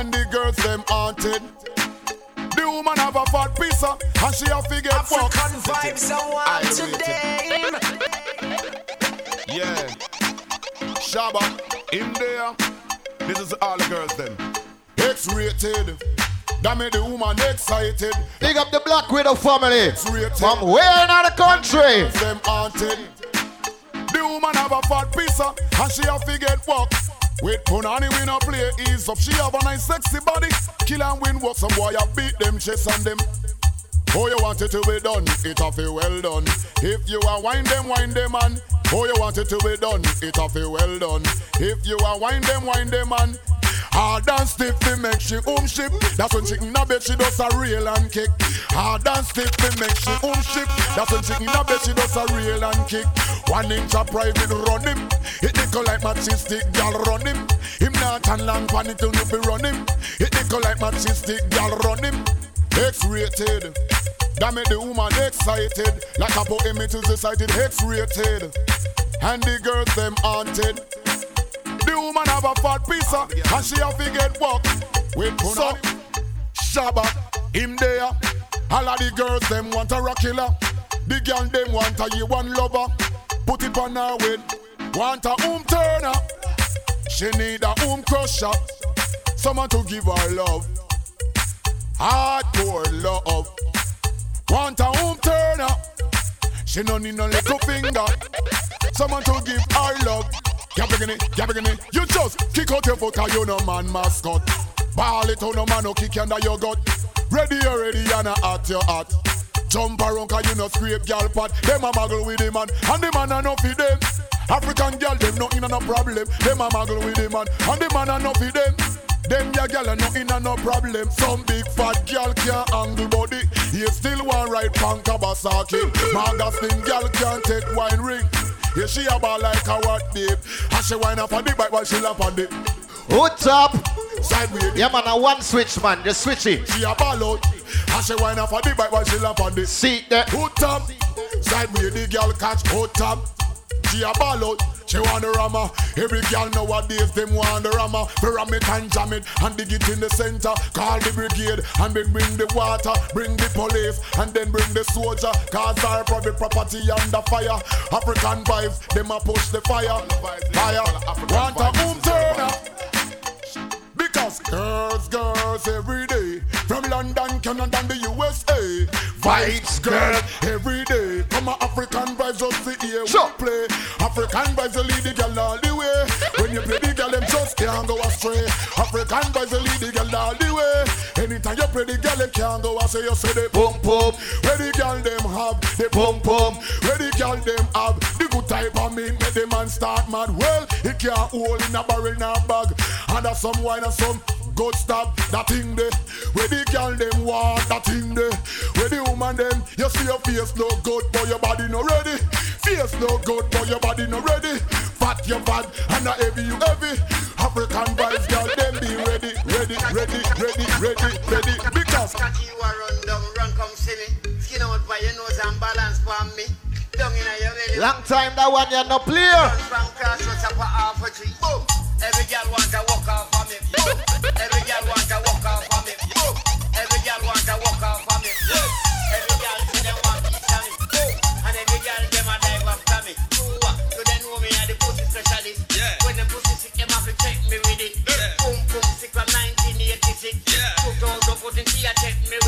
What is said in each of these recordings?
and the girls them haunted. The woman have a fat pizza and she have to get fucked. African vibes I want today. Yeah. Shabba, in there. This is all the girls then. X-rated. That made the woman excited. Big up the Black Widow family. X-rated. From where in the country? Them haunted. The woman have a fat pizza and she have to get fucked. With Punani we no play ease up. She have a nice sexy body. Kill and win what some boy have beat them chest and them. Oh, you want it to be done, it have to well done. If you are wind them, wind them man. Oh, you want it to be done, it have to well done. If you are wind them, wind them man. Hard and stiff to make she home ship. That's when she in a bed she does a real and kick. Hard and stiff to make she home ship. That's when she in a bed she does a real and kick. One inch of private run him. It nickel like matching stick, gal run him. Him not and long pan it you be run him. It nickel like matching stick, gal run him. X-rated. That make the woman excited. Like a poem it is decided X-rated. And the girls them haunted. The woman have a fat pizza and she have to get walk. With so, Shabba, him there. All of the girls them want a rock killer. The girl them want a you one lover. Put it on her with. Want a home turner. She need a home crusher. Someone to give her love. Hardcore love. Want a home turner. She no need no little finger. Someone to give her love. Gabbing it, gabbing it. You just kick out your foot, cause you no man mascot. Ball it on no man, no kick under your gut. Ready, you ready, and a hot your hot. Jump around, cause you no scrape gal pot. Them a muggle with the man, and the man a no feed them. African gal, them no in a no problem. Them a muggle with the man, and the man a no feed them. Them ya gal a no in a no problem. Some big fat gal can't angle body. You still want right pan Kawasaki. Maga slim gal can't take wine ring. Yeah, she a ball like a what babe. And she wine up on the bike while she lap on the Hood top. sideways. Yeah, man, a one switch, man. Just switch it. She a ball out. And she wine up on the bike while she lap on the Seat there. Hood top. Sideways the girl catch hood top. She a ball out. She want the rammer. Every girl nowadays them want the rammer. We ram it and jam it and dig it in the center. Call the brigade and bring bring the water, bring the police and then bring the soldier. Cause our private property under fire. African vibes, them a push the fire. Fire. Want a boom turner. Because girls, girls every day From London, Canada, and the USA Vibes, girl, every day. Come on, African vibes, just the ear Sure. we play. African vibes, the lead the girl all the way. When you play the girl, them just can't go astray. African vibes, the lead the girl all the way. Anytime you play the girl, they can't go astray. You say they boom, boom Where the girl, them have the boom, boom Where the girl, them have the good type of me Make the man start mad. Well, he can't hold in a barrel, in a bag. And that's some wine and some good stuff That thing there Where the girl, them want that thing there Where the woman, them You see your face no good, but your body not ready Face no good, but your body not ready Fat, you fat, and not heavy, you heavy African vibes, girl, them be ready Ready, ready, ready, ready, ready Because Catch you a run down, run come see me. Skin out by your nose and balance for me. Down in your belly. Long time that one you're no clear. Run from crossroads up a half a tree. Boom. Every girl want to walk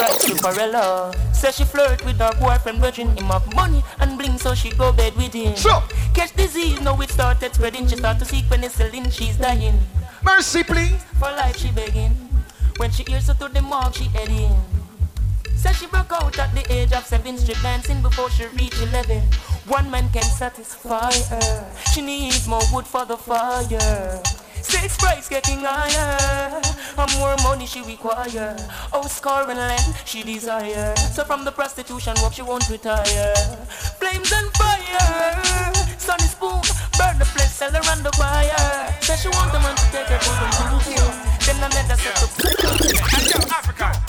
Prostituting in Christ Superella. Say she flirt with her boyfriend, virgin him have money and bling, so she go bed with him. Sure. Catch disease, now it started spreading. She start to seek penicillin, she's dying. Mercy, please. For life she begging. When she hears her to the mark, she heading. Says she broke out at the age of seven, strip dancing before she reached eleven. One man can satisfy her. She needs more wood for the fire. Sex price getting higher. And more money she require. Oh, scoring land she desire. So from the prostitution work she won't retire. Flames and fire. Sunny spoon, burn the place, sell her on the wire. Says she want the man to take her to the. Then I let her set up.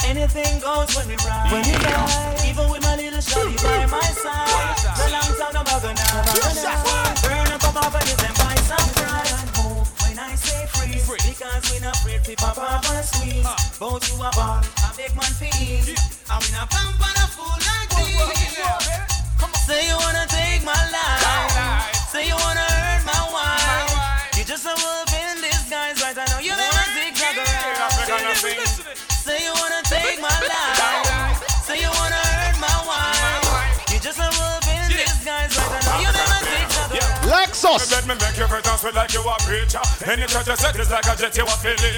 Anything goes when we ride. When we ride. Even with my little shawty by my side. The long time I'm gonna have Burn a cup of it and some fries. When I say because we not afraid to pop up and squeeze. Both you a ball, a big man for ease. And we not pump on a fool like this. Say you wanna take my life. Say you wanna around. Let me make you feel dance with like you a preacher. Any church you set is like a jet, you a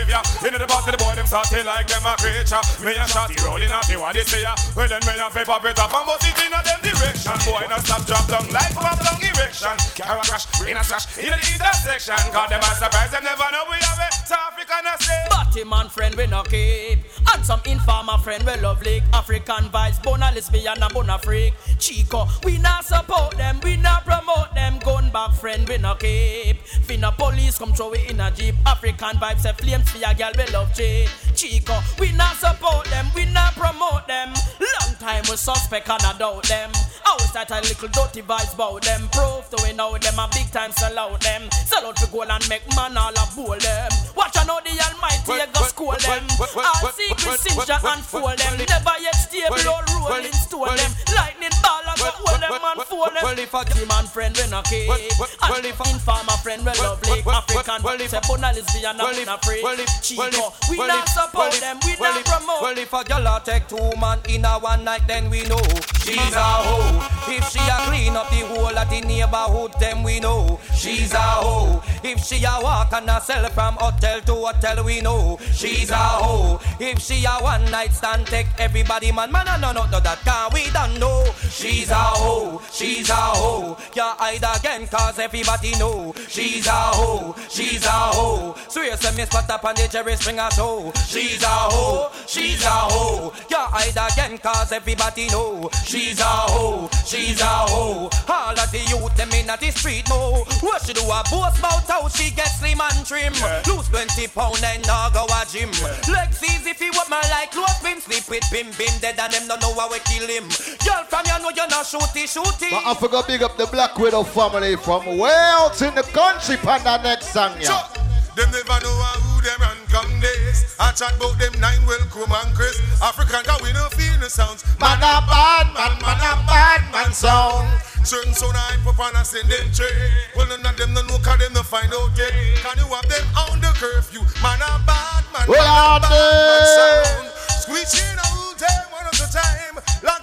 ya. In the of the boy, them starting like them a creature. Me a shot, rolling up the what they say ya. Well then me a paper up and bust it in a them direction. Boy, not stop, drop down like pop down erection. Carry a crash, rain a slash in the intersection. Cause them a surprise, them never know we have a traffic and a say. Batty man friend we no keep. And some informer friend we love lick African vibes, bona lesbian and bona freak. Chico, we not support them, we not promote them. Gun back friend we no keep. Finna police come throw it in a jeep. African vibes, say flames for a girl we love cheat. Chico, we not support them, we not promote them. Long time we suspect and doubt them I was that a little dirty vibes about them? Proof to we know them a big time sell out them. Sell out to goal and make man all a bowl them. Watch I know the almighty a go school them. All secrets cinch and fool them. Never yet stable or rolling stone them. Lightning a go hold them them Well if a team and friend we no keep And if informer friend we love lick African. say bona lesbian and we not free. Chico, we not support them, we not promote. Well, if a girl a take two man in a one night, then we know. She's a hoe. If she a clean up the whole of the neighborhood, then we know. She's a hoe. If she a walk and a sell from hotel to hotel, we know. She's a hoe. If she a one night stand, take everybody man, man, no, no, no, that can we don't know. She's a hoe, she's a hoe. Yeah, hide again, cause everybody know she's a hoe, she's a hoe. So you say me spot up on the Jerry Springer show. She's a hoe, she's a hoe. Yeah, hide again, cause everybody know she's a hoe, she's a hoe. All of the youth them in the street know what she do a boast about how she gets slim and trim. Lose 20 pound and now go a gym. Legs easy if you want my like close pin, sleep with pim pim dead and them don't know how we kill him. Girl from you know you're not shooty shooty. But I forgot big up the Black Widow family from way out in the country for the next song, yeah. Chuck. Them never know who them run come days. I chat about them nine welcome and Chris. African guy we no feel the sounds. Man a bad man, man a bad man sound. Certain sound I pop on and send them trade. Well none of them no know cause them no find out yet. Can you have them on the curfew? Man a bad man, man a bad man I sound. Squeezing out them one at a time. Lock them away when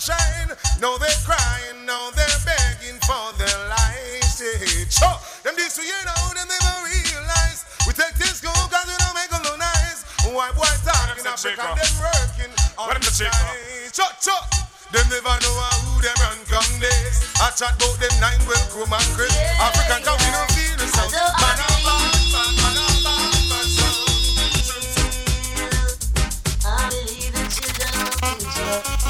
the sun don't shine. Now they're crying, now they're begging for their lives. Yeah, sure. Them this we you know, them never realize. We take this go cause we don't make them no nice. White boy talking Africa, them working on the side. Chuck, chuck. Them never know who them run come days. I chat about them nine welcome and Chris. African town we don't feel the sound. Man a bad man, man a bad man sound. I believe that you don't future. Teach a while and let her lead the way. So we want the beauty we possess inside. Give them a sense of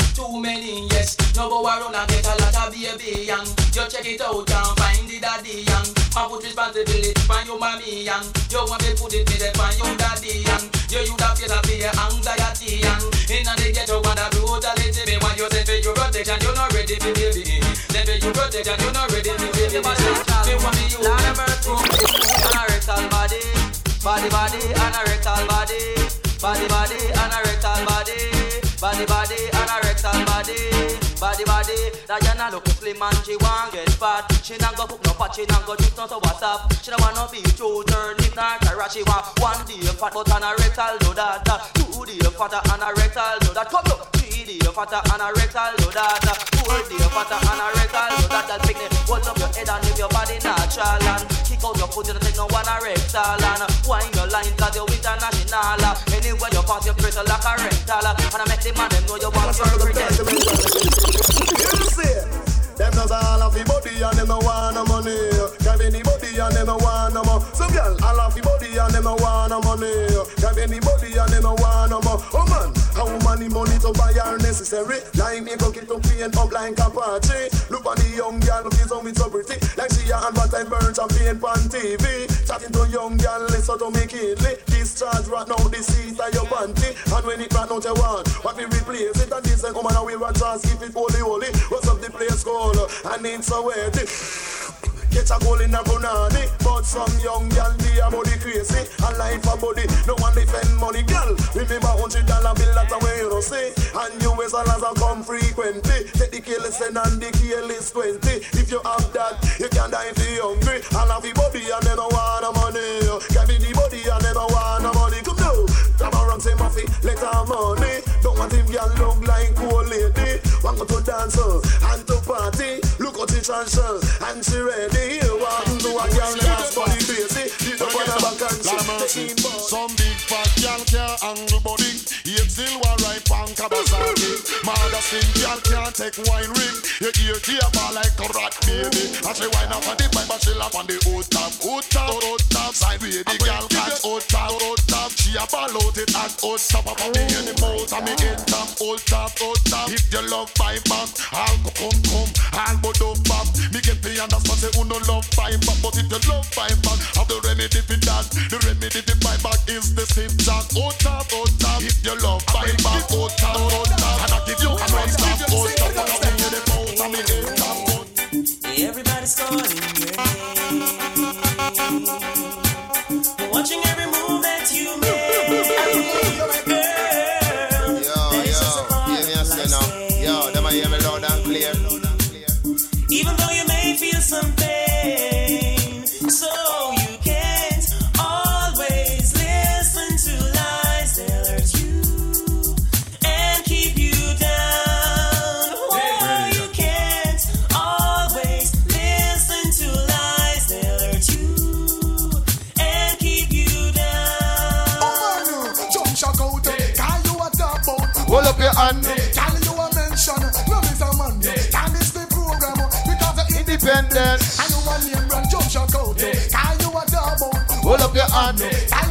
too many. Yes, no go around and get a lot of baby young. You check it out and find the daddy young. I put responsibility on your mommy young. You want me put it there on your daddy young. You you da feel a fear anxiety young. In the ghetto and the brutality me when you say for your protection you're not ready baby. Say for your protection you're not ready baby. Me want me you. Lord have mercy. Anorectal body, body body, anorectal body, body body, anorectal body, body body, anorectal body. body body. Diana looking slim and she want get fat. She not go cook no pot, she not go drink no what's up. She don't want no be two turn if not her. She want one day fat but on a rectal do that. Two day fatter on a rectal do that. Come look. Day fatter on a rectal do that. Four day fatter on a rectal do that. That picnic. Hold up your head and live your body natural and kick out your foot. You don't take no one a rectal and wind your line cause you're international. Anywhere you pass your press like a rental and I make the man them know you want your credentials. You see, them does all of the body and them no want no money. Give anybody and them no want no more. Some girl all of the body and them no want no money. Give anybody and them no want no more. Oh man, how many money to buy are necessary? Like me go get to paint up like a party. Look at the young girl, look is me so pretty. Like she a advertise burn champagne on TV. Chatting to young girl, listen to me kidly. Discharge right now the seat of your panty. And when it right out you want, what we replace it and this like come on we want chance keep it holy holy. What's up the place called? And it's so wetty. Get a goal in a punani But some young girl be a body crazy. A life a body, no one defend money Girl, remember hundred dollar bill that's the way you know see. And US dollars a come frequently. Take the careless and the careless 20 If you have that, you can die if you hungry. And have the body and don't want no money. Give me the body and don't want no money. Come now, around say Muffy, let her money. Don't want him girl look like old lady Want to dance uh, and to party Look at the transition and she ready You want to a girl that's body crazy You don't want a back and she. Some big fat gal can't handle body. Yet still one ripe on Kawasaki. Mother skin gal can't take wine ring. You hear tear ball like a rat baby. And she wine up on the pipe, but she lap on the hood top, hood top, hood top. side Sideway the gal catch hood top, hood top. She a ball out it at hood top. Up on the mouth and me in top, hood top, hood top. If you love pipe back, I'll go come come, I'll go dump back. Me get the understand say who no love pipe back, but if you love pipe back, have the remedy for that. The remedy for pipe back is the same jack. Hood top, hood top. If you love pipe back, hood top, hood top. And I give you a run stop, hood top. And I me in the mouth and me top, hood Everybody's calling your name. Watching every move hand. Call you a mention. No miss a man. Can this the program? Because of Independent. I know one name brand jump shock out. Call you a out. Hold up your hand.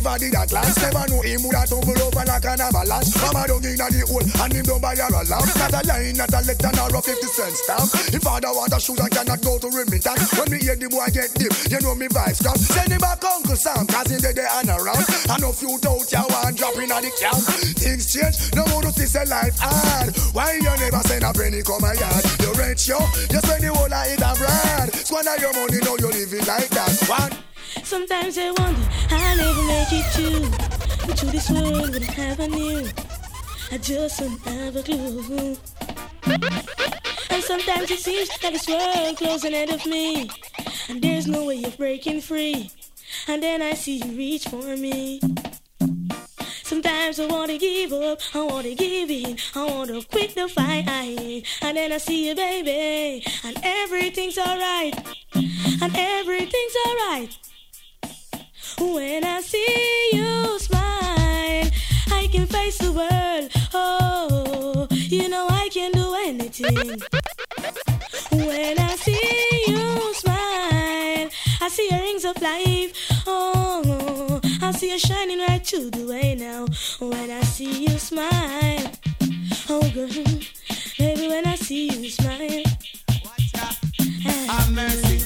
Never did that last. Never knew him would have tumble over like an avalanche. Mama don't in the hole and him don't buy her a lamp. Not a line, not a letter, nor a 50 cent stamp. If father want a shoes, I cannot go to remittance. When me hear the boy get deep, you know me vice drop. Send him a Uncle Sam, cause him dead and around. And no few doubt you want dropping at the camp. Things change, no more to see say life hard. Why you never send a penny come my yard? You rent yo, you spend the whole of it abroad. Squander your money, now you're living like that. One. Sometimes I wonder I never made into this world would have I knew. I just don't have a clue. And sometimes it seems like this world closing in of me, and there's no way of breaking free. And then I see you reach for me. Sometimes I wanna give up, I wanna give in, I wanna quit the fight. And then I see you, baby, and everything's alright, and everything's alright. Oh, you know I can do anything. When I see you smile, I see your rings of life. Oh, I see you shining right through the way now. When I see you smile, oh girl, baby, when I see you smile. Have mercy.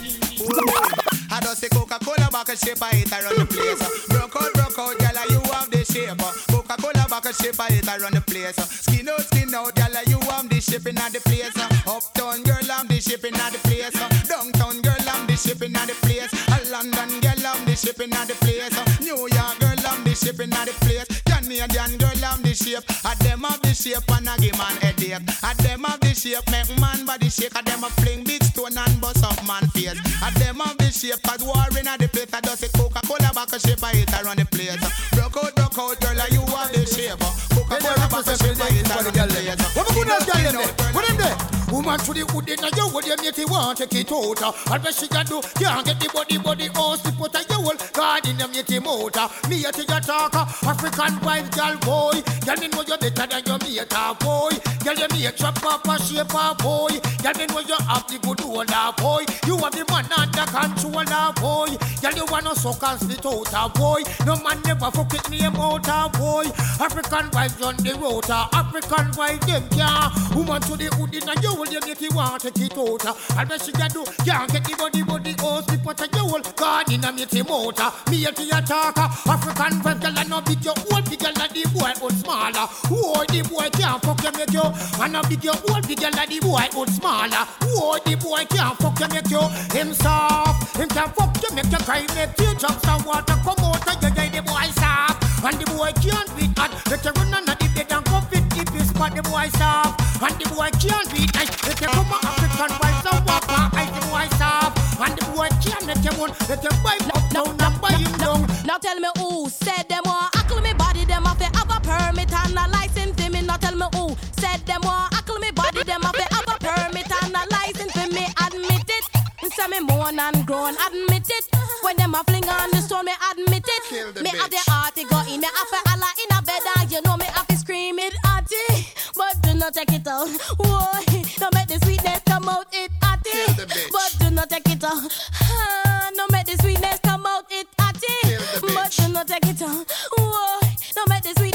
I just say Coca-Cola back a shape, I hit around the place. Broke out, broke out, gyal, you have the shape. Coca-Cola back a shape, I hit around the place. Uh, skin out, skin out, gyal, you have the shape in the place. Uh, uptown girl, I'm the shape in the place. Uh, downtown girl, I'm the shape in the place. A London girl, I'm the shape in the place. New York girl, I'm the shape in the place. Canadian girl, I'm the shape. A them have the shape and I give man headache. A them have the shape, make man body shake. A them a fling big stone and bust up man face. A them have the shape, cause war in the place. I just say Coca-Cola back a shape, I hit around the place. Broke out, broke out, girl, you have the shape. Coca-Cola back a shape, I hit around the place. What enough girl them there? What them there? Woman to the hood in a yo, what you make it want take it out. All what she can do, can't get the body, body, oh, slip out of your hole. In the it motor. Uh, me a to your talker, uh, African wife, girl, boy. Girl, me know you better than your mate, ah, boy. Girl, you make chop up a shape, boy. Girl, me know you have the good ah, boy. You have the man under control, boy. Girl, you wanna suck and spit out, boy. No man never fuck it name out, boy. African wife on the road. African wife them can't. Woman to the hood in a yo, you make it want take it out. All what she can do, can't get the body, body, oh, slip out of your hole. God in a it motor. A to your talker, African wife, girl, I know big your old big girl, and the boy old smaller. Oh, the boy can't fuck you make you. And a big your old big girl, and the boy old smaller. Oh, the boy can't fuck you make you. Him soft, him can fuck you make you cry, make you jump some water come out of your guy, the boy soft. And the boy can't beat hot, let you run under the bed and go fit if you spot the boy soft. And the boy can't beat nice, let you come African and walk on ice the boy soft. And the boy can't let you run, let you bite up down buy him down. Now tell me who said them want ackle me body, them have to have a permit and a license for me. Now tell me who said them want ackle me body, them have to have a permit and a license for me. Admit it. Say me moan and groan, admit it. When them a fling on the stone, me admit it. Me have the heart to go in, me have to holla in a bed and you know me have to scream it, hearty. But do not take it out. Whoa, don't make the sweetness come out, it hearty. But do not take it out. Ah, Don't make the sweetness come out, it. Do not take it out. Whoa, don't make the sweetness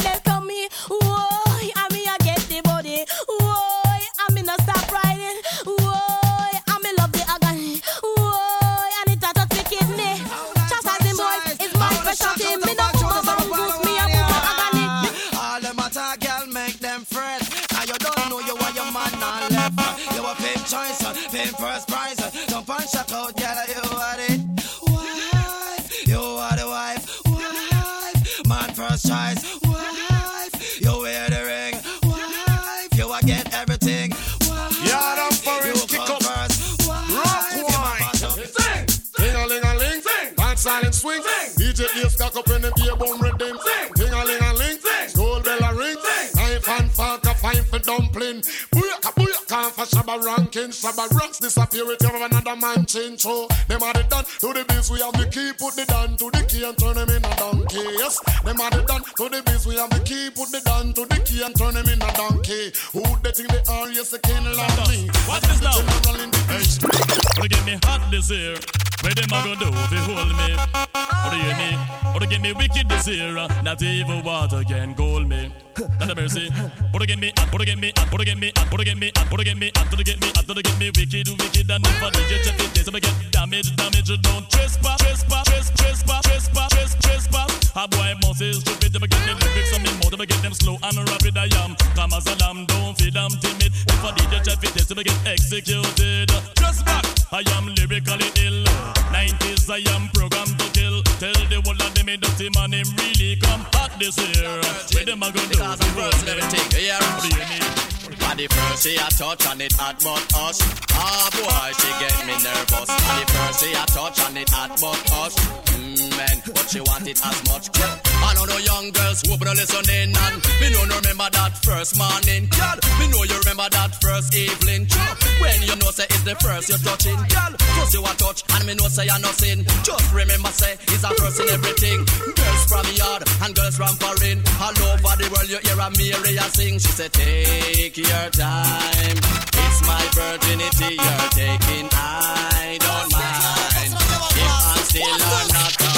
the rhythm. Sing. A ling a ling. Gold bell a ring. Knife and fork a fine for dumpling. Booyaka booyaka for shabba ranking. Shabba ranks disappear with you another man change. So them are the done to the biz. We have the key. Put the down to the key and turn them in a donkey. Yes. Them are the done to the biz. We have the key. Put the down to the key and turn them in a donkey. Who they think they are? Yes, they can't love me. Watch this now. Hey, wanna get me hot this year? Where them a go do if you hold me? Or do you me? Or to get me wicked year? Not even water can cool me. Not a mercy. Or to get me, or to get me, or to get me, or to get me, or to get me, or to get me, or to get me wicked, wicked, and if I did you check it, yes, I get damage, damage, don't trespass, trespass, trespass, trespass, trespass, trespass. A boy must is stupid, I get the lyrics on me if I get them slow and rapid, I am. Come as a lamb, don't feel I'm timid. If I did you check it, yes, I get executed. Just back, I am lyrically ill. 90s, I am programmed to kill. Tell the whole of them, me dirty man, him really come hot this year. Where them a go do? Because I'm but the first she I touch and it hot but us. Ah boy, she get me nervous. But the first she I touch and it hot but us. Mmm, man, but she want it as much. Yeah. I know no young girls who no listening and me know no remember that first morning, girl. Me know you remember that first evening, girl. When you know say it's the first you're touching, girl. Cause you a touch and me know say you're sin. Just remember say it's a first in everything. Girls from yard and girls from foreign, all over the world you hear a Maria sing. She say take your time. It's my virginity you're taking. I don't mind. If I'm still or not.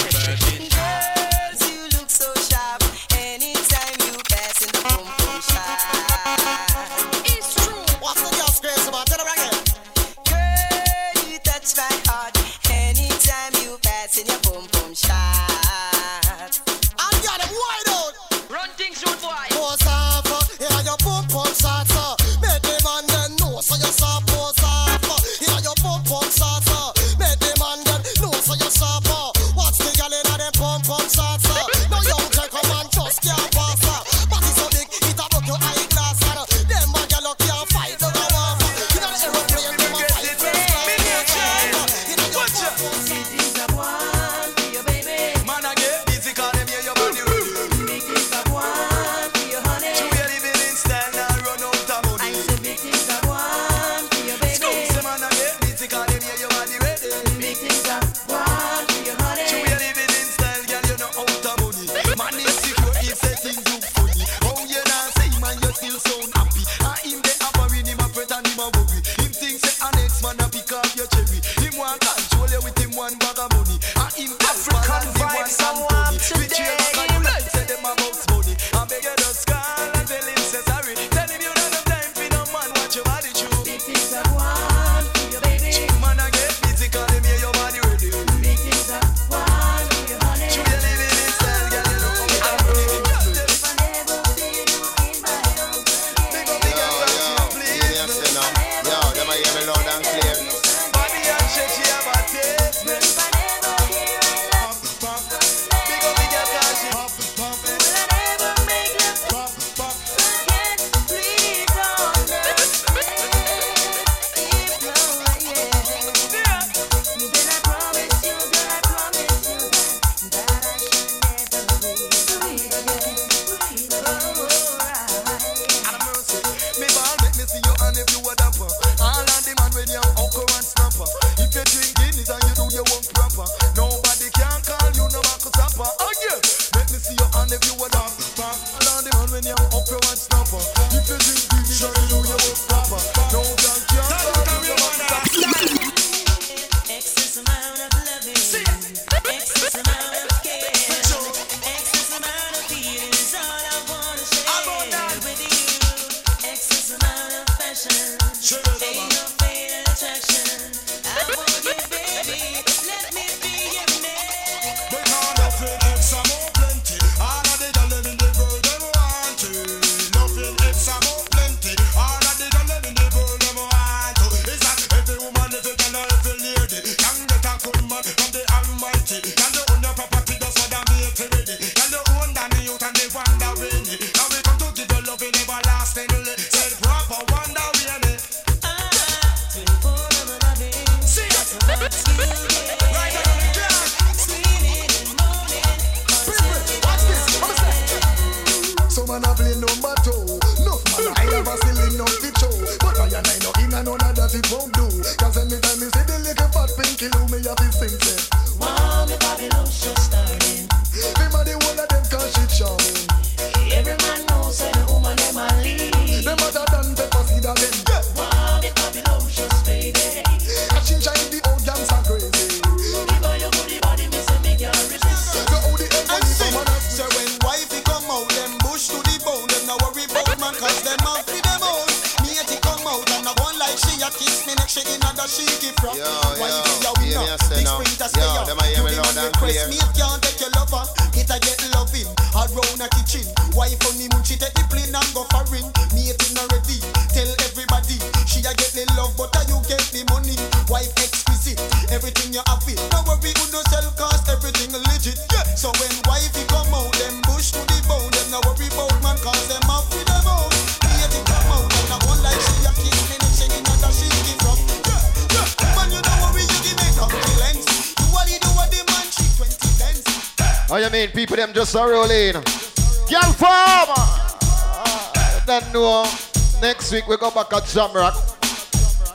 At Jamrock.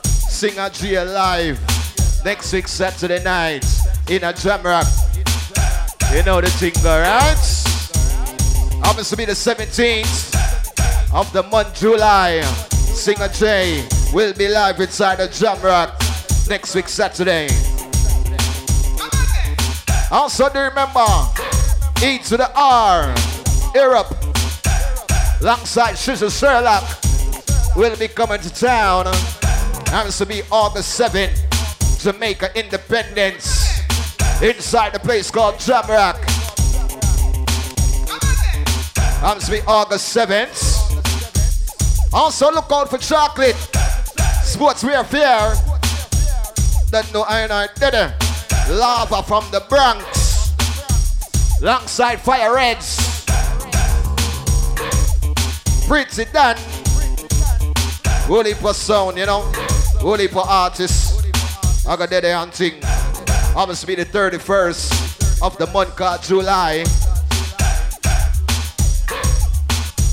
Sing a G live. Next week Saturday night in a Jamrock. You know the thing, alright? Happens to be the 17th of the month July. Singer J will be live inside the Jamrock next week Saturday. Also, do remember E to the R, Europe, alongside Shizzle Sherlock, will be coming to town. Happens to be August 7th, Jamaica Independence, inside the place called Jamrock. Happens to be August 7th. Also, look out for chocolate. Sportswear fair. Don't know iron did it. Lava from the Bronx. Alongside Fire Reds. Pretty done. Holy for sound, you know. Holy for artists. I got that thing. Happens to be the 31st of the month called July.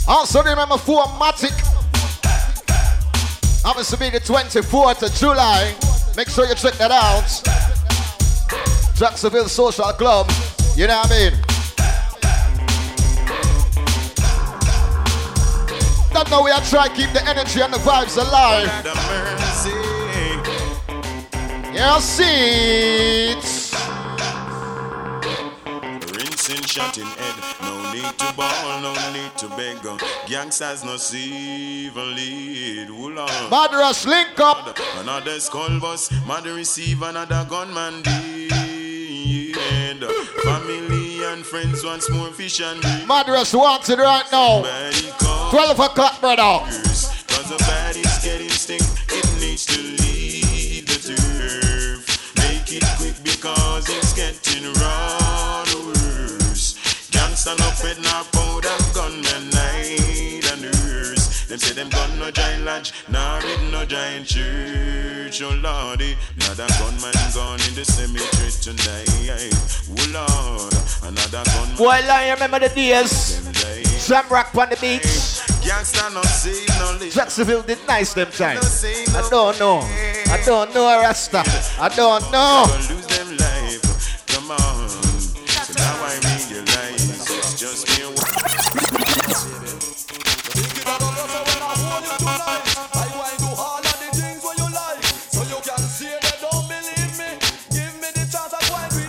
Also remember for Matic. To be the 24th of July. Make sure you check that out. Jacksonville Social Club. You know what I mean? Know we are trying to keep the energy and the vibes alive. Yeah, see. Rinsing, shutting head. No need to ball, no need to beg. Gangsters no see even lead. Hold on. Mad Rush, link up. Another skull bus, mother receive another gunman dead. Family and friends once more fish and bread. Mad Rush wants it right now. 12 o'clock, brother. Cause the body's getting stink, it needs to leave the turf. Make it quick because it's getting run worse. No pet, no powder, gunmen night and nurse. Them say them gun no giant lodge, nah read no giant church. Oh lordy, another gunman gone in the cemetery tonight. Oh lord, another gunman. Boy, I remember the days. Jamrock on the beach. Gangsta no see no live. Jacksonville did nice them time. I don't know. I don't know Rasta. I stuck. I don't know. lose them life. Come on. So now I realize it's just me.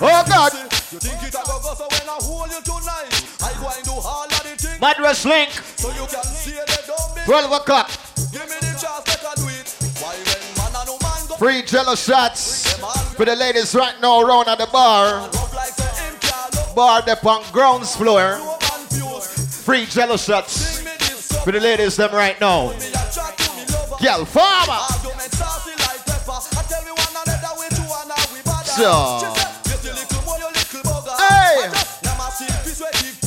Oh God. You think it a go go so when I hold you tonight, I go and do all of the things. Mad Rush Link. So you can see they don't be. 12 o'clock. Give me the chance, do it. Why when man and no man go Free jello shots for the ladies right now around at the bar. Bar up on grounds floor. Free jello shots for the ladies them right now. Girl farmer. So. Hey.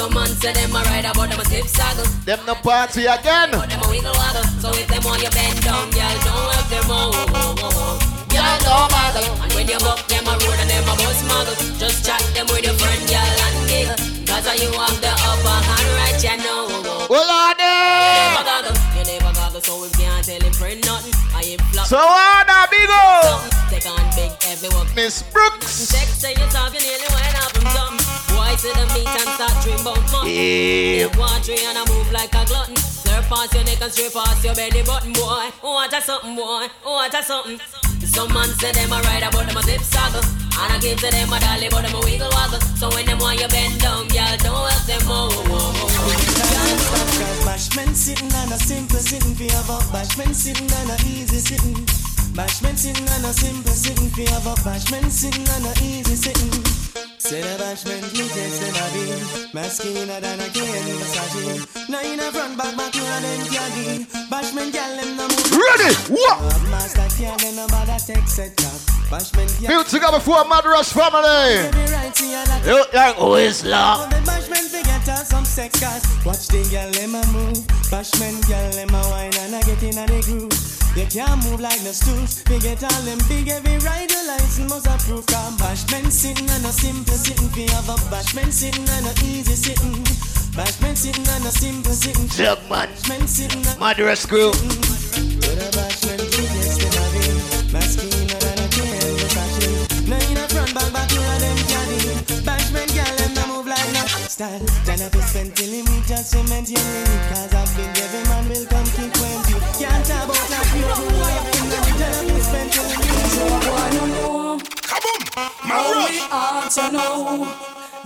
Some man say them a ride about them a slip saddle. Them no party again. But them a wiggle waggle. So if them want you bend down, girl, don't help them oh, oh, oh, oh. Girl, don't bother. And when you buck them a road and them a bus muggle, just chat them with your friend, girl, and giggle. Cause you have the upper hand right, you know. Well, on You never goggle, you never goggle, so we can't tell him friend nothing. I ain't flop. So on a big o. Take on big everyone. Miss Brooks. Sex say you talk, you nearly went up from something. Boy, to the meat and start dream about money. Yeah. Take one tree and I move like a glutton. Slurp past your neck and straight past your belly button, boy. Oh, what a something, boy. Oh, what a something. Some man say them a ride about them a zip saddle. And I give to them a dolly, but them a wiggle waggle. So when them want you bend down, y'all don't help them oh, oh, oh, oh. Bashman sitting on a simple sitting for have a bashman sitting on a easy sitting. Bashman sitting on a simple sitting for have a bashman sitting on a easy sitting. Say the bashment DJs them a be Masculine than a cane Versace Now in a front back back you and them candy Bashment gal them no move Ready? What? Master can't get no bother take set up Bashment gal Built together for a Rush family. Every right to your Look like Whistler. The bashment forget her some sex cause Watch the gal them a move Bashment gal them a wine and a get in a the groove You can't move like no stools. We get all them big every rider license must approve Cause bashment sitting and a simple sitting. We have a bashment sitting and a easy sitting. Bashment sitting and a simple sitting. Jugman. Bashment sitting and Mad Rush crew. With a bashment DJs them a be a cane Versace Now in front back back you and them caddy Bashment gal them move like no style. Tryna be spent till him a cement you Cause I've been every man will come kick know how we are you know?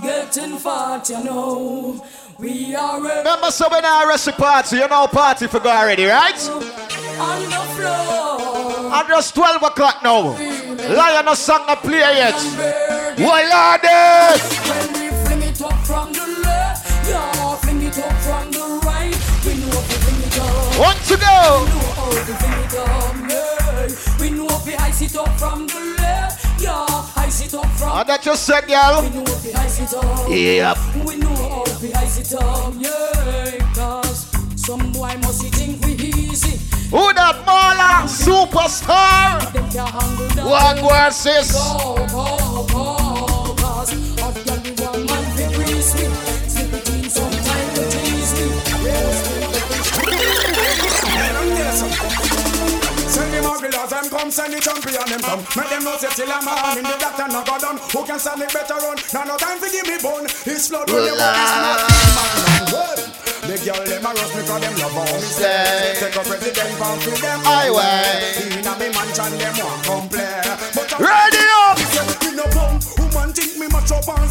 Getting fat you know. We are Remember, so when I arrest party, you know party for go already, right? on the floor. And just 12 o'clock now. Lion no song a play yet. Why are When we fling it up from the left Yeah, fling it up from the right. We know if we fling it up. One to go. We know how to fling it up, yeah. We know if we ice it up from the left ice it up from And that just said, girl. We know if we ice it up Yep. We know how to ice it up, yeah Cause some boy must think we easy Who that Marla superstar? What word sis? Come, send the champion, them come. Make them know say till I'm on in the doctor no go done. Who can stand it better? Now no time to give me bone. It's flood when you want this man. The girl them a rush me 'cause them love how me say. Take a president pound for them. Way. Inna me mansion them want come play. But I- Ready up. Me no bum. Woman think me match up and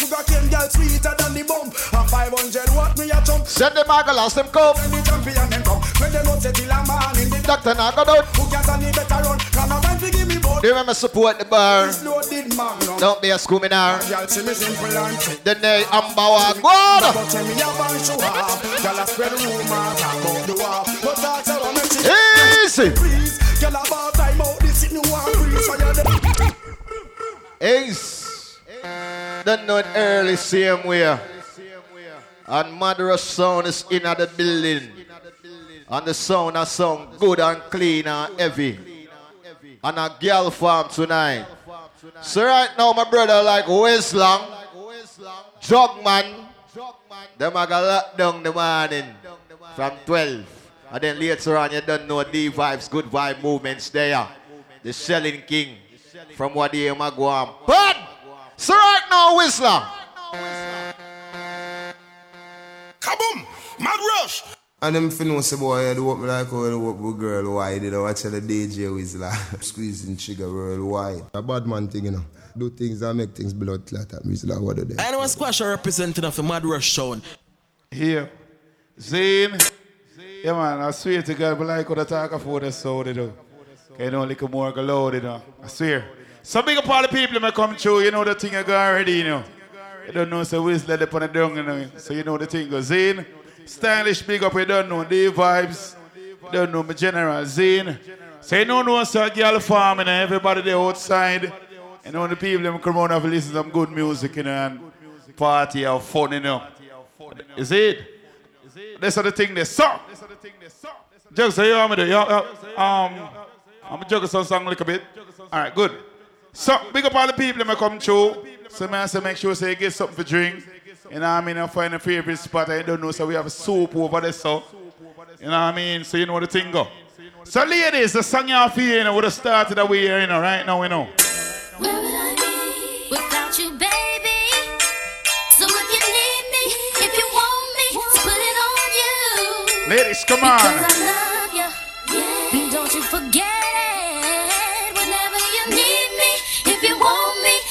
sugar cane girl sweeter than the bump. A 500 watt me a jump. Send the Margalas, them come. When the champion them come. When they know say till a man in the Doctor Naga down. Who can stand the better run? Can no time to give me. Do you remember support the bar? Don't be a scuminar. Girl see me simple and cheap. The name Ambawa God. But tell me a band show off. Girl a spread rumors about the war. But talk so I'm Easy. Don't know it early same way. And Mad Rush sound is in the building. And the sound a sound good and clean and heavy. And a girl farm tonight. So right now my brother like Westlang, Jugman, them a go lock down the morning from 12. And then later on you don't know D vibes, good vibe movements there. The selling king from what the am go on. But so right now Whistler. Kaboom! Mad rush! And them fin know say boy, I do what me like how I do what with girl wide, you know, watch the DJ Whistler. Squeezing trigger worldwide. A bad man thing, you know. Do things that make things blood clot and Whistler what do they? I know a squash representing of the Mad Rush sound. Here. Zane. Yeah, man, I swear to God, but like what I talk about the sound, you know. Okay, you know, like more go loud, you know. I swear. Some big up all the people that come through, you know the thing I go already, you know. You don't know, so Whistler they put it down, you know. So you know the thing goes. in. stylish big up, you don't know the vibes. You don't know my general Zane. So you know, no, so girl farm, you know, everybody there outside. You know, the people them come around and listen to some good music, you know, and party have fun, you know. Is it? That's the thing they suck. Just say, you want me um, I'm juggle some song a little bit. All right, good. So, big up all the people that may come through. So, man, so make sure say, get something for drink. You know what I mean? I find a favorite spot. I don't know, so we have a soup over there, so. You know what I mean? So, you know what the thing go. So, ladies, the song have here, you know, would have started away here, you know, right now, you know. Where would I be without you, baby? So if you need me, if you want me, put it on you. Ladies, come Because on. I love you, yeah. Don't you forget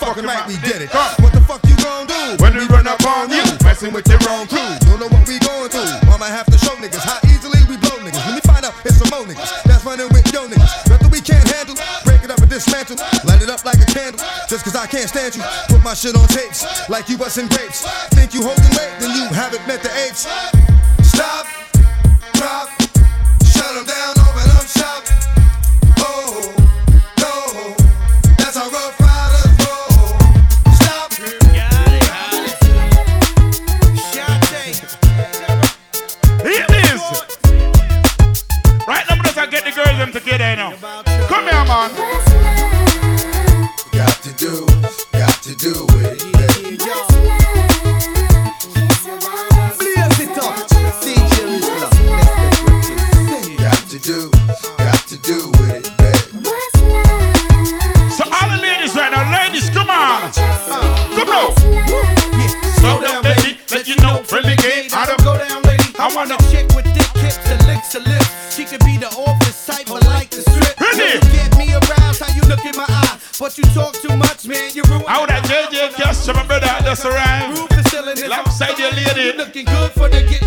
motherfucking we did it. What the fuck you gon' do when we run up on you? Messing with your own crew. Don't know what we going through. Mama have to show niggas how easily we blow niggas. Let me find out it's some more niggas that's running with yo niggas. Nothing we can't handle. Break it up and dismantle. Light it up like a candle. Just cause I can't stand you. Put my shit on tapes like you busting grapes. Think you holding weight? Then you haven't met the apes. looking good for the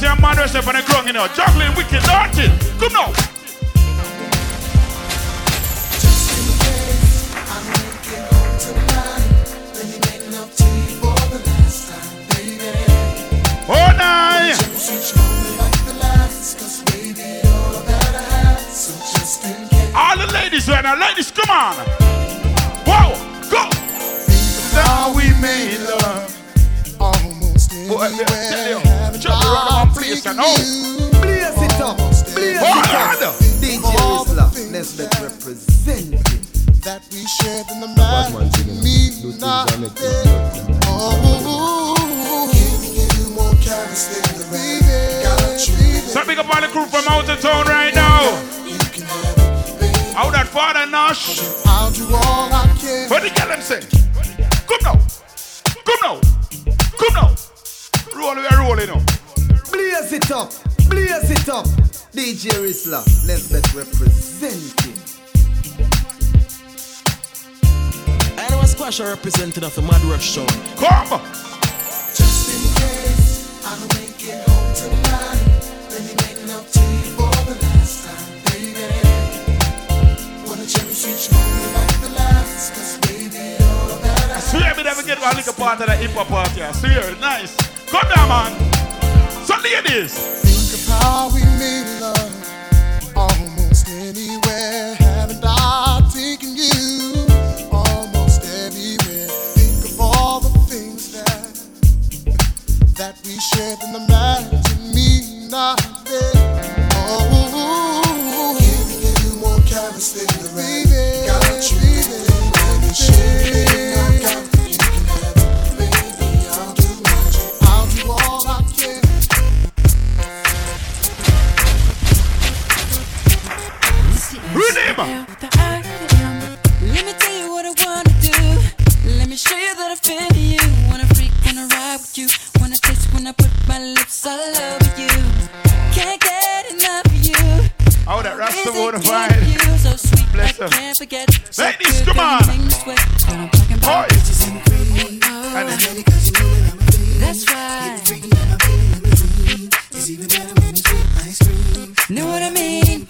see a man on the ground, you know. Juggling wicked, dirty. Come now. Oh, nine. All the ladies right now, ladies, come on. Wow, go. Now we made love boy. Tell you, jump around my place and out. Blaze it up, blaze it up. DJ Whistler, Nesbeth representing. That we shared in the man mean nothing. Oh. So big up all the crew from out of town right now. Out that father Nash. I'll do all I can. What the girl them say? Come now. Come now. Come now. Roll, we are rolling up. Blaze it up, blaze it up. DJ Whistler, Nesbeth representing. And was Squash represented of the Mad Rush Show. Come! Just in case I don't make it home tonight, let me make love to you for the last time, baby. Wanna cherish each moment like the last, cause baby, you're that I swear we never get one little part of that hip hop party. I swear, nice. Go down, man. So, ladies. Think of how we made love almost anywhere. Haven't I taken you almost? Think of all the things that that we shared in the matter to me not there. Oh, giving you more than the rain. Oh, Let me tell you what I wanna do. Let me show you that I feel you. Wanna freak, ride with you. Wanna taste when I put my lips all over you. Can't get enough of you. Oh, that water fine. So sweet, Bless. Can't forget. Ladies, so come on. Oh, That's right. Know what I mean?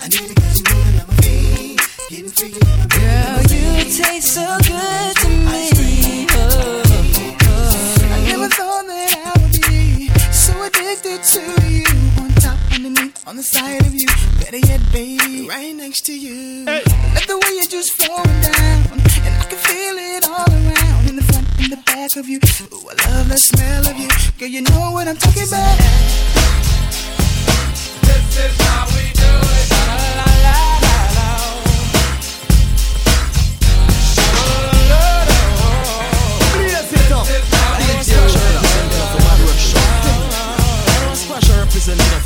Peaches and cream. Girl, you taste so good to me. Oh, oh. I never thought that I would be so addicted to you. On top, underneath, on the side of you. Better yet, baby, right next to you. Let the way you're just flowing down, and I can feel it all around. In the front, in the back of you. Ooh, I love the smell of you. Girl, you know what I'm talking about.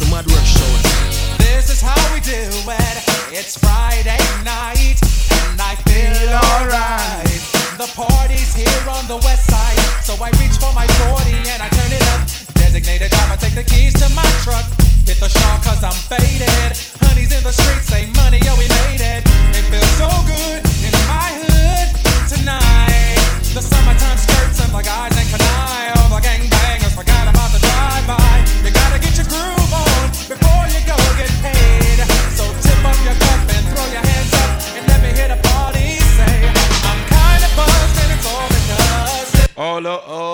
The Mad Work Show. This is how we do it. It's Friday night, and I feel alright. The party's here on the west side, so I reach for my 40 and I turn it. Designated driver, take the keys to my truck. Hit the cause I'm faded. Honey's in the streets, say money, yo, we made it. It feels so good in my hood tonight. The summertime skirts and the guys. All the gangbangers forgot about the drive-by. You gotta get your groove on before you go get paid. So tip up your cup and throw your hands up and let me party say, I'm kinda buzzed and it's all because. All the day.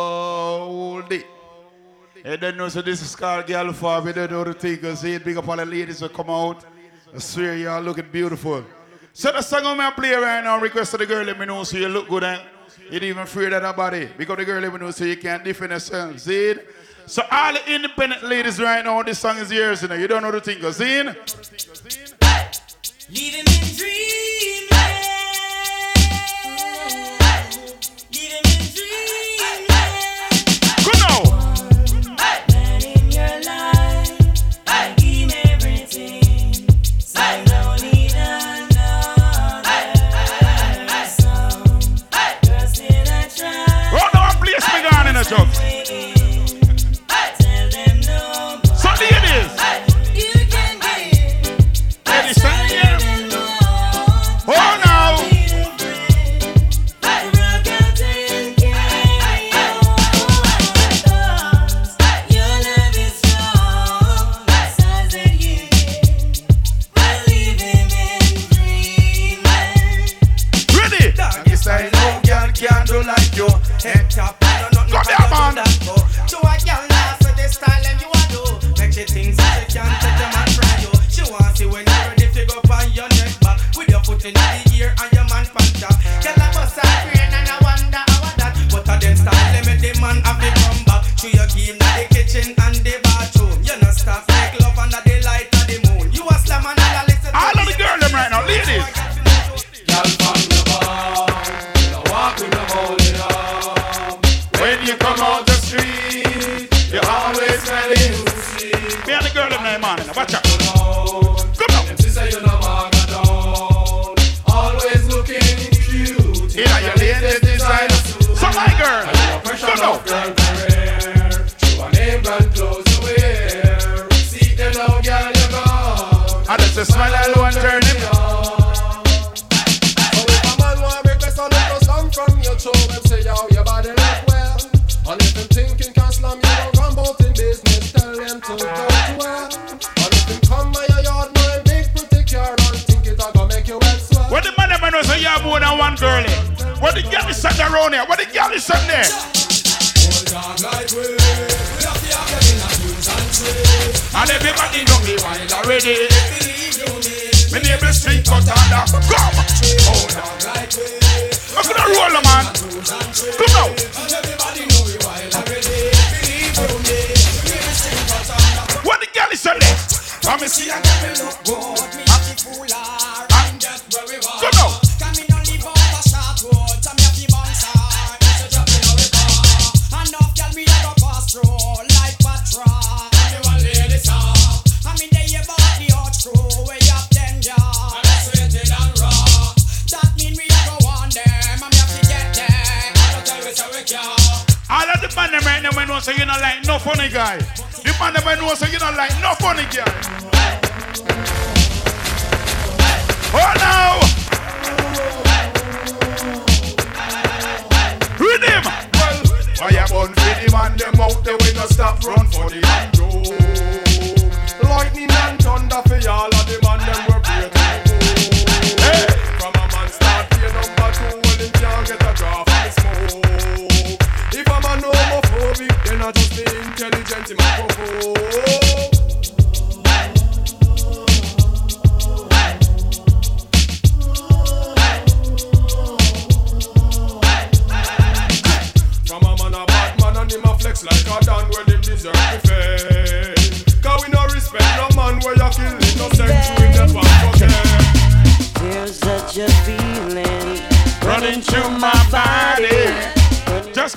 You don't know, so this is called Girl Farm. You don't know the thing, because see it big up all the ladies that come out. I swear y'all looking beautiful. So the song I'm gonna play right now, request to the girl, let me know so you look good and you don't even afraid of nobody. Because the girl let me know so you can't defend yourself. See? So all the independent ladies right now, this song is yours, you know. You don't know the thing, cause? Leaving in dreamland. Me think so she can take them and try you. She want see when you're ready to go your with your in the ear and your man pan a and I wonder man have come back. To your game girl is sat around here? What the girl is sat there? A and everybody know me while already. Me, Me name is Street Cut Come! hold on. I'm gonna roll man. Come now. Wild. What the girl is there? Come and see a girl look good, know, so you not like no funny guy. The man never know, so you not like no funny guy. Hey. Oh, now! Read him! Well, I am on with him and them out there, we no stop, run for the road. Lightning and thunder for all of them and them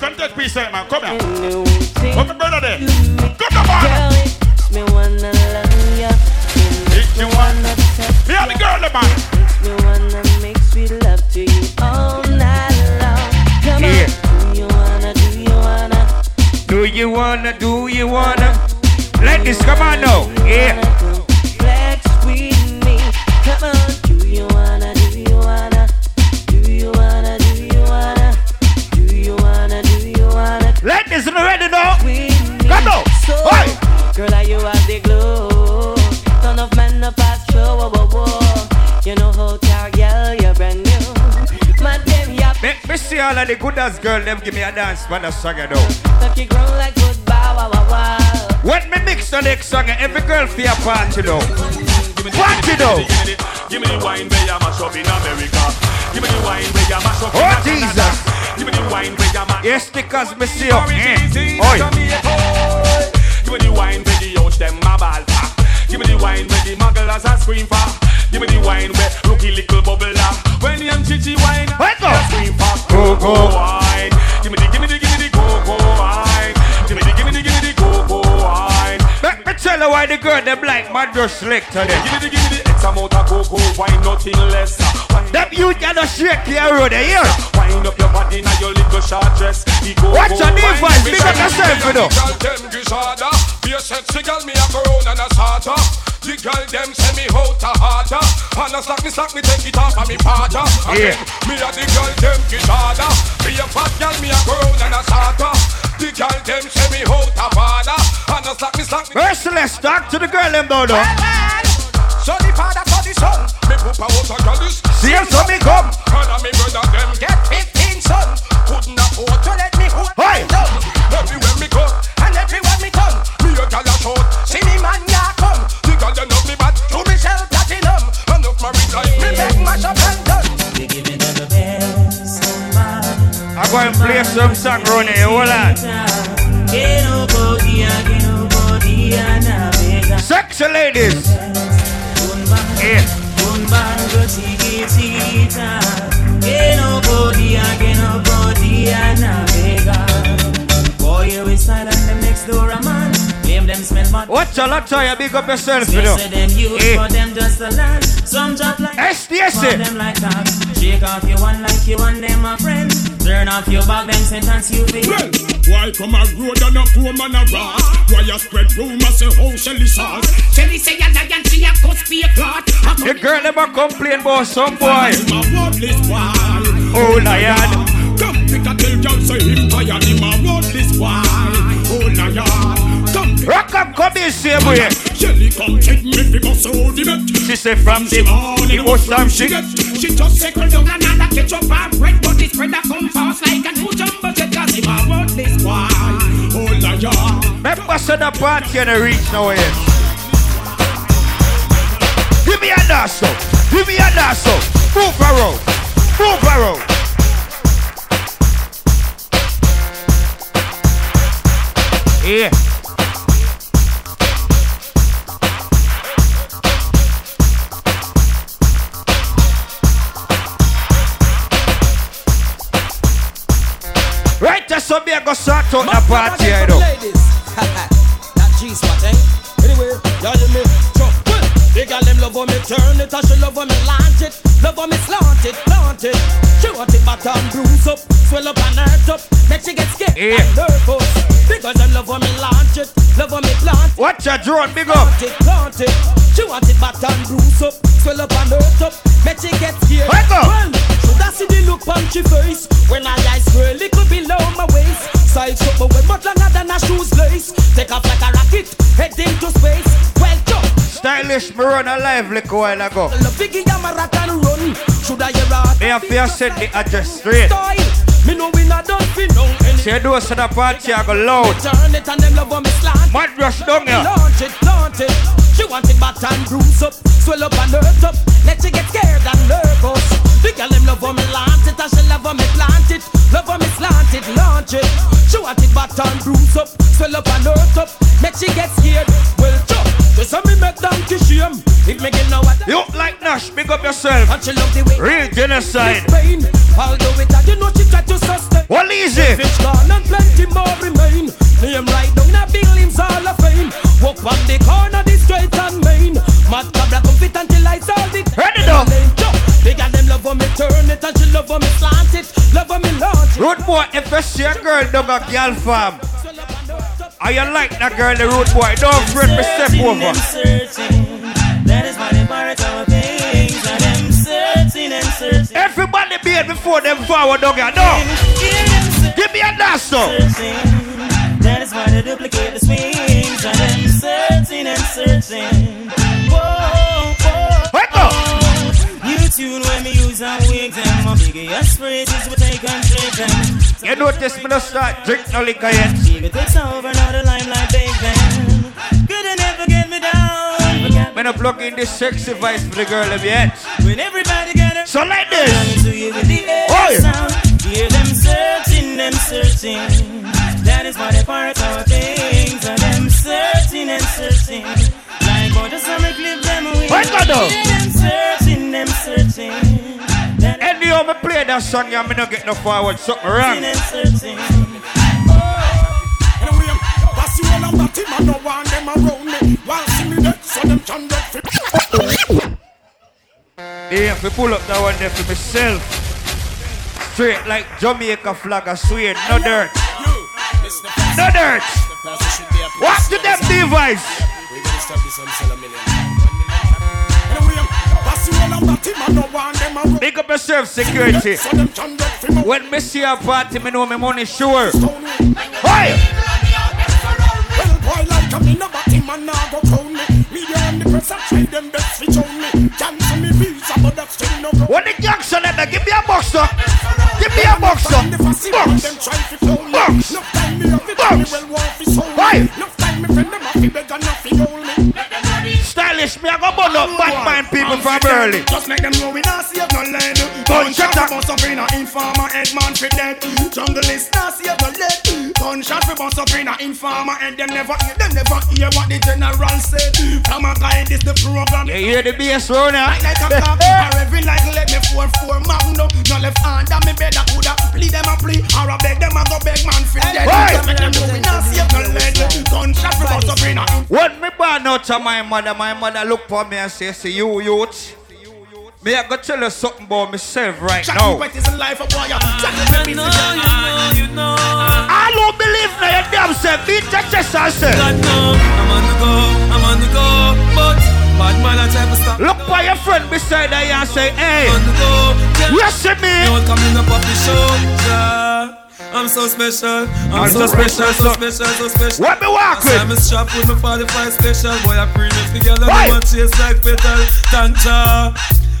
body. Just come take peace, eh, man. Come here. Come here, brother there. Come on, man. Makes me wanna love ya. Makes me wanna touch Me and the girl, man. Makes me wanna make sweet love to you all night long. Come Yeah. on, do you wanna, do you wanna? Do you wanna, do you wanna? Let this come see all of the good ass girl them give me a dance for the song you know. Tuck your ground like wow, wow, wow. When me mix the next song, every girl feel a party though. Party though. Give me the wine where you mash up in America. Give me the wine where you mash up in Oh Canada. Jesus. Give me the wine where you mash Yes, because me see you. Eh. Oi. Oi. Give me the wine where the youth them a ball for. Give me the wine where the mugglers a scream for. Give me the wine where rookie little bubbler. When the chichi wine, Let go. scream for Go, go go. wine. Give me the, give me the, give me the go go wine. Give me the, give me the, give me the go go wine. Let me tell you why the girl them like my dress slick to them. Give me the, give me the X amount of cocoa wine, nothing less. Them you cannot shake your road here. Wind up your body now your little short dress. Watch your device, big up yourself, you know. girl them gishada. Be a sexy girl, me a corona and a starter. The girl them say me out a harder. And a slack me slack me take it off of me partner. Yeah. Me a the girl them gishada. Be a fat girl, me a corona and a starter. The girl them say me out a father. And a slack me slack me. Merciless, talk to the girl them down though. So the father for the son. Me poop a out a girl is. See you so me come. And a me brother them get 15 son. Couldn't afford to let me hold Hey. my down. Everywhere me go and everywhere me turn, me a gal a shout. See me man I'm going play some song, Ronnie. Hold on. Sexy ladies. Yeah. Boy, you inside and them next door a man. Them smell bad. Watch a lot of you big up yourself, you know. Yes, them youth Yeah. for them just a land. Some drop like SDS. for them like that. Shake off your one like you want them a friend. Turn off your back, them sentence you be. Well, why come a road and a poor man a rat? Why you spread rumors say how Shelly sauce? Shelly say a lion, she a cuss be a clot. The girl never complain about some boy. My worthless? Oh, lion. Come pick a tell girl say him tired him a worthless why? Oh lion. Come in, same way. Shelly come me because so the bet. She say from the morning it was some shit. She just circle down another ketchup and bread, but the spread a come fast like a new jumbo jet. Cause him a worthless why? Oh lion. Remember, so the party and the reach now is. Give me a dance, though. Give me a dance, though. Move around. Move around. Yeah. Right, that's so me I go start out the party, I know. That G spot, eh? Anyway, y'all hear me? Jump. Got them love when me turn it, and she love when me launch it. Love when me slant it, plant it. She want it back and bruise up, swell up and hurt up. Make she get scared Yeah. and nervous. Because them love when me launch it, love when me plant it. Watch your drone, big up. Plant it, plant it. She want it back and bruise up, swell up and hurt up. Make she get scared. Let go. Well, should I see the look on she face when I eyes a little below my waist? size up, but way much longer than a shoes lace. Take off like a rocket, head into space. Well, Stylish, me run a live little while ago. The a marathon. Should I hear a Me have to send the address straight. Me know we not done fi no any. See, do us the party, I go loud. Turn it and them love on me slant. Mad rush down here. Launch it, launch it. She want it back and bruise up, swell up and hurt up. Let she get scared and nervous. The girl them love on me launch it and she love on me plant it. Love on me slant it, launch it. She want it back and bruise up, swell up and hurt up. Let she get scared. Well, jump. Just so me make donkey shame. If me get know what. You like Nash, big up yourself. And she love the way. Real genocide. Pain. Although it you know she try to sustain. Well, easy. Fish gone and plenty more remain. Name right down in a buildings all of fame. Walk on the corner, the straight and main. Mad cabra come fit until I saw the Ready now. Big and them love me turn it and she love when me slant it. Love me it. Road boy, if you see a girl down a girl farm, are you like that girl, the road boy? Don't fret me step over. That is why they borrow our things. And them searching and searching. Everybody be it before them forward here. No. Give me a dance song. That is why they duplicate the swings. And them searching and searching. Whoa, whoa. New tune when me use and wig them. My biggest phrases we take and take them. You notice me not start drink no liquor yet. Baby takes over now the limelight, baby. Could have never get me down. Me not plug in this sexy voice for the girl of yet. when everybody got So like this. to you with the air Oi. Hear them searching, them searching. That is why they part our things. And them searching and searching. Like the summer clip them away. Wake up now. Any how me play that song, yeah, me not get no forward, something wrong. And searching. Oh. Anyway, that's you all about him. I no want them around me. While see me dead, so them can get fit. Yeah, if we pull up that one there for myself. Straight like Jamaica flag, I swear, no dirt. No dirt. What to them device? Big up yourself, security. So them can get fit. When me see a party, me know me money sure. Hey! Well, boy, like a me no batty man go crown me. Media and the press a try them best fi own me. Cancel me visa, but that's still no. What the Jackson at that? Give me a box, sir. Give me a box, sir. The fussy man, them try fi clone me. Box. Enough time me have it, me well want fi soul me. Hey! Enough time me friend them have fi beg and have fi hold me. Stylish, me I go burn up bad mind people from early. Just make them know we not save no lead. Gunshot for bust up in a informer fi dead. Jungle is not save no lead. Gunshot for bust up in a informer and Them never hear, them never hear what the general said. From a guy this the program. You hear the bass round Like like a cop, or every like let me four four magnum. No left hand on me bed, I coulda plead them a plea, or I beg them a go beg man fi dead. Just make them know we not save no lead. Gunshot for bust up in a When me born out to my mother, my mother look for me and say, see you youth. Me I go tell you something about myself right Jackie now. White is a life of boy. Jackie You ah, know, you know, you know. I don't believe now your damn self. Beat your chest and say. God no, I'm on the go, I'm on the go, but bad man I try to stop. Look by your friend beside you and say, hey, On the go, you see me? Don't come in up off the show, yeah. I'm so special, I'm, I'm so, so special, so special, special, so special. What me walk Last time with? I strap with my 45 special, boy I premium together, Why? no one chase like petal, tanja.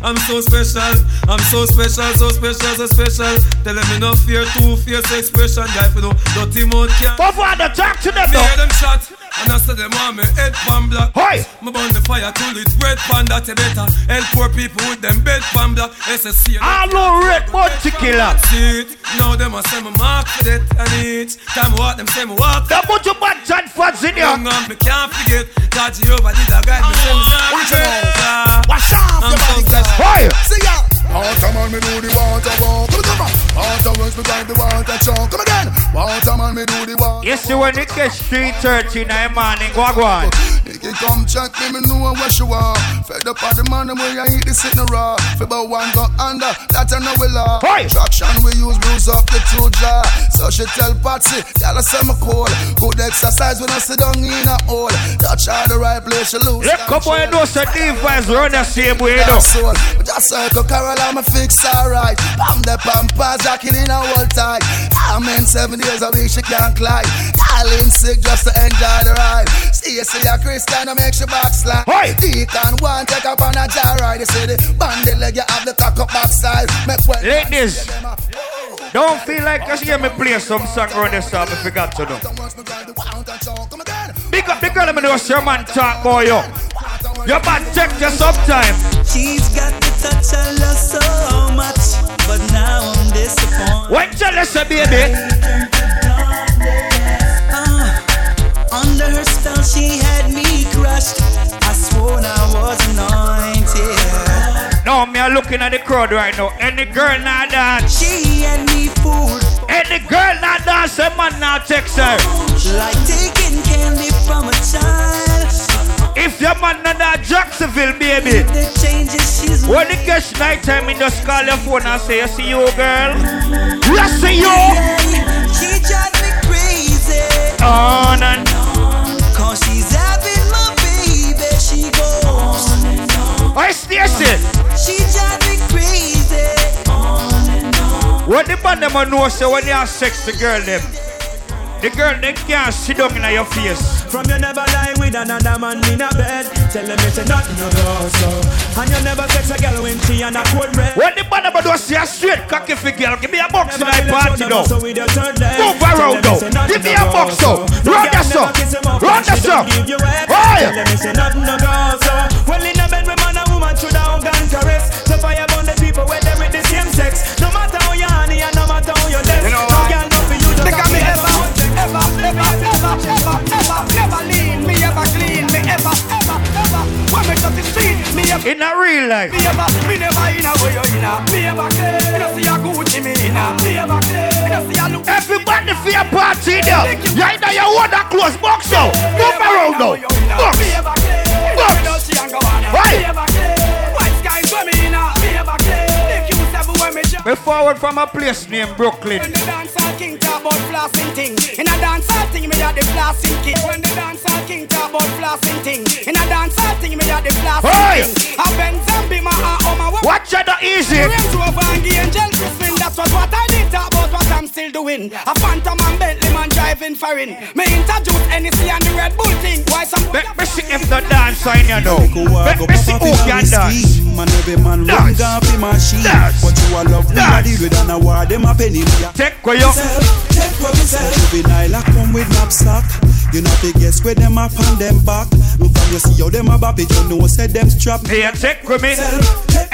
I'm so special, I'm so special, so special, so special. Tell them me no fear, two fierce expression, guy for no dirty mouth can't. But father, talk to them hear them shot, and I say them want me head pan black. Hey! Me burn the fire till it's red pan that you better. Help poor people with them bed pan black. SSC. I know red bounty killer. See it. Now them a say me mark for that and each time walk them say me walk. The bunch of bad chat fans in Young here. man, me can't forget that Jehovah did a guide me. Watch out. Wash off I'm so special. Hey! See ya. Waterman, me do the water walk. Come on, come on. Water me drive the water truck. Come again. Waterman, me do the water. You see when it gets 3.30 in the morning, go on. Nicky come check me, me know where she want. Fed up on the man, way I eat the sitting raw. About one go under, that I know we law. Traction we use, bruise up the two jaw. So she tell Patsy, y'all say me cool. Good exercise when I sit down in a hole. Touch her the right place, she lose. Let come on, you know, so device run the same way, you. Soul. Just circle Carol, I'm a fix alright. Pam the pampas, jacking in a whole tight. I'm in seven days a week, she can't climb. Darling sick just to enjoy the ride. Stacy a Christian, I make she backslide. Hey. Deacon one take up on a jar ride. They say the bandit leg, you have the cock up backside. Make well. Ladies, don't feel like you hear me play some song around this time if you got to know. Big up the girl, let me know your man talk boy yo. Your man check you sometime. She's got the touch I love so much, but now I'm disappointed. When jealous, baby. Uh, under her spell, she had me crushed. I swore I was anointed. No, me are looking at the crowd right now. Any girl now dance. She had me fooled. Any girl now dance, a man now text her. Like taking candy from a child. If your man not that Jacksonville, baby. The changes When it gets night time, you just call your phone and say, I see you, girl. I see you. She drives me crazy. On and Cause she's having my baby. She goes. I Stacy. She drives me crazy. What the man them know say when you have sex, the girl them. The girl they can't sit down in your face. From you never lie with another man in a bed. Tell them it's a nothing no go so. And you never sex a girl when she on a cold red. What the man them a do say a straight cocky for girl. Give me a box in my party though. So with your third leg. Move around though. Give me a box though. Run that so. Run that so. Tell them it's nothing no go so. Well in a bed with man and woman should have gun caress. So fire burn the people where they with the same sex. When me the street, me ever. In a real life. Me ever, me never in a way you in a. Me ever me see a Gucci me in a. Me ever me see a look. Everybody for your party there. You either you want close box so. Move around though. Box. Me ever me no see a go on. Right. Me ever clean, white skies where me in a. Me ever clean, the Q7 where me jump. We forward from a place named Brooklyn. When the dancehall king talk about flossing thing, in a dancehall thing me a the flossing king. When the dancehall king talk about flossing thing, Oma wa- Watch out, easy. Range Rover and the Angel Crispin, that's what what I did talk about what I'm still doing. A Phantom and Bentley man driving foreign. Me introduce NEC and the Red Bull thing. Why some Let me see if the dance sign you know. Let me see who can dance. Man, every man run down for machine. But you a love me, I deal with an award, them a penny me. a- Take where you Take where me sell. Juvenile a come with knapsack. You know the guess where them up on them back. Look from you see how them a bop it, you know said them strap. Here, take with me.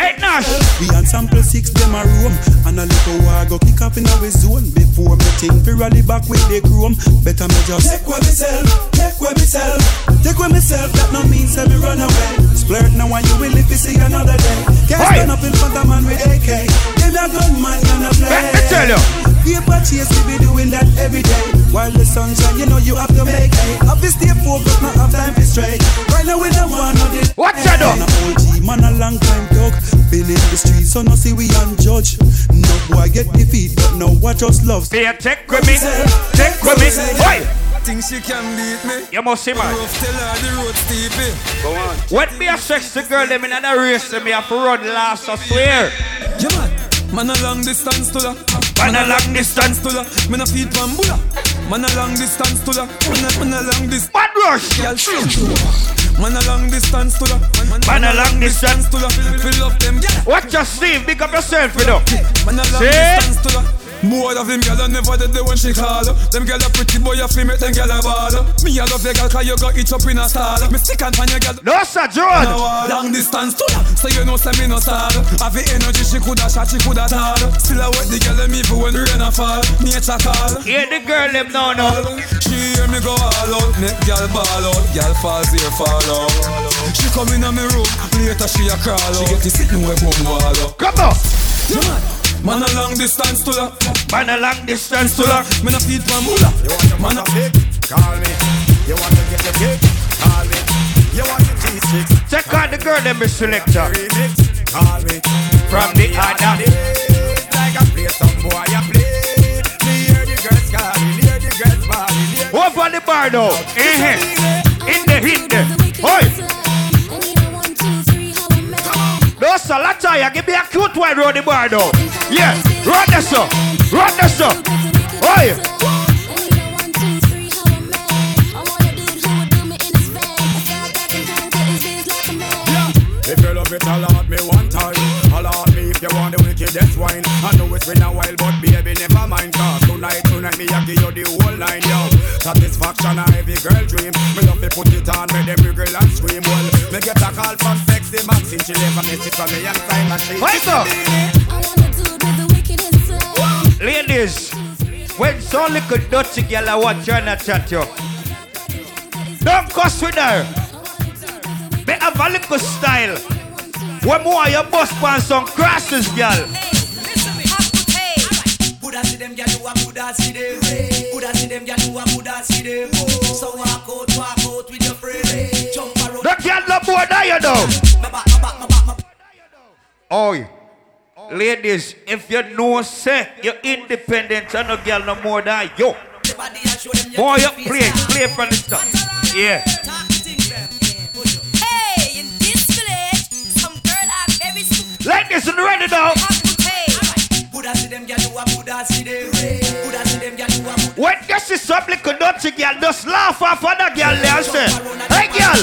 Hey, Nash. We on sample six them a room And a little war go kick up in our zone Before me think fi rally back with the chrome Better me just Take where myself, take where myself Take where myself, that no means that me run away Splurt now and you will live to see another day Can't Hey. stand up in front of man with AK Give me a gunman gonna play Let me tell you. Paper chase, we be doing that every day While the sun shine, you know you have to make hay Have to stay focused, not have time to stray Right now we don't want no this What you do? Man a OG, man a long time dog Been in the streets, so no see we unjudged No boy get defeat, but no I just love Here, take with me. Take with me. Why? Think she can beat me. You must see, man. Rough, tell her the road steepy. Eh. Go on. When me a sex the girl them in a race, me have to run last, I swear. Yeah, man. Man a long distance to la. Man a long distance to la. Man a feet bambula. Man a long distance to la. Man a, man a long distance. Man rush. Girl, Man a long distance to la. Man a long distance to la. Fill up them. Yeah. Watch your sleeve, big up yourself, you know. Man a long See? distance to la. More of him, girl, I never did the when she call Them girl a pretty boy, a feel make them girl a ball Me a love your girl, cause you got it up in a stall Me stick and pan your girl. No, sir, George Long distance to her, so you know say me no sad Have the energy, she coulda shot, she coulda tall. Still I wet the girl, them even when rain a fall. Nature call. Hear the girl, them no, no She hear me go all out, make girl ball out. Girl falls here, fall out. She come in a me room, later she a crawl out. She get to sitting where boom wall out Come on. Yeah, man Man a long distance to la Man a long distance to la Man a feed from mula You want your Man a big, call me. You want to get your kick? Call me. You want your G6? Check out the girl, them is selector. Remix, call me. From the other. Like I play some boy, I play. Me hear the girls calling, hear the girls bawling. hear- Over the bar though. Eh, in the in the. Oi. Sir, Lataya, give me a cute one round the bar though. Yeah, run this up. Run this up. Oi! If you love it, me one time. Me if you want the wickedest wine. I know it's been a while, but baby, never mind. Cause tonight, tonight, me, I give you the whole line, yo. Satisfaction, a every girl dream. Me love to put it on, make them wriggle and scream. Well, me get a call from sexy Maxine. She never miss it from me and time and she. Wake up! Ladies, when some little dirty girl I want you and chat you, don't cuss with her. Be have a little style. When more you bust on some crosses, girl. Coulda see them gyal, you a coulda see them. Coulda see them gyal, you a coulda see them. So walk out, walk out with your friend. Jump around. The girl no more than you know. Oi. Ladies, if you know say you're independent and no girl no more than you. Boy, you play, play from the start. Yeah. Hey, in this village, some girl are very stupid. Ladies, you ready now? Coulda see them gyal, you a coulda see them. Coulda see them gyal, you a coulda. When you see some little dirty girl, just laugh off of that girl there and say, Hey girl,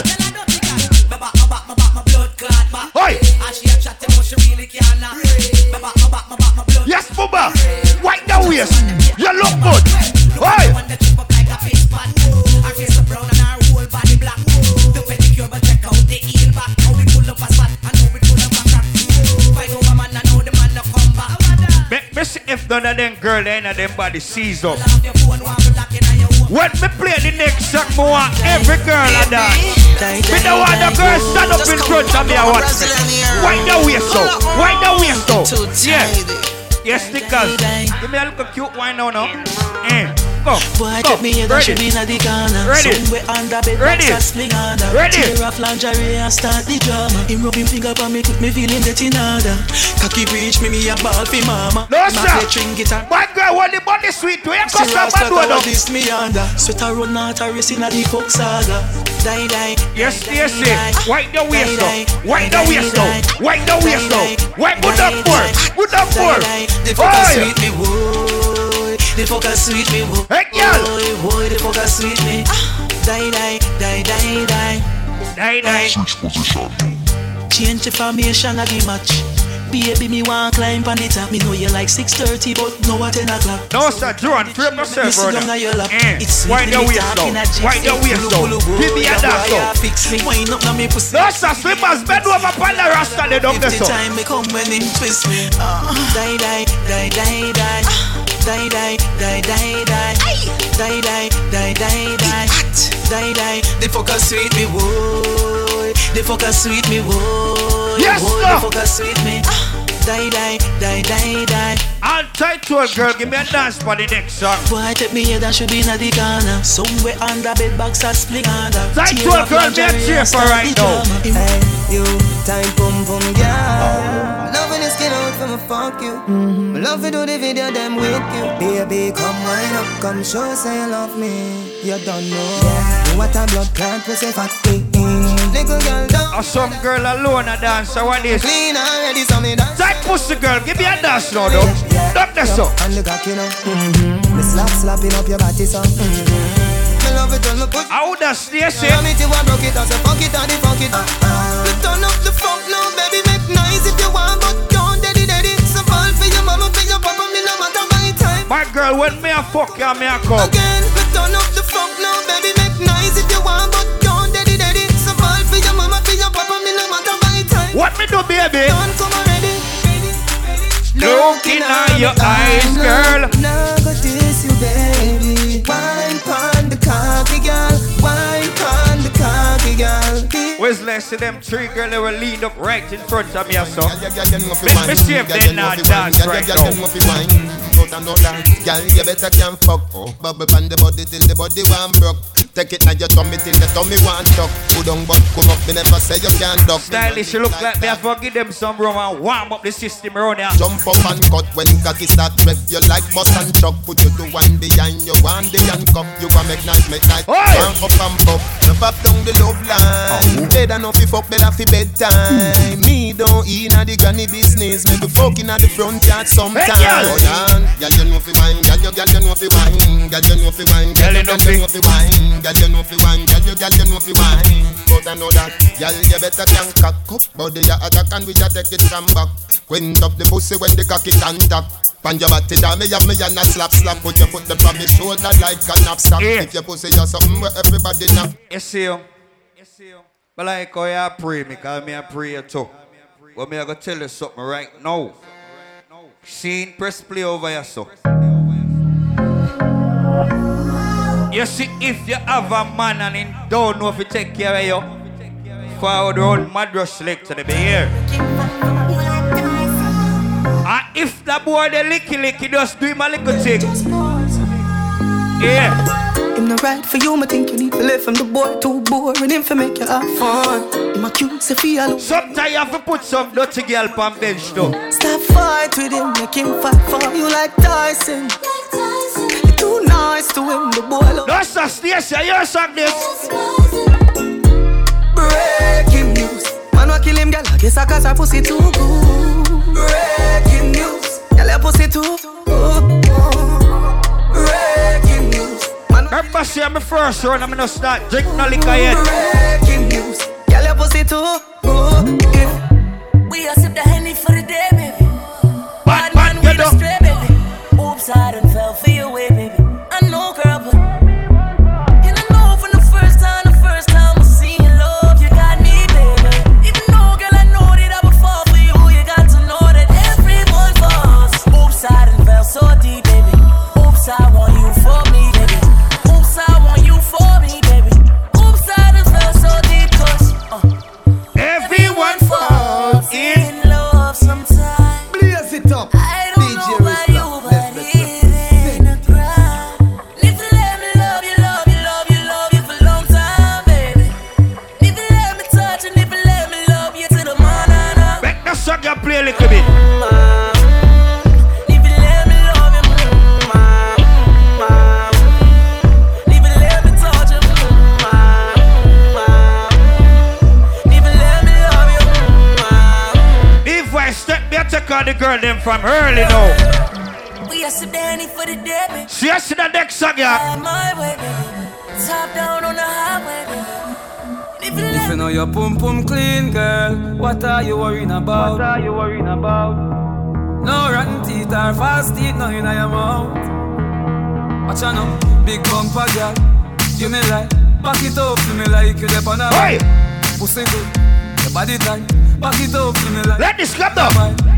Oi! Yes, Bubba. Wipe the waist. You look good. Oi! See if none of them girl ain't of them body sees up. When me play the next song, me want every girl a dance. Me don't want the girl stand up in front of me and watch me. Wind the waist out. Wind the waist out. Yeah. Yes, stickers. Give me a little cute wine now, now. Eh. Go. Boy, take me that Ready. be in the corner. Ready. Somewhere under bed, Ready. and sling under. Ready. Tear off lingerie and start the drama. Him rubbing finger on me, put me feeling that in order. Cocky reach me, me a ball for mama. No, sir. play string guitar. My girl, when the body sweet, See got some Rasta bad one this me under. Sweat a run out a race in the coke saga. Die die. Yes, yes, yes. Wind the waist up. Wind the waist up. Wind the waist up. Wind good up for. Good up for. The fucker sweet me. The fucker sweet me, boy. Hey, girl. Boy, boy, the fucker sweet me. Die die, die die die. Die die. Switch position. Change the formation of the match. Baby, me want climb on it up. Me know you like 6.30, but no at 10 o'clock. No, sir, John, frame yourself, Me sit brother. down on your lap. Eh, It's sweet, wind me the waist talking down. a G, Wind the say, waist gulu, down. gulu, gulu. Give me a dance boy, down. Fix me. Wind up now me pussy. No, sir, slippers bend over upon the rasta, they don't If get the so. time me come when him twist me. Uh, die, die, die, die, die. Die, die, die, die, die. Die, die, die, die, die. Die, die. The fucker sweet me, boy. The fucker sweet me, boy. Yes, boy, sir. The fucker sweet me. Ah. Die, die, die, die, die. Untitled girl, give me a dance for the next song. Boy, take me here, that should be in the corner. Somewhere under bed box or split under. Tight Tear to a off girl, me a lingerie cheer for start right the now. Hey, you, time pum pum girl. Loving the skin out from a fuck you. Mm-hmm. Love to do the video, them with you. Baby, come wind up, come show, say you love me. You don't know Yeah. what a blood clot we say fat Little girl, don't Or some girl alone a dance, so what is? clean already, so me dance. Tight pussy girl, give me a dance now, though. Don't that so. And the cock, you know. Mm-hmm. Me slap, slapping up your body, so. Mm-hmm. Me love it when me put. How would that stay say? Me too, I broke it, I say fuck it, I the fuck it. Me turn up the funk now, baby, make nice if you want, but don't daddy daddy. So fall for your mama, for your papa, me no matter my time. My girl, when me a fuck you, me a come. Again, What me do, baby? Don't come already. Looking at your eyes, girl. Now go diss you, baby. Wine pon the cocky girl. Wine pon the cocky girl. Where's less of them three girl that will lean up right in front of me or so? Make me see if they not dance right now. Girl, you better can fuck. Oh, bubble pan the body till the body one broke. Take it now your tummy till your tummy want tuck. Put down but come up, me never say you can't duck. Stylish, look like me. I forgive them some rum and warm up the system around here. Jump up and cut when cocky start rev You like bus and truck Put you to one behind you One the handcuff You a make nice, make Oi! Turn up and pop Jump up down the love line oh. Better no fi fuck Better fi bedtime Me don't eat na the granny business Me be fucking at the front yard sometime Hey, girl. Oh yeah Girl you know fi wine Girl you, girl you know fi wine Girl you know fi wine girl you know fi wine Girl you know fi wine. Girl you, girl you know fi wine. But I know that. Girl you better can cock up. Body ya attack and we ya take it from back. Quint up the pussy when the cocky contact Pan your body down, me have me and a slap slap. Put your foot up on me shoulder like a knapsack. If your pussy just something where everybody know You. See you. But like oh, how you pray. Me, cause me a pray too. But me I gonna tell you something right now. Scene, press play over here, so. You see, if you have a man and he don't know if he take care of you, forward round mad rush leg to the be here. And if the boy the licky licky just do him a little thing. Yeah. Him no right for you, me think you need to live from the boy too boring. Him for make you have fun. Him a cute, say feel Sometimes you have to put some dirty girl on bench though. Stop fight with him, make him fight for you like Tyson. You too nice to him, the boy love. No, sir, Stacia, you song this. Breaking news. Man, wa kill him, girl. I guess I got her pussy too good. Breaking news. Girl, your pussy too good. Breaking news. Remember, see, I'm the first round, I'm gonna start drink no liquor yet. Breaking news. Girl, your pussy too good. Yeah. We are sip the honey for the day, baby. Bad man, we the stray, baby. Oops, I done fell for your way, baby. Step me, I take all the girl them from early now. We are sip Danny for the day. See, I see the next song, yeah. My way, baby. Top down on the highway, baby. If you If you know your pum pum clean, girl, what are you worrying about? What are you worrying about? No rotten teeth or false teeth, no in your mouth. Watch out now, big bumper girl, you me like, back it up to me like you dep on a Hey! Pussy good, your body tight, back it up to me like. Let this come down.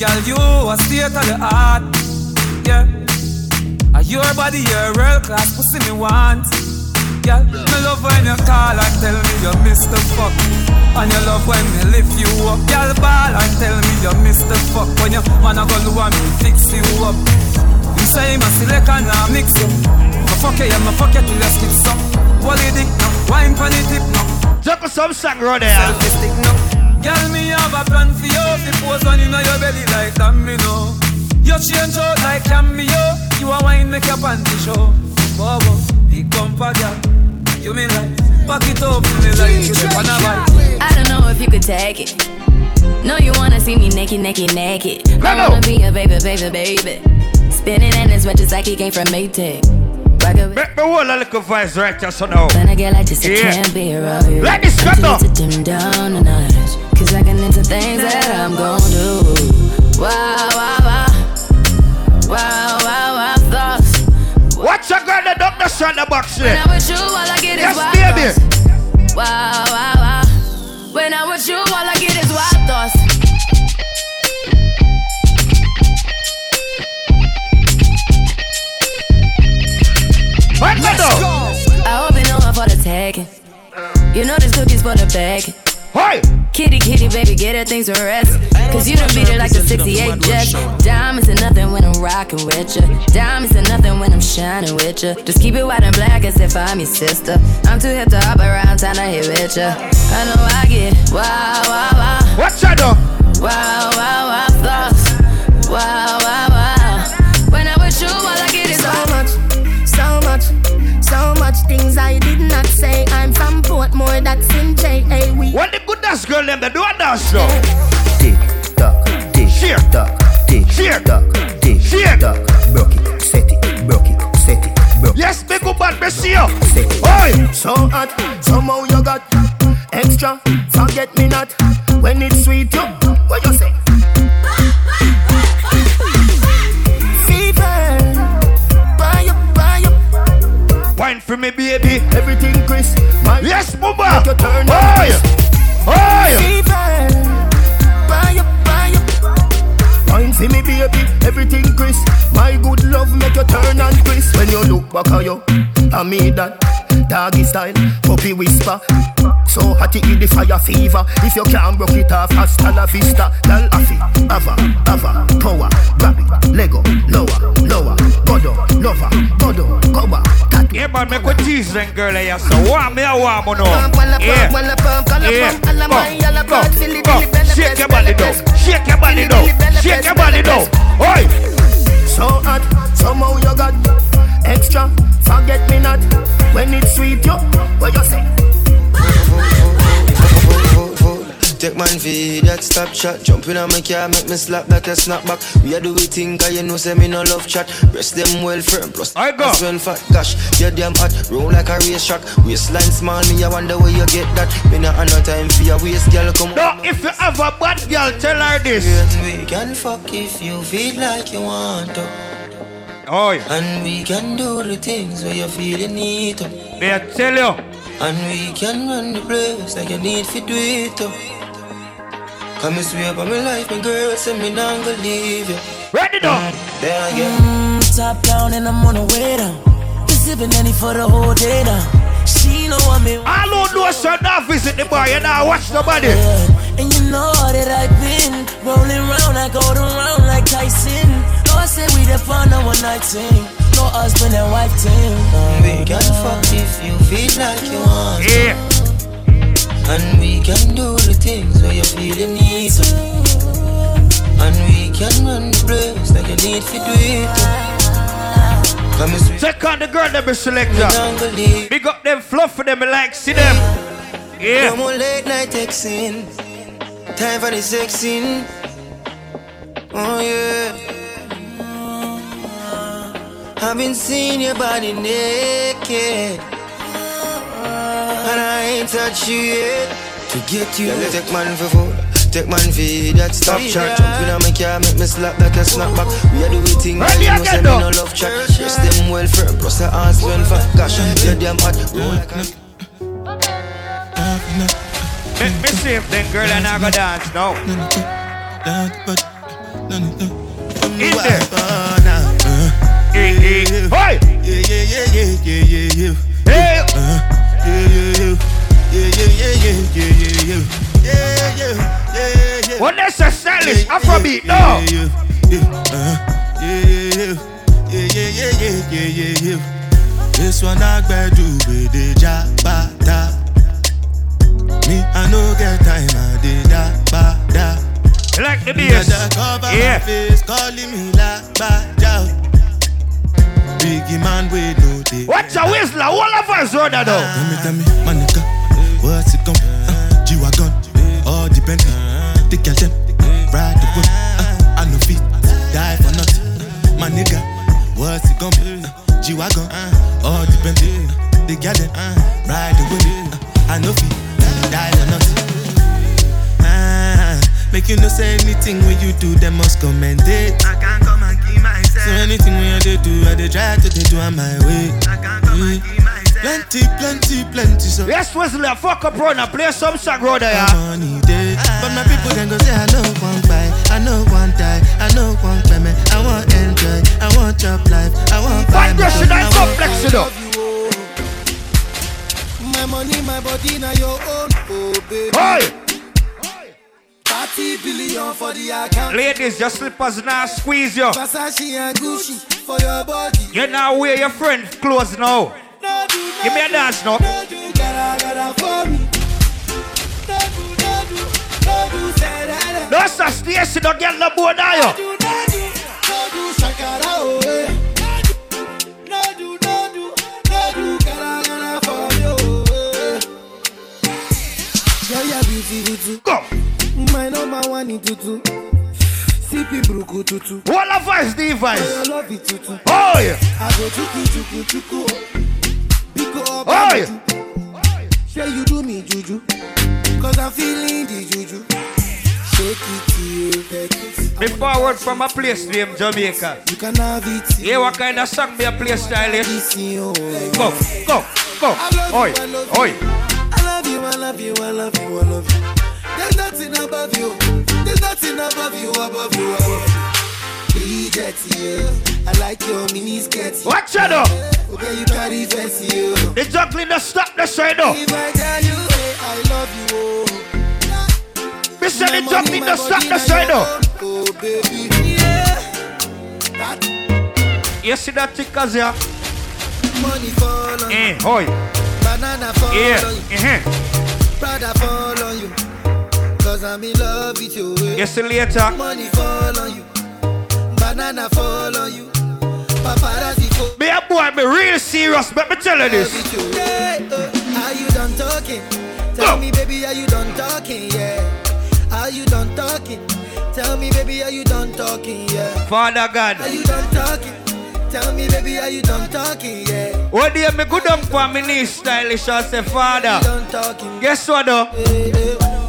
Girl, you a state of the art, yeah. And your body, your real class pussy me want. Girl, me love when you call and tell me you miss the fuck. And you love when me lift you up. Girl, ball and tell me you miss the fuck. When you wanna go low and me fix you up. You say my select and I mix you. My fuck you, yeah, my fuck you till you skip some. Wally dick now, wine pon the tip now. Jump some song right there. Selfie stick now. Girl, me have a plan for you. The pose on inna your belly like that. You change out like cameo. You a wine make your panty show. Bobo, big bumper girl. You me like back it up, me like you the on a bike. I don't know if you could take it. No, you wanna see me naked, naked, naked. I wanna be a baby, baby, baby. Spinning in his just like he came from Maytag. Make me hold a little voice right just so now. When I get like this, I Yeah. can't be around you. Let this I come up. to dim down a notch. Cause I can into things that I'm gon' do. Wow, wow, wow. Wow, wow, wow, thoughts. Watch your girl, the doctor shot the box When. I'm with you, all I get is Yes, wild baby. thoughts. Wow, wow, wow. When I'm with you, all I get is wild thoughts. I hope you know I'm for the tagging. You know this cookie's for the bag. Hey! Kitty, kitty, baby, get her things to rest. Cause you done beat her like the 68 Jets. Diamonds are nothing when I'm rocking with ya. Diamonds are nothing when I'm shining with ya. Just keep it white and black as if I'm your sister. I'm too hip to hop around, time to hit with ya. I know I get wow, wow, wow. What's that though? Wow, wow, wow, thoughts. Wow. Things I did not say. I'm from Portmore, that's in JA. We What the good dance girl them? They do a dance though. Tick tock, tick Shake. tock, tick Shake. tock, tick Shake. tock. Broke it, set it, broke it, set it, broke it. Yes, big up bad, me see you. Set it. Oi! so hot, somehow you got extra. Forget me not when it's sweet. You, what you Wine for me, baby. everything crisp. My Yes, Make Mumba. you turn Oi! crisp. Oi! Fever, buy up, buy up. Wine for me, baby, everything crisp. My good love make you turn and crisp. When you look back at you, I mean that doggy style, puppy whisper. So hot it in the fire fever. If you can't broke it off, hasta la vista. Lal afi, ava, ava, power, grab it, Lego, lower, lower, godo, lover, godo, cover. Yeah, man, make a tease them girl here. So warm me, I warm you know. Pump, walla pump, Yeah. walla pump, calla Yeah. Go, go, go. Shake your body down. Shake your body down. Shake your body down. Oi! So hot, somehow you got extra. Forget me not when it's sweet, yo. What you say? Take man feed that stop shot Jumping on my car make me slap that a snap back We are do we think cause you know say me no love chat Rest them well firm plus I go. as well fat Gosh, you damn hot Roll like a race track Waistline small me I wonder where you get that Me not have no time for your waist girl come No, if you have a bad girl, tell her this. We can fuck if you feel like you want to Oh, yeah. And we can do the things where you feel you need to They tell you. And we can run the place like you need to do it too. Come and swear by my life, my girl, say me not gonna leave you. Ready now. There I get. Mm, top down and I'm on the way down. Been sipping any for the whole day now. She know I'm in. All who know so now visit the bar, you now watch nobody. And you know that I've been rolling round, I go around like Tyson. No, I say we the fun a one night thing. No husband and wife team. We can fuck if you feel like you want. to. Yeah. And we can do the things where you feel you need to. And we can run the place like you need to do it. Come. Check on the girl that be selector. Me not gonna leave. Big up them fluff for them, like see them. No Yeah. more late night texting. Time for the sexing. Oh yeah. I've been seeing your body naked. And I ain't touched you yet. To get you. Yeah, take man for food. Take man for that stop chat. Jumping on my car, make me slap like a snapback. We are doing thing, Ready you know, say me no love chat. Yes, them well firm, plus the ass well fat. Gosh, you're damn hot. Roll like a Let me see if them girl and I go dance now. In there. Yeah, yeah, yeah. Hey! Uh, What stylish Yeah, Afrobeat, no. Uh. This one I do with the jabata. Me, I no get time, I did that, like the bass? Yeah. calling me da. Biggie man, we know they. Watch a whistler, all of us run that though. Tell me, tell me, my nigga, what's it come? Uh, G-Wagon, all the Bentley, the girl them, ride the whip. Uh, I no fit, die for nothing. My nigga, what's it come? Uh, G-Wagon, all the Bentley, the girl them, ride the whip. Uh, I no fit, die for nothing. Ah, make you no say anything when you do, them must commend it. I can't come and keep myself. So anything when you do, I dey try to dey do on my way. I can't come and keep myself. Plenty, plenty, plenty. So Yes, Wesley, fuck up run and play some song, brother. Yeah. money day. But my people then go say I know one buy, I know one die, I know one payment. I want enjoy, I want job life, I want One buy question motor, and I want complex it up. My money, my body, now your own, oh baby. Hey! 40 billion for the account. Ladies, your slippers now squeeze you. Versace and Gucci for your body. You now wear your friend clothes now. No do, no Give me a dance now. No do, gotta, gotta for me. No do, no do, no do, say that. No, sir, Stacy, don't get the board now. No do, no do, no do, shakara, oh, eh. No do, no do, no do, gotta, gotta for me, oh, eh. Girl, you're beautiful too. Go. My number one in tutu. Sippy bruku tutu. What a voice, the I love it tutu. Oh, yeah. I go chuku chuku chuku. Biko up. Oh, yeah. Say you do me juju. Cause I'm feeling the juju. Shake it till take it. Me forward from a place named Jamaica. You can have it. Yeah, what kind of song me a play stylish? Go, Go, go, go. Oi, oi. I love you, I love you, I love you, I love you. There's nothing above you. There's nothing above you, above you, above you. Reject you. I like your mini skirt. Watch out, though. Okay, you carry fancy you. The juggling the stop the side though. If I tell you, hey, I love you, oh. Say the juggling the stop the side though. Oh, baby, yeah. That You see that tickers here? money fall on Eh, you. oi. Banana fall Yeah, you. uh-huh. Fall on you. Cause I'm in love with you. You later. Money fall on you. Banana fall on you. Paparazzi fall Me a boy, me real serious, but me tell you this. Yeah, uh, are you done talking? Tell me, baby, are you done talking? Yeah. Are you done talking? Tell me, baby, are you done talking? Yeah. Father God. Are you done talking? Tell me, baby, are you done talking? Yeah. One day me good up for me stylish and say, Father. Done talking. Guess what though?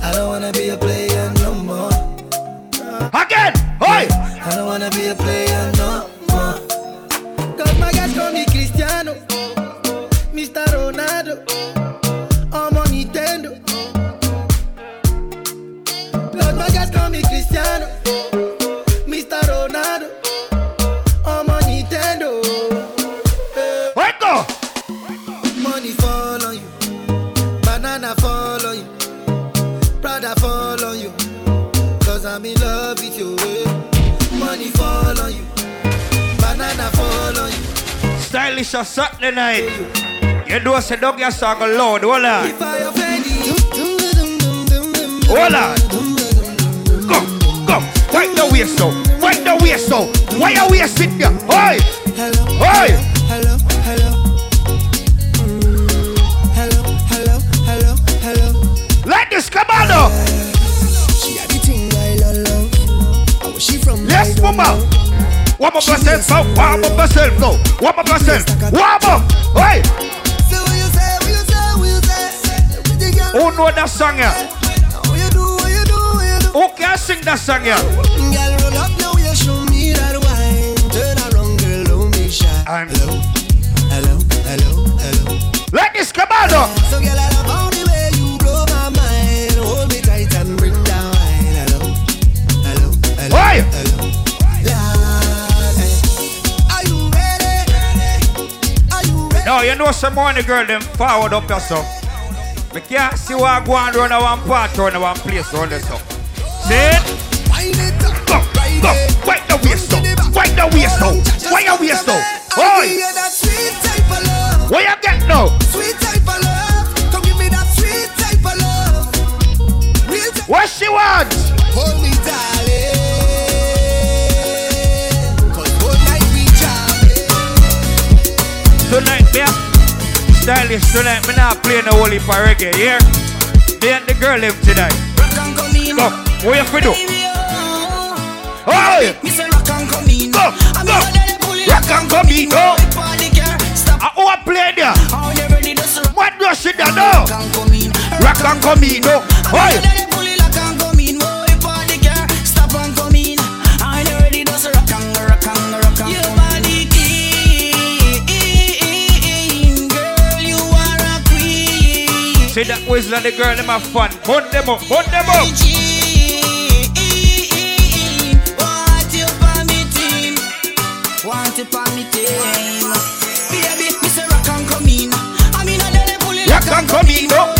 I don't wanna be a player no more. Again, oi. I don't wanna be a player no more. Cause my guys call me Cristiano, Mr. Ronaldo, on Saturday night. You do say dog your song loud, hold on. If I offend you, Hold on. Go, go. Wipe the waist so. Wipe the waist so. Why waist it there? Oi. hello, Oi. hello, hello. Hello, hello, hello, hello. Like this, come on now. She had the thing I love. How was she from? Yes, mama. Warm up yourself, so warm up yourself, no. Warm up yourself. Warm up. You Who know that song here? Who can sing that song here? Girl, roll up now, you show me that wine. Turn around, girl, don't be shy. I'm Hello, hello, hello, hello. Like this, come now. So, girl, I you ready? No, you know some money girl them forward up yourself. Me can't see what I go on run a one part run a one place run this up. See it? Go, go, wipe the waist so. Wipe the waist so. Why you waist? I Oi. Where you get now? Sweet type of love. Come give me that sweet type of love. What she want? Hold me, darling. Tonight, me a stylish tonight. Me not playing the heap of reggae, yeah? Me and the girl live tonight. Rock and come in. Go, what you fi do? Oh. Me say rock and come in. Go, go. gonna let it pull it Rock and come in, go. Party girl, Stop. I who a play there? How they ready to rock What do she do now? and come in. Rock and come in, no. I'm See that whistle of the girl, them have fun. Bun them up, bun them up. Want you for me team. Want you for me team. Baby, say rock and come in. I mean, I let pull it Rock and come in, no.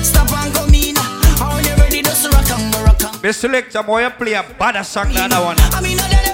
Stop and come in. How you ready to rock and rock and Me select a boy play a bad song than that one. I mean, I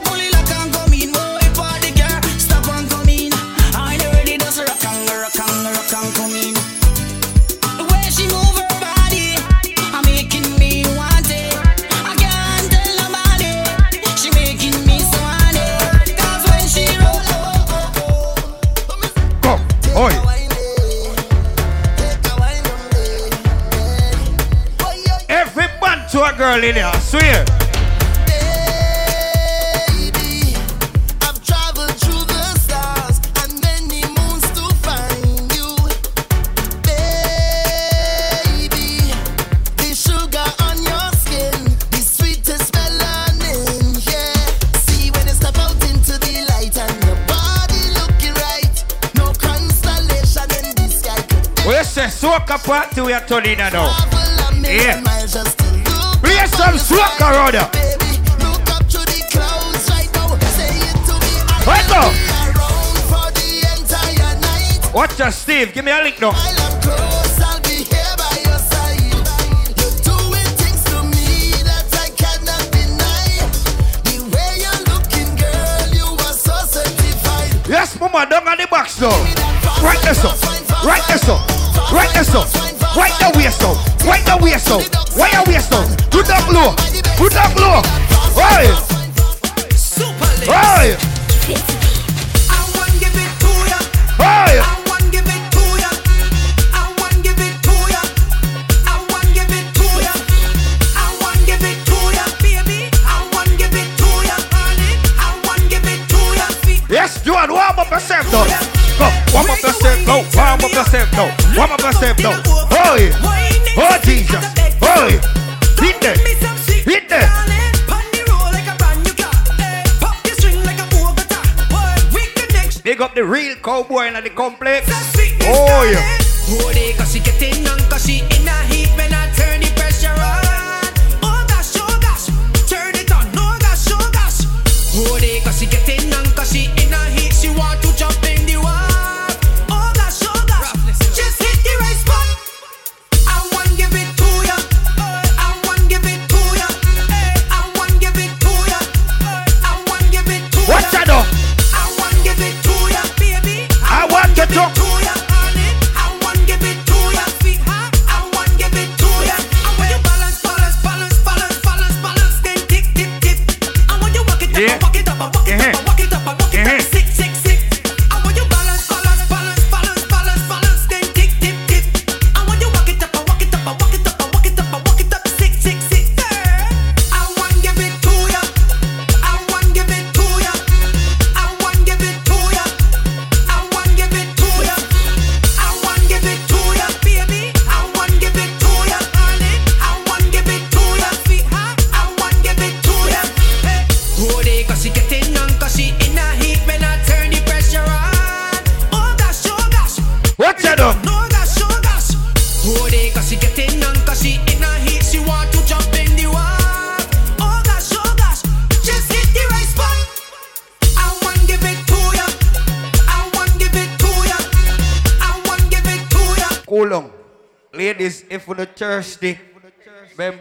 constellation in the sky. We say soca party we are turning it now. Yeah. Some up now. Around the entire. Watch us, Steve. Give me a link now. Yes, mama, down on the box now. Right there, so. Right there, so. Right there, so. Right the waist so. Right the waist so. Why your waist so? Put that low. Put that low. Right. Right. I want give it to ya. Right. I want give it to ya. I want give it to ya. I want give it to ya. I want give it to ya, baby. I want give it to ya, honey. I want give it to ya. Yes, Joan, warm up yourself now. Go, warm up yourself now. Warm up yourself now. Warm up yourself now. Oh, yeah. Oh, Jesus. Yeah. Hit there. Hit there. Big up the real cowboy in the complex. Oh, yeah.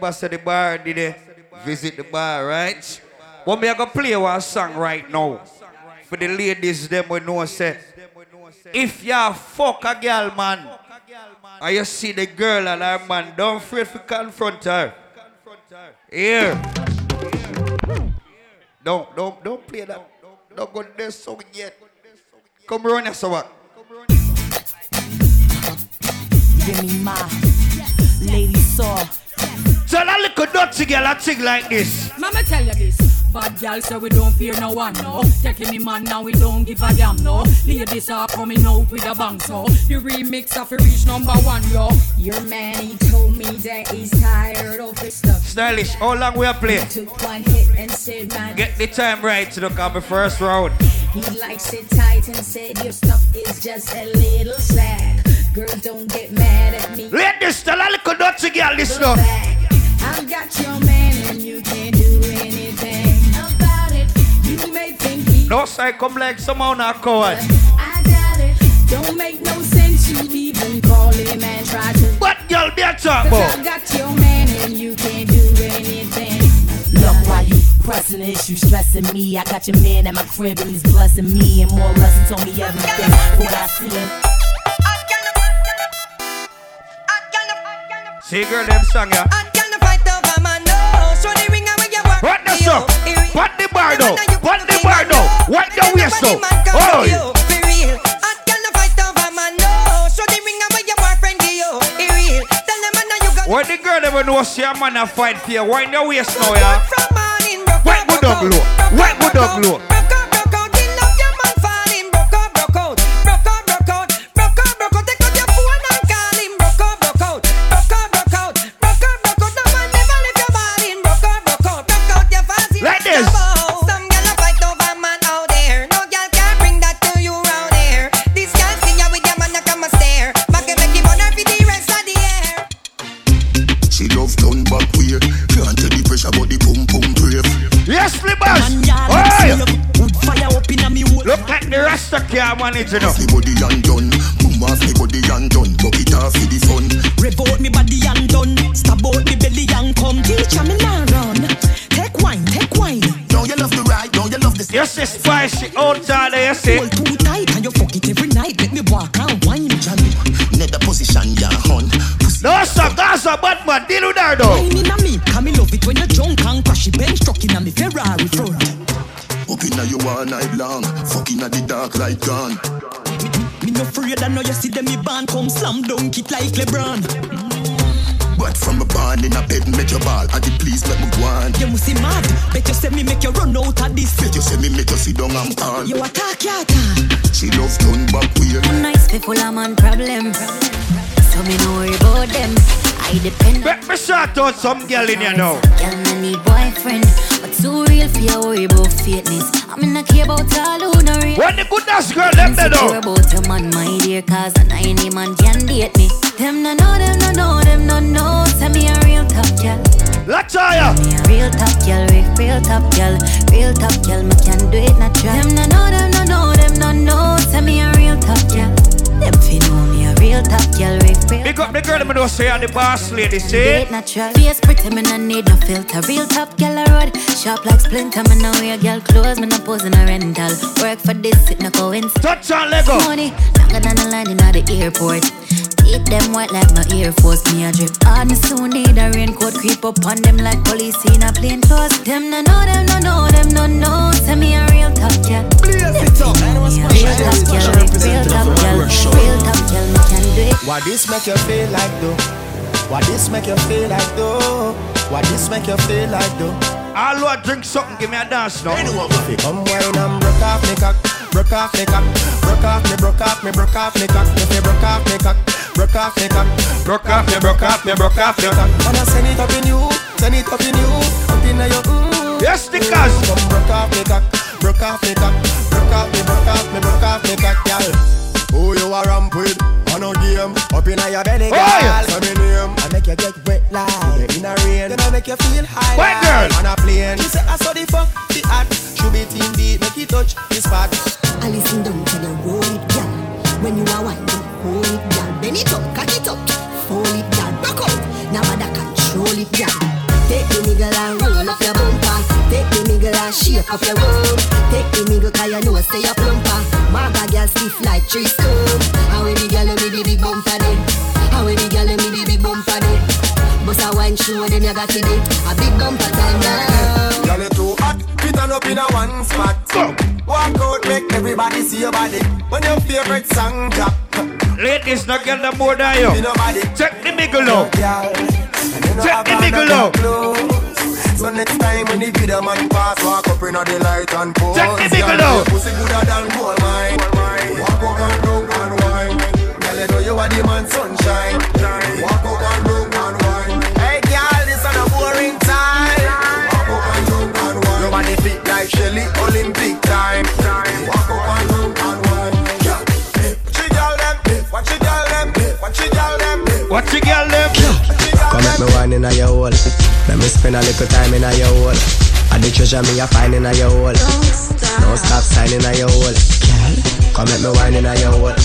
Members of the bar did they visit the bar, right? But me I gonna play one song right now. For the ladies, them we know say, if you fuck a girl, man, and you see the girl and her man, don't afraid to confront her. Here. Don't, don't, don't play that. Don't go there song yet. Come run your song. Give me my lady saw. Tell a little dirty girl a thing like this. Mama tell you this. Bad girl say we don't fear no one, no. Taking me man now we don't give a damn, no. Ladies are coming out with a bang, so the remix of a reach number one, yo. Your man he told me that he's tired of this stuff. Stylish, how long we are playing? Took one hit and said, man, Get the time right to look at the first round. he likes it tight and said your stuff is just a little slack. Girl, don't get mad at me. Ladies, tell a little dirty girl this now. I've got your man and you can't do anything about it. You may think he No side come like someone a coward. I doubt it. Don't make no sense you even call him and try to. What girl be a talk Cause about? I've got your man and you can't do anything pressing issues, stressing me. I got your man at my crib and he's blessing me. And more or less, he told me everything. What I see. See, girl, them song, yeah. What the song? What the bar though? What the bar though? What the waist though? Oh, What the girl ever know see a man a fight for you? Wind your waist now, yeah. What good up low? What good up low? Can't manage enough. Me body and done. Boom off me body and done. Buck it off for the fun. Rev out me body and done. Stab out me belly and come. Teacher me now run. Take wine, take wine. Don't you love the ride? Don't you love the You see spicy outside there, you see. Hold too tight and you fuck it every night. Let me walk and wine, Johnny. Nether position, yeah, hun. No, sir, that's a bad man. Deal with that though. Wine inna me, come me love it when you drunk and crash it. Bench truck inna me Ferrari front. Up inna you all night long. Fucking at the dark light gone. Me no afraid I know you see them me band come slam dunk it like LeBron. But from a barn in a bed, make your ball. And the please let me go on. You must see mad. Bet you say me make you run out of this. Bet you say me make you sit down and pan. You attack, you attack. She love turn back weird. Nice people, I'm on problem. So me no worry about them. I depend Let me shout out some girl in here now. Girl, me need boyfriend, but too real for you worry about fakeness. I'm in a care about all who no real. What the goodness girl there Insecure though? about your man, my dear, cause an any man can date me. Them no know, them no know, them no know. Tell me a real top girl. Lataya. Me a real top girl, real, real top girl, real top girl. Me can do it natural. Them no know, them no know, them no know. Tell me a real top girl. Them fi know me a real top girl, real, real. Big up the girl them know say I'm the boss lady, see? natural. Face pretty, me no need no filter. Real top girl a road, sharp like splinter. Me no wear girl clothes, me no pose in a rental. Work for this, it no coincidence. Touch on Lego. Money longer than the line in the airport. Teeth them white like my Air Force. Me a drip hard, me soon need a raincoat. Creep up on them like police in a plain clothes. Them no know, them no know, them no know. Tell me a real top girl. Real top girl, real top girl, real top girl. Me can do it. What this make you feel like though? Why this make you feel like though? Why this make you feel like though? All who drink something, give me a dance now. Come wine and broke off me cock, broke off me cock, broke off me, broke off me, broke off me cock. If you broke off me cock, broke off me cock, broke off me, broke off me, broke off me cock. Wanna send it up in you, send it up in you, up in your mm. Yes, the cuz. Come broke off me cock, broke off me cock, broke off me, broke off me, broke off me cock, girl. Who you a ramp with? On a game, up in your belly, girl. Oi! Say me name. I make you get wet like in a rain. Then I make you feel high. Wet like girl. On a plane. She say I saw the fuck, the hot. Should be team beat, make it touch the spot. I listen down to the roll it, girl. When you are winding, hold it, girl. Bend it up, cock it up, fold it, girl. Rock out, now I control it, girl. And shake up your room. Take the nigga 'cause you know say you're plumper. Maga girl stiff like tree scoop. How we the girl me the big bumper then? How we the girl me the big bumper then? Bust a wine show then you got it. A big bumper time now. Girl, you too hot, fit on up in a one spot. Walk out, make everybody see your body. When your favorite song drop. Ladies, not get the more than you. Check the nigga low. Check the Take nigga low. So next time when the video man pass, walk up in the light and pose. Check the nigga your Pussy gooder than gold mine. Walk up and down and wine. Girl, you know you are the man sunshine. Walk up and down and wine. Hey, girl, this on a boring time. Walk up and down and wine. Your body fit like Shelly, Olympic time. Walk up and down and wine. Watch your girl them, watch your girl them, watch your girl them. Watch your girl them. Come make me wine inna your hole. Let me spend a little time inna your hole. And the treasure me a find inna your hole. Don't stop signing inna your hole. Come make me wine inna your hole.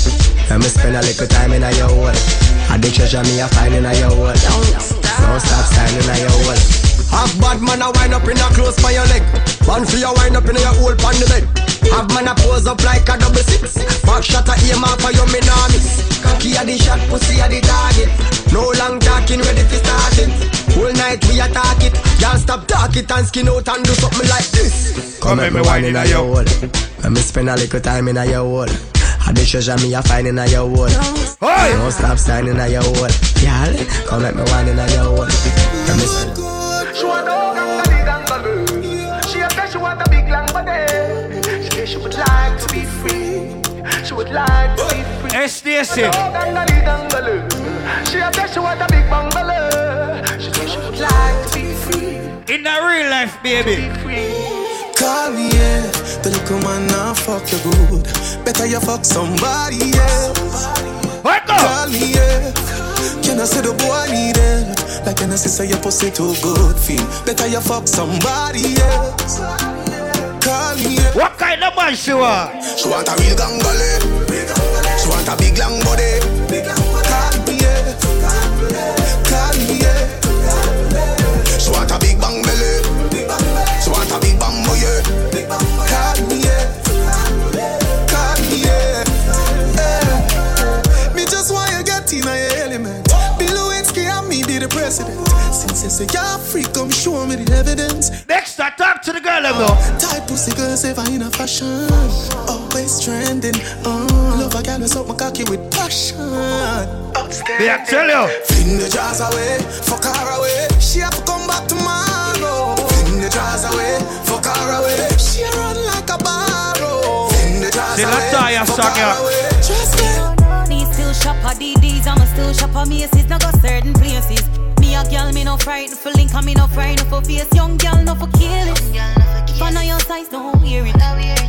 Let me spend a little time inna your hole. And the treasure me a find inna your hole. Don't stop signing inna your hole. Have bad man a wind up in a close by your leg. One for your wind up in your hole pan the bed. Have man a pose up like a double six. Back shot a aim off for your me nah miss. Cocky a the shot, pussy a the target. No long talking, ready to start it. Whole night we attack it. Y'all stop talking and skin out and do something like this. Come make make me wine in a your hole. Let me spend a little time in a your hole. I the treasure me a find in a your. Hey! Don't stop signing a your hole. Y'all, come make me wine in a your hole. Let me She want a gangali gangalu. She a say she want a big long body. She say she would like to be free. She would like to be free. Hey, Stacy. Gangali gangalu. She a say she want a big bungalow. She say she would like to be free. In the real life, baby. Call me, yeah. The little man now fuck you good. Better you fuck somebody else. Call me, yeah. Can I say the boy need help? Like I say your pussy too good feel? Better you fuck somebody else. Call me. What kind of man she want? She want a real gangale. She want a big long body. Say you're free, come show me the evidence. Next, I talk to the girl, them though. Type pussy girls ever in a fashion. Always trending. Uh, love a girl with something cocky with passion. Me, I tell you. Fling the jars away, fuck her away. She have to come back tomorrow. Fling the jars away, fuck her away. She run like a barrow. Fling the jars See, away, that's how fuck her away. Trust me. Me still shop at DDs, I'ma still shop at Macy's, no go certain places. Me a girl, me no frightened for link, and me no frightened for face. Young girl, no for kill it. If I know your size, don't wear it.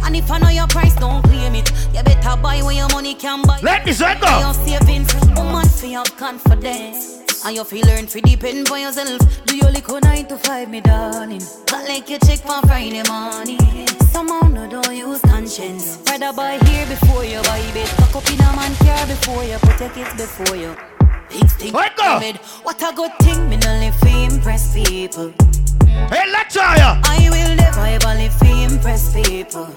And if I know your price, don't claim it. You better buy where your money can buy. Let this one go. Your savings, woman, for your confidence. And you feel learn to depend for yourself. Do your little nine to five, me darling. But like you check for Friday morning. Somehow no don't use conscience. Rather buy here before you buy bed. Pack up in a man car before you put your kids before you. Big thing. What go? What a good thing, me no live for impress people. Hey, let's try. I will never ever live impress people.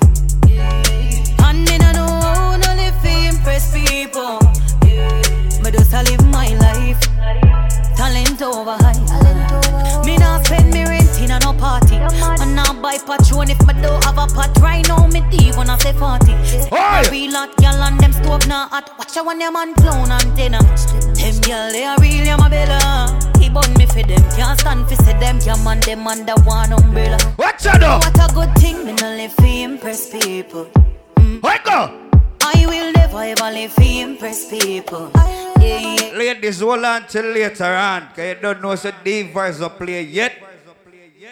And me no know how no live for impress people. Me just a live my life. Talent over high. Me not spend me a no party. And not buy patron if me don't have a pot. Right now me deep when I say 40. Oi! Real hot gal and them stove not hot. Watch out when them man clown antenna. Them gal they are real, yeah my bella. He bun me for them. Can't stand for say them. Can't man them under one umbrella. What's that though? What a good thing, me no live for impress people. Mm. What go? I will never ever live for impress people. Yeah, yeah. Ladies, hold on till later on. Cause you don't know so deep verse up play yet.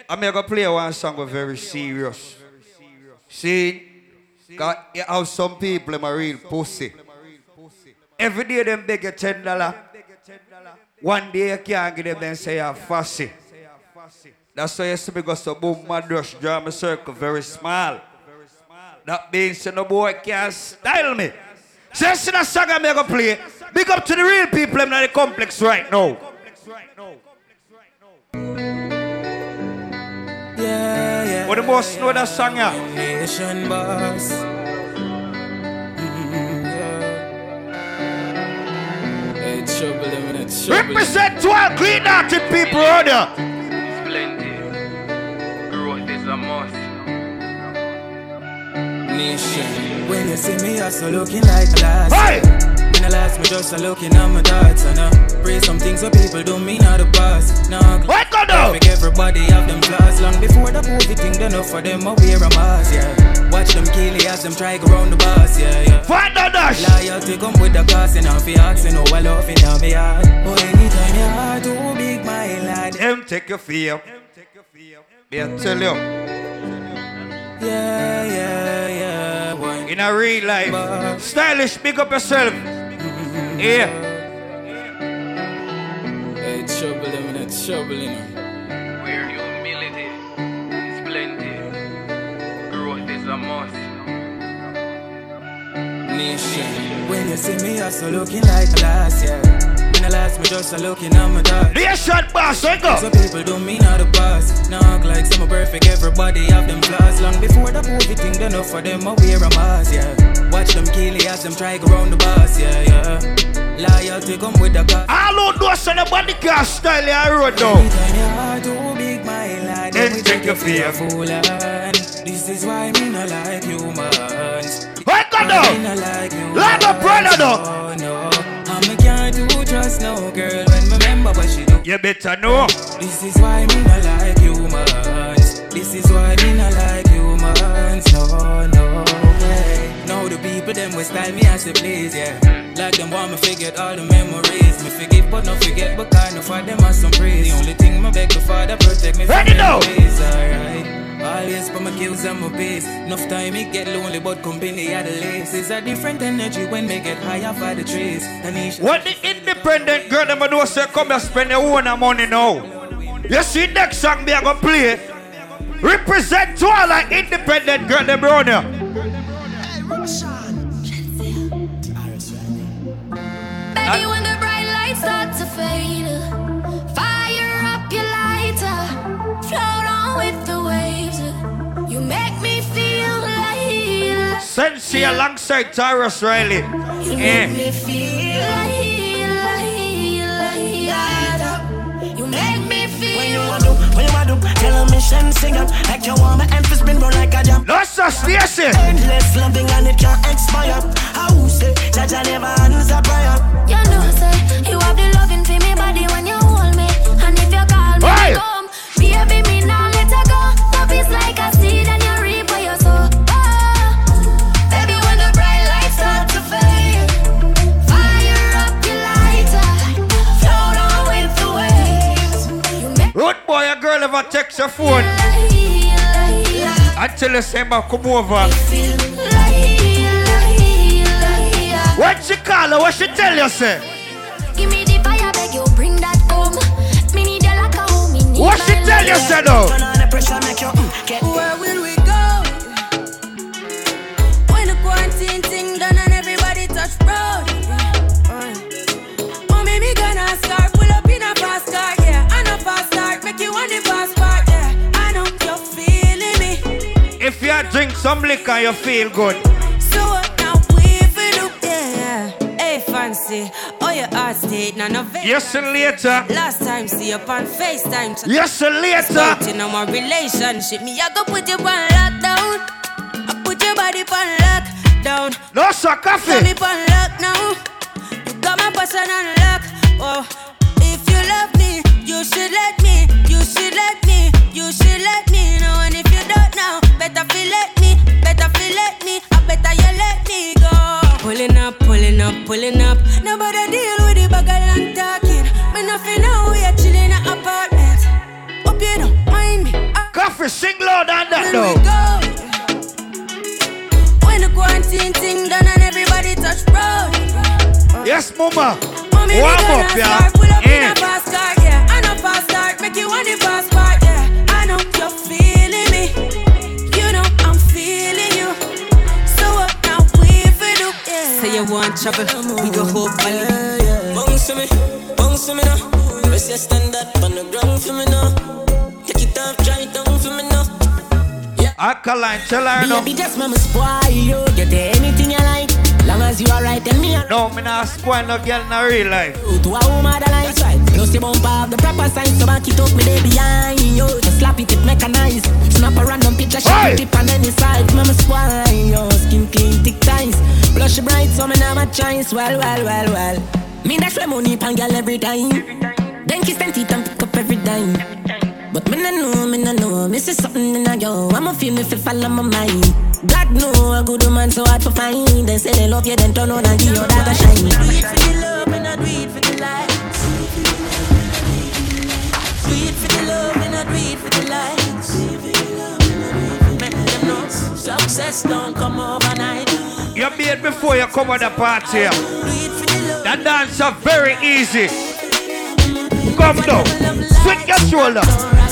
I'm gonna play one song very serious. See? Cause you have some people them are real pussy. Every day them beg you ten dollar. One day you can't give them then say you're fussy. That's why you see me go so boom mad rush, draw my circle very small. That means so no boy can style me. So you see that song I'm gonna play. Big up to the real people in the complex right now. Yeah, yeah. What the most know that song yeah? Nation boss. Mm, yeah. Hey, trouble them trouble. Represent 12 clean hearted people around here. Splendid. Growth is a must. Nation. When you see me, I so looking like glass. Hey! Last, me just a looking at my thoughts and uh, pray some things so people don't mean out the past. Nah, what go? Make everybody have them flaws long before the COVID thing done up for them. I wear a mask, yeah. Watch them kill it as them try go round the boss, yeah, yeah. Find the dash. Loyalty come with the cost and off the ox and all love in my heart. Oh, anytime your heart too big, my lad. Them take your fear. Me I tell you. Yeah, yeah, yeah. Boy. In a real life. Stylish, big up yourself. Yeah. Hey, trouble them in a trouble, you know. Where humility is plenty. Growth is a must. Nation. When you see me, I'm so looking like glass, yeah. Me no last, me just a looking at my thoughts. Nation boss, wake up. So people don't mean out the flaws. Knock like some perfect, everybody have them flaws. Long before the COVID thing, done enough for them, I wear a mask, yeah. Watch them kill it as them try go round the bus, yeah, yeah. Loyalty come with the cost. All who know so nobody can style your road now. Anytime your heart too big, my lad, Then we take you for a fear. fool, and this is why me not like humans. Not like a brother do. You better know. This is why me not like humans. This is why me not like humans. No, no way. Now the people them will style me as they please, yeah. Like them want me forget all the memories. Me forgive but not forget, but kind of for them as some praise. The only thing me beg the Father protect me Ready from now. enemies, alright. Always for my kills and my pace. Enough time it get lonely, but company at the lace. It's a different energy when me get higher for the trees. Tanisha. What the independent girl them a do say come and spend your own money now. You see next song me a go play. Represent to all like independent girl them round here. Baby, Shenseea alongside Tarrus Riley. you Eh. make me feel like, like, like, you make me feel. When you want to, when you want to, tell a mission, sing up like you want my emphasis spin round like a jam. No, sir, Stacy. Endless loving and it can't expire. How say, Jah Jah never answer prayer. You know, say you have the loving for me body when you hold me, and if you call Hey. come. Baby, me now let her go. Love is like a seed and you reap what you sow. Oh. Baby, when the bright lights start to fade, fire up your lighter, float on with the waves. You make Road boy, a girl ever text your phone until you say ma come over. like. She call her, what she tell you say? What she tell you love. say though? Turn on the pressure, make you mm, get Where will we go? When the quarantine thing done and everybody touch road. Oh, me, me gonna start, pull up in a fast car, yeah. I know fast start, make you want the fast part, yeah. I know you're feeling me. If you drink some liquor, you feel good. So what now we fi do, yeah. Hey, fancy, your heart state, none of it. Yes, and later. Last time see you on FaceTime. Yes, and later. Starting on my relationship, me I go put you on lockdown. I put your body on lockdown. No, sir, Got me on lock now. You got my person on lock. Oh, if you love me, you should let me. You should let me. You should let me know. And if you don't know, better feel let me. Better feel let me. I better you let me go. Pulling up, pulling up, pulling up. Coffee, sing loud on that When we though. When the quarantine thing done and everybody touch road. Yes, mama. Mommy, Warm we gonna up, yeah. start, Pull up in a eh. fast car, yeah. I know fast start, make you want the fast part, yeah. I know you're feeling me. You know I'm feeling you. So what now we fi do, yeah. Say you want trouble, we go hope valley. Bounce to me, bounce to me now. Press your stand up on the ground for me now. Alkaline, tell her no. Baby, just mama spoil you. Get anything you like. Long as you alright, tell me. No, me not spoil no girl in a real life. To a woman that likes right. You see bump have the proper sign, so back it up me day behind you. Just slap it, it mechanized. Snap a random picture, put it on any side. Mama spoil you. Skin clean, thick ties. Blush bright, so me now my choice. Well, well, well, well. Me dash my money pan girl every time. Then kiss and teeth and pick up every dime. But me no know, me no know, me see something in a yo. I'ma feel me fi fall on my mind. God know a good woman so hard to find. They say they love you, then turn on and give you that a shine. Do it for the love, me not do it for the likes. Do it for the love, me not do it for the likes. Make them know success don't come overnight. You made before you come on the party. That dance are very easy. Come down. Swing your shoulder.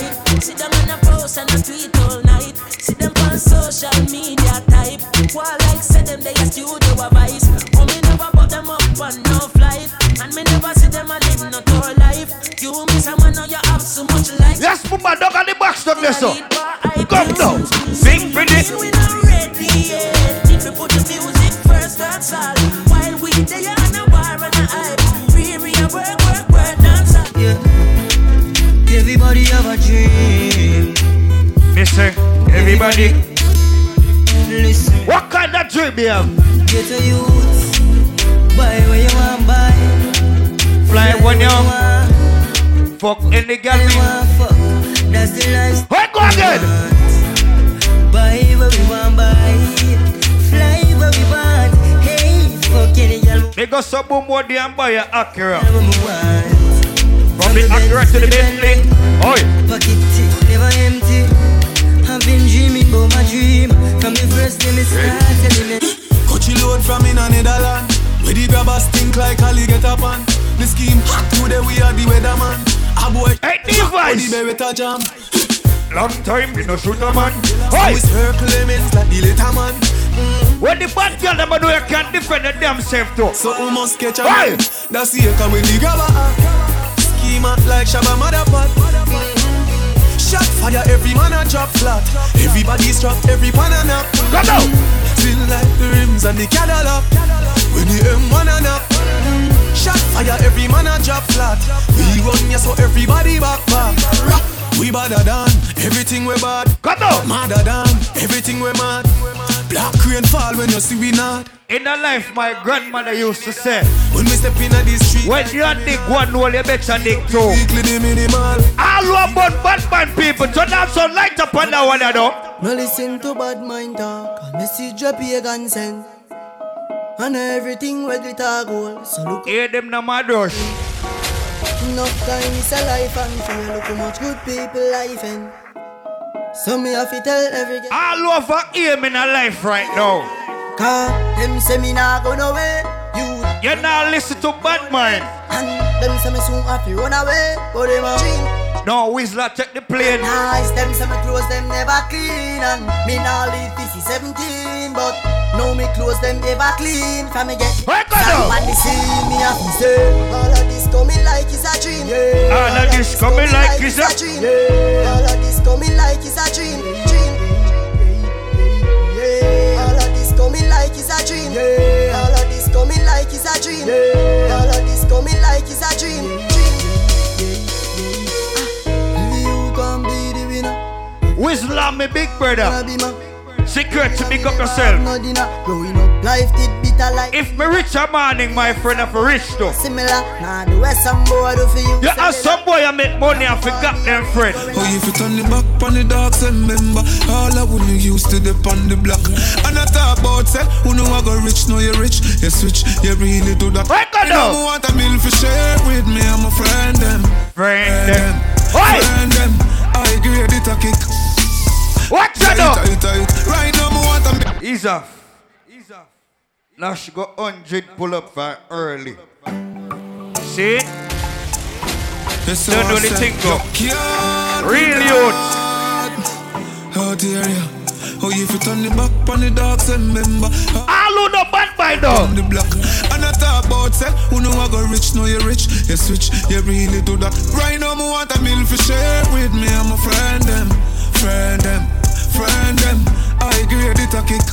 Sit down on a post and a tweet all night. See them on social media type. While like say them they a studio advice. Oh me never put them up on no flight. And me never see them a live no tour life. You miss a man now you have so much life. Yes, mama, dog on the back stuck there, so. Come now. Sing for this. We not ready yet. If you put the music first, that's all. While we there Listen, everybody. Listen. What kind of dream you have? Get a youth. Buy where you want buy. Fly when you fuck any girl. Want fuck. That's the life. Where go again? Buy where we want buy. Fly where we want. Hey, fuck any girl. They go some boom more and buy a Acura. From the Acura to the Bentley. Oi. Pocket tick, never empty. I've been dreaming about my dream. From the first day me start telling me. Coachy load from in a Netherland. Where the grabbers stink like Ali get up on. The scheme hot today we are the weatherman. A boy hey, device. the Beretta jam. Long time we no shoot a man. Oi. Always her claimants like the later man. When the bad girl them do you can't defend the damn self too. So we must catch a man. That's the echo when the grabber. Schema like Shabba Motherpot. Shot fire, every man a drop flat. Everybody strap, every pan a nap. Come down. Still like the rims and the Cadillac. When the M1 a nap. Shot fire, every man a drop flat. We run ya so everybody back back. Rock. We badder than everything we bad. Come on. Madder than everything we mad. Black rain fall when you see we not. In the life, my grandmother used to say, When we step in the street, when you dig one hole, you better dig two. weekly the minimal. All about bad man people, turn down some light up on that one, you know. No listen to bad mind talk. A message a pagan send. And everything where glitter gold. So look Hear them no mad rush. Enough time is a life and feel look how much good people life in. So me have to tell every girl. All over here in a life right now. Cause them say me nah go nowhere. You You now listen to bad mind. and them say me soon have to run away. But them a dream. No, Whistler take the plane. Nice, them say me clothes them never clean and me nah live this is 17 but no me clothes them ever clean from me get somebody see me to say all of this coming like it's a dream yeah. All of this coming like it's a- dream yeah. all of this coming like it's a dream dream yeah. all of this coming like it's a dream yeah. all of this coming like it's a dream yeah. all of this coming like it's a dream dream winner Whistler, my big brother. Wanna be my Secret to big up yourself. no dinner. Growing up, life did bitter like If me rich a morning, my friend, if rich too. similar. Nah, the way some boy do for you. You have some boy I make money and forgot them friend. Oh, if you turn the back on the dogs, remember all I would used to the on the block. And I talk about say, who know I go rich, know you rich, you switch, you really do that. Right, You know me want a meal for share with me, I'm a friend them, Friend them. friend them. I grade it a kick. That tight, tight. Right now, want a meal. Ease off. Ease off. Now she got 100 pull up for early. See? Yes, Don't do I the said, thing go. Backyard, Real youth. Oh dear, yeah. Oh, if you turn the back on the dogs, remember. All who no bad by. On the block. And I talk about say, who know I go rich, know you rich. You switch, you really do that. Right now, me want a meal for share with me. I'm a friend them, friend them, friend them. I grade it a kick.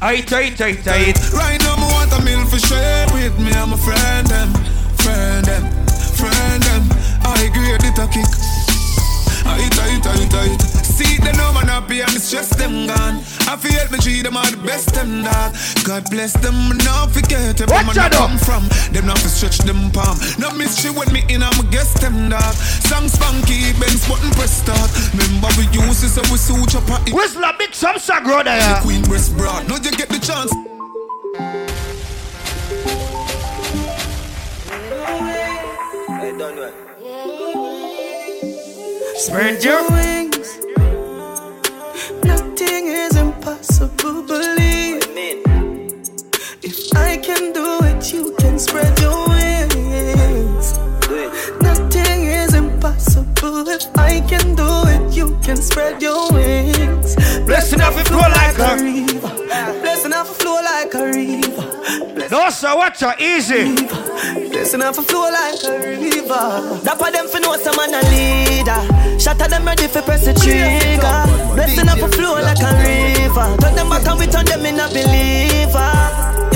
I tight, tight, tight. Right now, me want a meal for share with me. I'm a friend them, friend them, friend them. I grade it a kick. I tight, tight, tight. See them no man happy and the stress them gone. I feel help me treat them all the best them dog. God bless them, not forget where Watch man I out, come from. Them not to stretch them palm. No mystery when me in, I'm a guest them dog. Song spunky, Benz button press start. Remember we use this so we suit up at it. Whistler, big some sagro there. The queen breast broad. Now you get the chance. Spread your wings. Spread your wings. Nothing is impossible if I can do it, you can spread your wings. Blessing off it flow like a river. Blessing off flow like a river. No, sir, watch out, easy. Blessing off flow like a river. Dapper them for know some man a leader. Shatter them ready for press the trigger. Blessing off flow like a river. Turn them back and we turn them in a believer.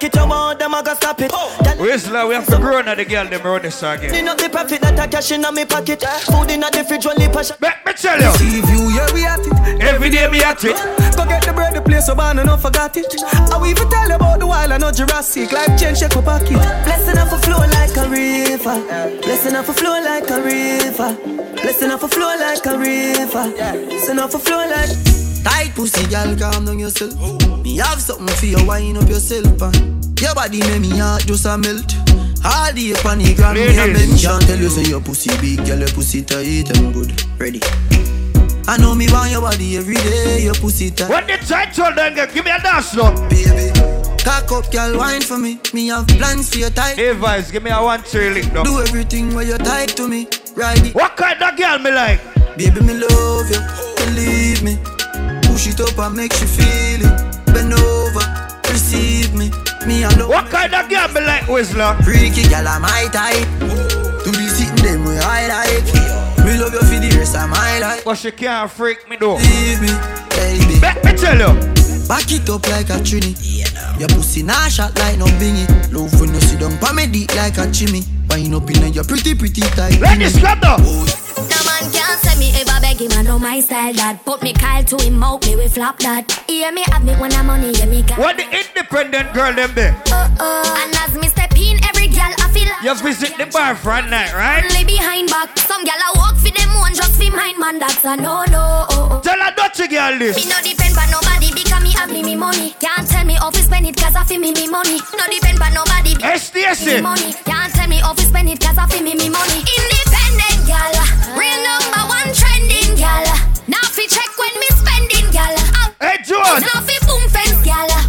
Yeah. Man a fire like a rocket, you want them, I gotta stop it. Oh. Whistler, we have to grow now the girl them run this again. Clean up the profit that I cash in on my pocket. Food in the fridge, only passion. Me, me tell you. See you, yeah, we at it. Every day me at it. Go get the bread, the place so bad, and I forgot it. I will even tell you about the wild and not Jurassic. Life change, shake my pocket. Blessing off a flow like a river. Blessing off a flow like a river. Blessing off a flow like a river. Blessing off a flow like. Tight pussy, girl, calm down yourself. Me have something for you, wind up yourself. Uh. Your body make me heart just a melt. All the the ground, me a. Can't tell you say your pussy big, girl, your pussy tight and good. Ready. I know me want your body every day, your pussy tight. What the title then? Give me a dance now. Baby, cock up, girl, wine for me. Me have plans for your tight. Hey, Vice, give me a one three lick now. Do everything where you're tight to me. Ride it. What kind of girl me like? Baby, me love you, believe me. It up and make you feel it. Bend over, receive me. Me alone. What kind of girl me like, Whistler? Freaky girl, I'm my type. Do the sitting them we highlight. Me love you for the rest of my life. But she can't freak me though. Leave me, baby. Let me tell you. Back it up like a trini. Your pussy nah shot like no bingy. Love when you sit down pa me deep like a chimney. Wind up in your pretty pretty tight. Ladies, come down. No man can't say me ever beg him, I know my style that. Put me Kyle to him out, me we flop that. Hear me have me when I'm money, hear me got. What the independent girl them be? Uh uh. And as me step in, every girl I feel. You visit the bar Friday night, right? Only behind back. Some girl I walk for them one just for mine, man. That's a no no. oh Tell a dirty girl this. Me no depend on nobody because me have me me money. Can't tell me to spend it cause I feel me me money. No depend on nobody. SDSC. Me money. Can't tell me to spend it cause I feel me me money. Independent gal, real number one trending gal. Now fi check when me spending gal. Hey John. Now fi boom fence gal.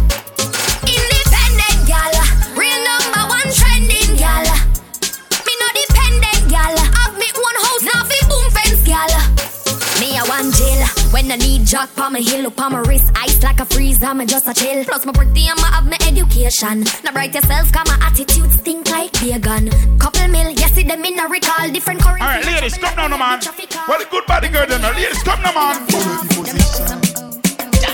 When I need jack pa my heel, look pa my wrist, ice like a freeze. I'm just a chill. Plus my pretty, I'ma have my education. Now bright yourself, got my attitude stink like vegan. Couple mil, yes, see them in a recall, different currency. Alright, ladies, come now, no man. Well, the good body girl, then. Ladies, come now, man.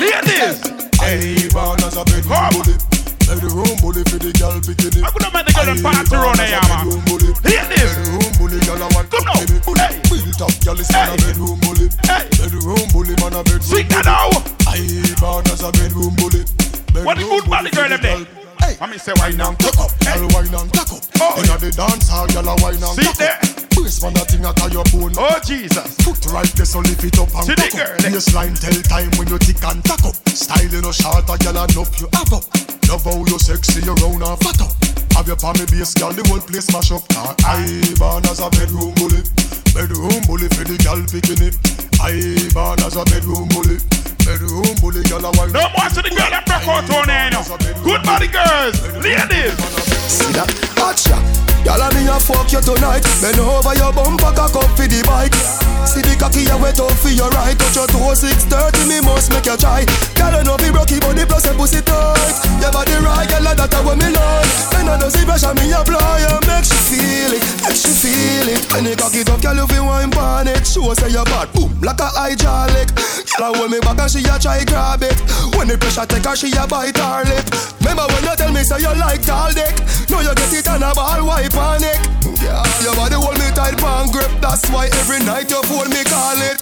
Ladies. Hey, born as a bedroom bully. Bedroom bully for the girl bikini. I'm gonna make the girl and party around here, man. Ladies. Bedroom bully, girl, I want Come now. Hey. Built up, girl, is a bedroom bully. Hey. Bedroom bully, man, a bedroom Sing that now. Hey, born as a bedroom bully. What the good body girl them there? I mean say wine and Tuck up, girl, wine and tuck up. Oh. Inna the dance hall, girl, a wine and See tuck up. Brace man, a thing a tie your bone. Oh Jesus. Foot right there, so lift it up and tuck up. girl, eh? Tell time when you tick and tuck up. Style in a short, a girl and up you have up. Love how you sexy, you round and fat up. Have your palmy base, girl, the whole place mash up. Ah, I born as a bedroom bully. Bedroom bully for the girl picking it. I born as a bedroom bully. Bedroom bully, girl. No more to the girl that broke out on. Good body girls. Ladies. See that? Ya. Y'all me a fuck you tonight. Bend over your bumper, cock up for the bike. See the cocky you wet up for your right. Touch your toe, 630, me must make you try. You know be broky, but the plus a pussy tight. Your body right, girl, that a what me like. Then I know see pressure, me apply and make she feel it, make she feel it. When you cock it up, girl, you feel wine pan it. Show say your bad, boom, like a hydraulic. I hold me back and she a try grab it. When the pressure take her, she a bite her lip. Remember when you tell me say you like tall dick? Now you get it on a ball, why panic? Yeah, your body hold me tight, pan grip. That's why every night you phone me call it.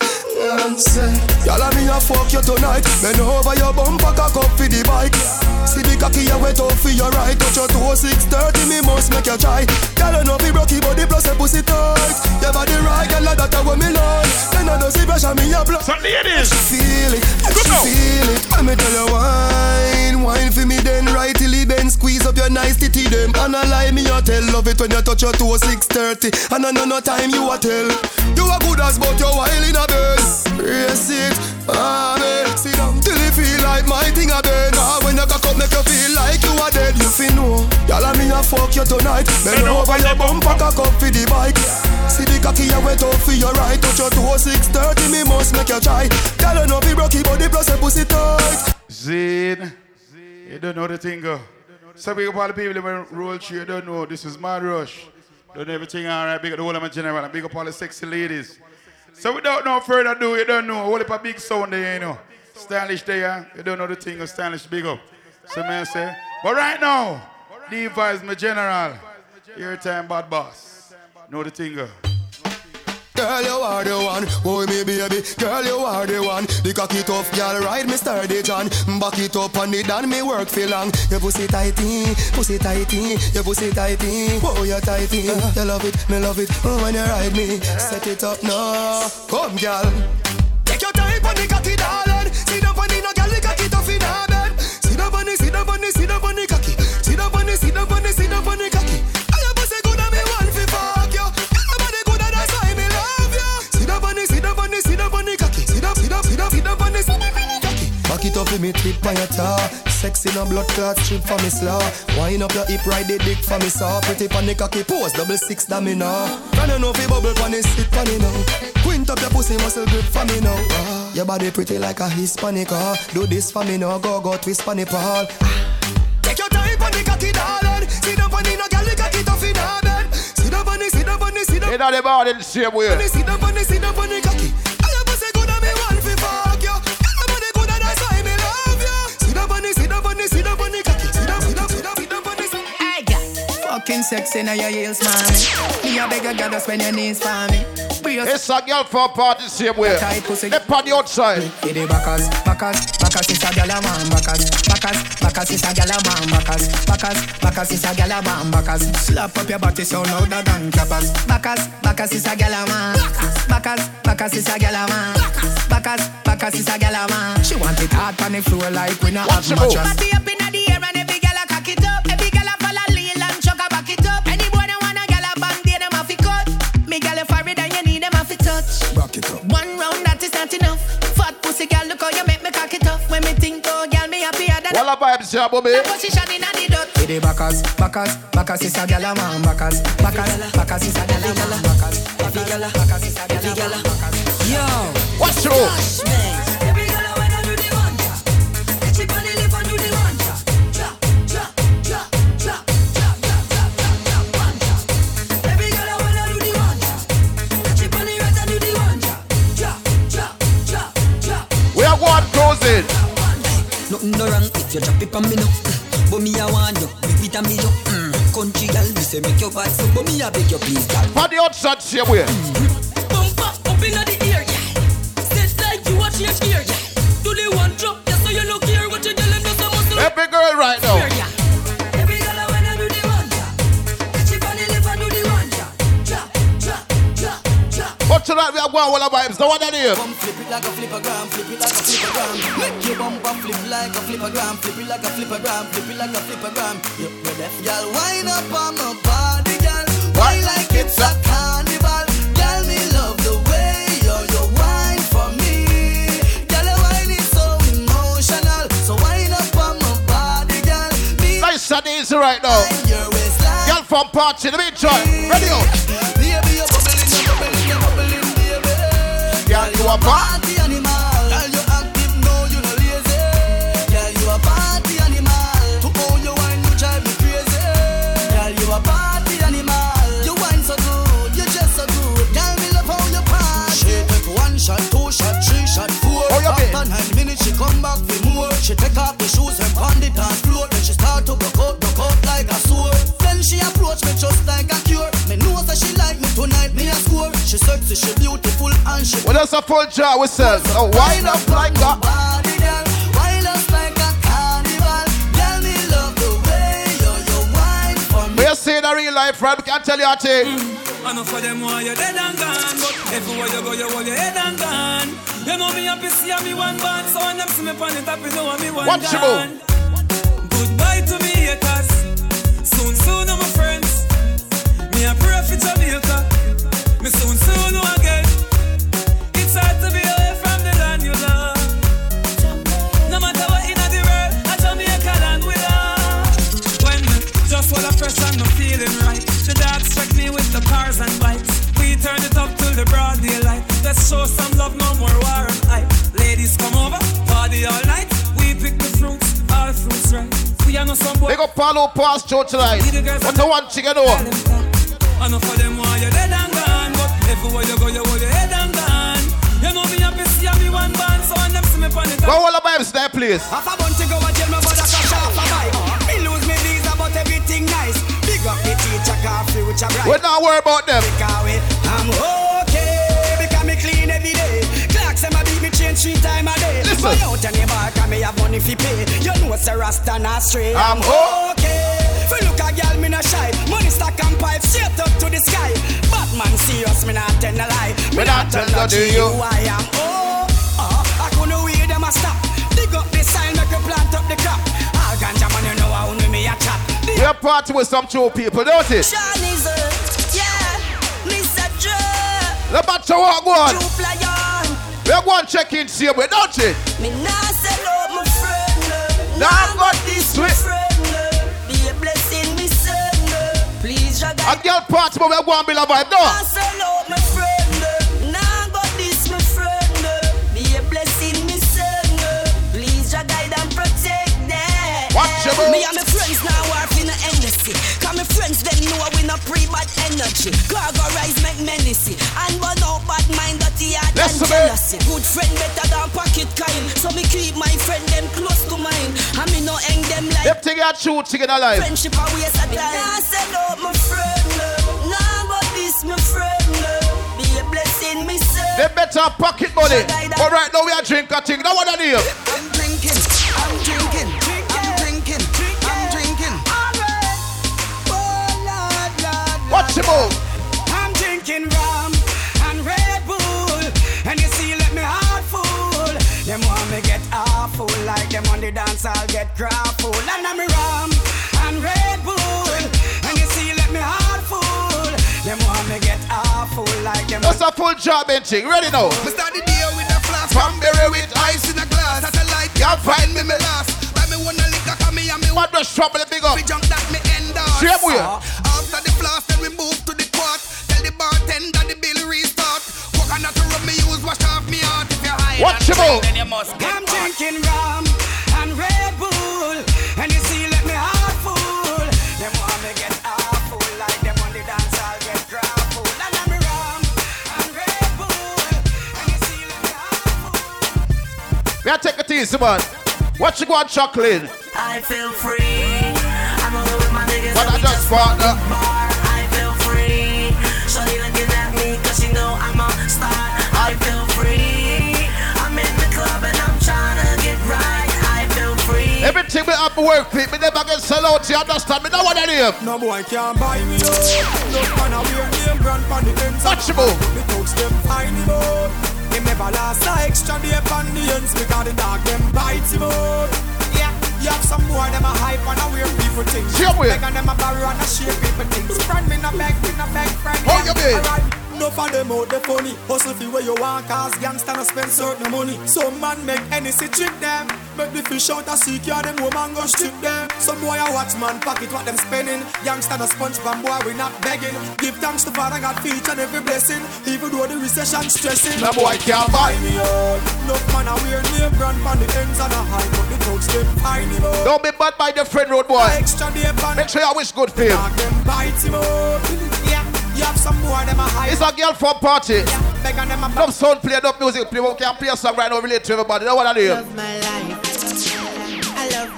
Y'all a me a fuck you tonight. Bend over your bumper, cock up for the bike. See the cocky you wet up for your right. Touch your toe, 630, me must make you try. Y'all know be broky, but the plus a pussy tight. Your body right, girl, that a what me like. Then I don't see pressure, me a blow. So ladies, feel it, she feel it. Let me tell you wine, wine for me then right till it bend. Squeeze up your nice titty them. And I lie me a tell, love it when you touch your toe, 630. And I know no time you a tell. You a good as but you wild in a bed. Race it, me. Sit down till it feel like my thing a bed. Ah, when you cock up make you feel like you a dead. You fi know, y'all me a fuck you tonight. Bend over your bumper, cock up for the bike. See the cocky you wet up for your right. Touch your toe, 630, me must make you try. Girl, you know be rocky body plus a pussy tight. Zane, you don't know the thing, go. So big up all the people that roll through, you don't know. This is Mad Rush. Don't know everything all right. Big up the whole of my general and big up all the sexy ladies. So without no further ado, you don't know. Hold up a big sound there, you know. Stylish there, you don't know the thing, of stylish big up. So man say, but right now, Diva is my general. Your time bad boss. Know the thing. Girl, you are the one, boy, me baby. Girl, you are the one. The cocky tough, girl, ride me sturdy John. Back it up on it and me work for long. Your pussy tighty, pussy tighty, your pussy tighty. Oh, you tighty. You love it, me love it. Oh, when you ride me, set it up now. Come, girl. Take your time on the cocky, darling. See the bunny, no girl, the cocky tough in her bed. The bunny, see the bunny, see the bunny cocky. See It with me tip on your tar. Sexy no blood clot strip for me slaw. Wind up your hip, ride the dick for me saw. Pretty pon the cocky pose, double six da me now. Can you know fi bubble pon it, sit pon it now. Quint up your pussy muscle grip for me now. Ah, Your body pretty like a Hispanic. ah. Do this for me now, go go twist pon the pole. Take your time pon the cocky, darling. See the bunny, no girl, the cocky tough in her bed. See the bunny, see the bunny, see the You know the body the same way. bunny, see the bunny, see the bunny cocky. Fucking sexy now your heels, mommy. Me a beg girl to spend your knees for me. It's a girl for a party same way. Step on the outside. For the backers, backers, backers is a gyal a man, backers, backers, backers is a gyal a man, backers, backers, backers is a gyal a man, backers. Slap up your body so louder than clappers. Backers, backers is a gyal a man, backers, backers is a gyal a man, backers, backers is a gyal a man. She want it hard on the floor like we not have mattress. Party up inna the touch. Back it up. One round that is not enough. Fat pussy gyal, look how you make me cock it up. When me think oh gyal, me happier than All the vibes here, Bobby. position inna the dot. For the backers, backers, backers is a gyal a man, backers, backers, backers is a gyal a man, backers, backers, backers is a gyal a man. Yo, what's true? Going closing. Nothing no wrong if you drop it on me no. Mm. But me I want you, big it on me yo. Mm. Country girl, me say make your bad so, but me I beg your please, girl. On the outside same way. Bumper up inna the ear, yeah. Set like you watch your ear, yeah. Do the one drop, yeah, so you look here what you girl and just a muscle. Every girl right now. Every tonight we are going all the vibes. The one that here. Come flip it like a flippergram, flip it like a flippergram. Make your bumper flip like a flippergram, flip it like a flippergram, flip it like a flippergram. You ready? Girl, wind up on my body, girl. Why like it's a carnival? Girl, me love the way you you wine for me. Girl, your wine is so emotional. So wind up on my body, girl. Me Nice and easy right now. Girl from party, the big joy. Ready up. A party. Animal. Girl, you active, no, you no lazy. Girl, you a party animal. To own your wine, you drive me crazy. Girl, you a party animal. You wine so good, you just so good. Girl, me love how you party. She take one shot, two shot, three shot, four. Oh, you After nine minutes, she come back for more. She take off the shoes and pound dance floor. Then she start to broke out, broke out like a sword. Then she approach me just She sexy, she beautiful, and she Well, that's a full jar we sell. So oh, wind up like that. body, girl. Wind us like a carnival. Girl, me love the way you you wine for me. We are seeing a real life, right? We can tell you a thing. I know for them why you're dead and gone But everywhere you go you hold your head and gone You know me happy see me one band So when them see me on the top you know me one Watch gone Goodbye to me haters Soon soon I'm my friends Me a pray for Jamaica me soon, soon again. It's hard to be away from the land you love. No matter what in the world, I Jamaica land we love. When me just what I press and no feeling right, the dogs strike me with the cars and bikes. We turn it up till the broad daylight. Let's show some love, no more war and hype. Ladies come over, party all night. We pick the fruits, all fruits right. We are no some. Big up Palo Pass Joe tonight. What I one chicken to. I know for them why you're dead everywhere you go, you hold your head and gone. You know me happy see me one band, so when them see me pon the Go all the vibes there, please. Half a bunch to go and jail, my brother cash off a bike. Me lose me visa, but everything nice. Big up the teacher, car future bright. We're not worried about them. I'm okay, because me clean every day. Clocks them a beat me change three time a day. Listen. Buy out any bar, cause me have money fi pay. You know it's a rasta not straight. I'm okay. Fi look a girl, me not shy. Stack and pipe straight up to the sky. Batman serious, me not tell a lie. Me not tell no to you. I am oh, oh, I couldn't wait them a stop. Dig up the sign, make you plant up the crop. All ganja man, you know how me a chat. We're party with some true people, don't it? A, yeah, Mr. Dre. The matter what go on. True flyer. We're going to check in see we don't it? Me nah sell out my friend. no. Nah, Nah, got this this A girl party, but we're going to a vibe, no? Nah sell out my friend. no. Nah got this my friend. Be a blessing, me son. Please, your guide and protect them. Watch your. Me and my friends now friends them know we not pre-bad energy. Cargo rise make menacy. And burn out bad mind dirty heart and Listen, man. jealousy. Good friend better than pocket kind. So me keep my friend them close to mine. And me no hang them like Them thing are true, chicken alive. friendship a waste of time. Nah sell out my friend. no. Nah but this my friend. no. Be a blessing me son. They better pocket money. But right now we are drink a thing. Now what I need? I'm drinking, Watch your move. I'm drinking rum and Red Bull, and you see, let me heart full. Them want me get awful, like them on the dance, I'll get grappled. And I'm rum and Red Bull, and you see, let me heart full. Them want me get awful, like them. That's a full job and thing. Ready now? Me start the day with a flask from berry with ice in a glass. Satellite can't find me, me last. Buy me one a liquor, come me and me What does trouble big up? Me junk that me end off. Straight way. Coconut rum me use, wash off me heart. If you're high Watch and your mouth. then you must get I'm drinking rum and Red Bull, and you see, let me heart full. Them want me get awful, like them on the dance, I'll get grappled. And I'm rum and Red Bull, and you see, let me We are take it easy, man. What you go on chuckling? I feel free. I'm alone with my niggas. But I we just partner. Everything we have to work with, me never get sell out. You understand me? Now what I need? No boy can't buy me up. No man a wear name brand on the ends. Your move. Me touch them find him out. Him never last a extra day on the ends because the dog them bite him out. Yeah, you have some more them a hype and a weird people things. Sure will. Beg them a borrow and a share people things. Friend me no beg, me no beg friend. How you mean? No for them out the funny Hustle fi where you want cause gangsta no spend certain money Some man make any trick them Make the fish out a sea car them woman go strip them Some boy a watch man pocket what them spending Gangsta no sponge pan boy we not begging Give thanks to Father God for each and every blessing Even though the recession stressing No boy can't buy me out No man a wear name brand pan the ends and a high But the thugs them find him out Don't be bad by the friend road boy. Extra day pan Make sure you wish good for him. Dog them bite him out Yeah, you have some more them a high It's a girl from party. Beg and them a Enough sound play, enough music play. We can play a song right now relate to everybody. Know what I do? love my life.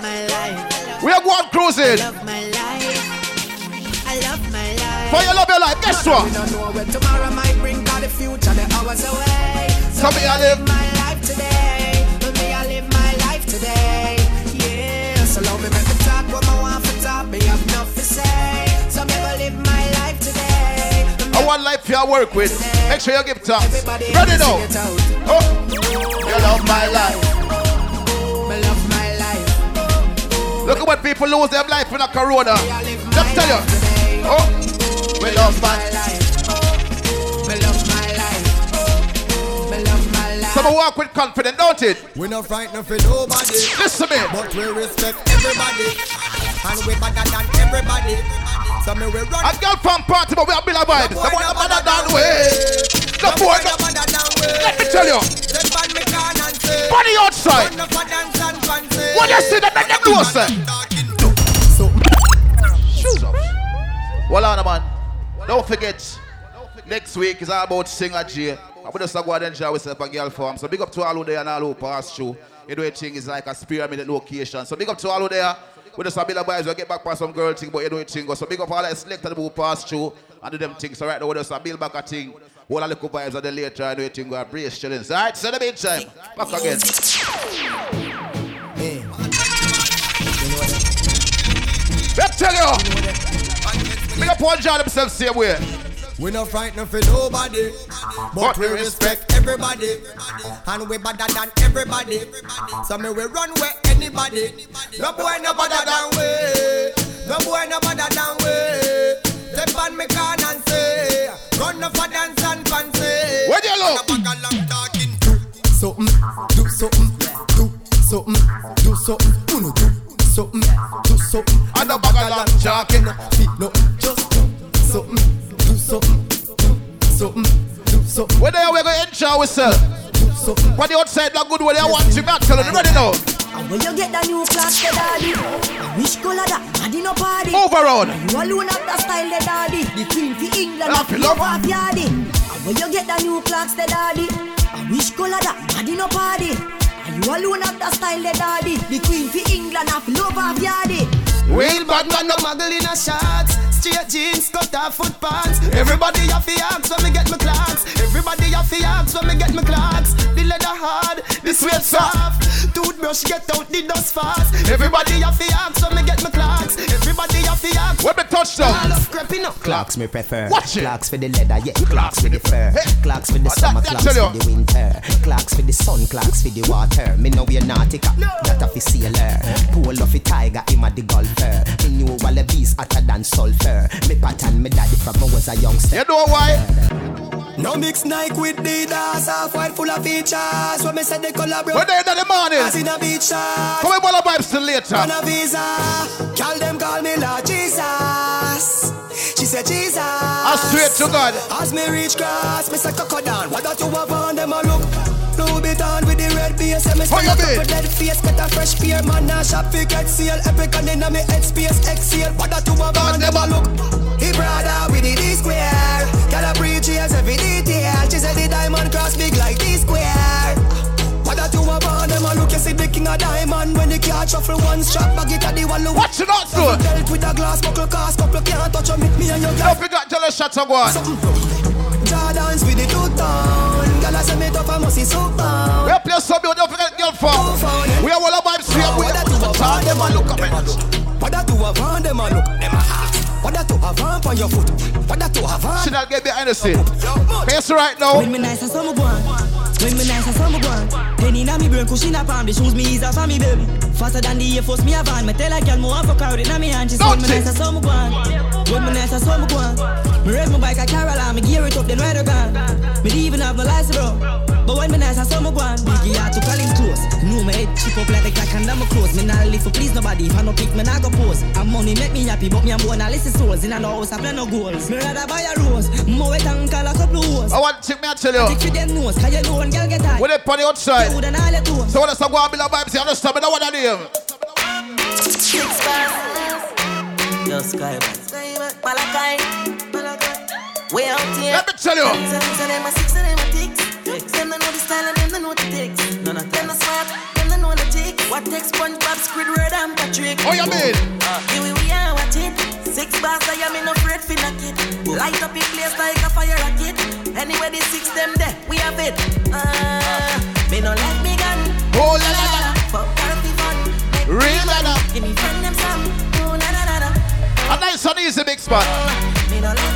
We are going cruising. I love my life. I love my life. For your love your life, guess what? We don't know when tomorrow might bring, 'cause the future the hours away. So me I live. my life today. But me I live my life today. Yeah. So love me make me talk what I want to talk. Me have enough to say. So me go live my life today. I want life you work with. Make sure you give thanks. Ready now. Oh, you love my life. Look at what people lose their life in a corona. Just tell you. Oh, we love my life. Me love my life. Me love my life. Some walk with confidence, don't it? We not frightened for nobody. Listen me. But we respect everybody. And we better than everybody. So me we run. A girl from party, but we are Bill vibes. The one better than we. The boy no better than we. Let outside. Run up a dance and. What you see that make them know, sir? Shoes up. Well, on, man. Don't forget, next week is all about Singer J. I'm just go out and enjoy yourself a girl farm. So big up to all who there and all who pass through. You know, thing is like a pyramid location. So big up to all who there. We just a bit of boys, we get back for some girl thing, but you know it thing. So big up all the selected who pass through and do them things. So right now we just a build back a thing. All the little vibes of the later and we think we are brace chillings. Alright, so the meantime, back again. Let's tell you. Big up one John himself same way. We no frightened for nobody, but we respect everybody, and we better than everybody. So me we run where anybody. No boy no better than we. No boy no better than we. Step on me can and say, run up a dance and fancy. Where you look? Something, do something, do something, do something, uno do something, do something. And the bag of long talking. Feet no, just do something, do something, do something, do something. Where there we go enjoy ourselves. What the outside look good, what they want to back, tell them ready now. And when you get the new class, the daddy. Which color that? Daddy no party. Move around. And you alone have the style, the daddy. The queen for England, Laugh the up. love of yardy. And when you get the new clocks, the daddy. Which color that? Daddy no party. And you alone have the style, the daddy. The queen for England, have love of yardy. Real bad man, no muggle in a shots. Straight jeans, cut off foot pants. Everybody have the axe when me get my clocks. Everybody have the axe when me get my clocks. The leather hard, the sweat soft. Toothbrush get out the dust fast. Everybody have the axe when me get my clocks. Everybody have the axe. What me touchdown? I love creeping up. Clocks me prefer. Watch it. Clocks for the leather, yeah. Clocks for the fur. Hey. Clocks for the summer, that clocks for the winter. Clocks for the sun, clocks for the water. Me know we a nautica, that a fi sailor. Pool of a tiger, him a the golfer. Me knew all the hotter than sulfur. Me pattern me daddy from I was a youngster. You know why? No mix Nike with Adidas, half white full of features. When me say they collaborate. When they in the morning. As in a beach shop. Come on, ball of vibes till later. On a visa. Call them call me Lord Jesus. She said Jesus. I swear to God. As me reach grass, me say cocoa down. What that you have on them a look? Louis Vuitton with the red base. And me spend a couple dead face. Get a fresh pair. Man, now shop fi get seal. Epic and inna me head space. Exhale. What that you have on them a look? He brother with the D square. Girl a preach every detail. She said the diamond cross big like D square. That you have on them a look? You see the king of diamond when the car shuffle one strap. Bag it at the wall. Watch it out, son. Belt with a glass buckle. Cast couple can't touch me. Me and your girl. Don't forget tell us shots of one. Jordans with the two tone. I say me tough, I must see so We down. play some don't forget girl farm. We are all of vibes here. We What that do a van, them a look. What that van, them a look. Them a. What that a van on your foot? What that do a van? Should not get behind the scene. Yes, right now. When me nice and some go. When me nice and some go. Penny na me brain, cushion up on the shoes me ease off on me baby. Faster than the Air Force me a van. Me tell a girl more fuck out inna me hand. She say me nice and some go. When me nice and some go. Me raise my bike a Caroline, me gear it up then ride a gun. Me even have no license bro. But when me nice and some go on, biggie out to call him close. Know me head chip up like the crack under my clothes. Me not live for please nobody. If I no pick me not go pose. And money make me happy, but me a born a list of souls. In a no house I plan no goals. Me rather buy a rose. More wet and call a couple hoes. I want to me and tell you. Take for them nose, cause you know one girl get high. When they on the outside. You woulda not let go. So when I say go and build a vibes, you understand me? That what I name. Yo, Sky. Malachi. Way out here. Let me tell you. Say them a six and them a ticks. Them don't know the style and them don't know the ticks. None of them a smart, them don't know the ticks. What takes SpongeBob, Squidward and Patrick? Oh, you mean? Uh, here we, are watch it. Six bars, I am in afraid for knock it. Light up your place like a fire rocket. Anyway, the six them there, we have it. Uh, me no like me gun. Oh, la, la, la. Fuck party fun. Real la, la. Give me friend them some. Oh, na na na na. A nice and easy big spot. Me no like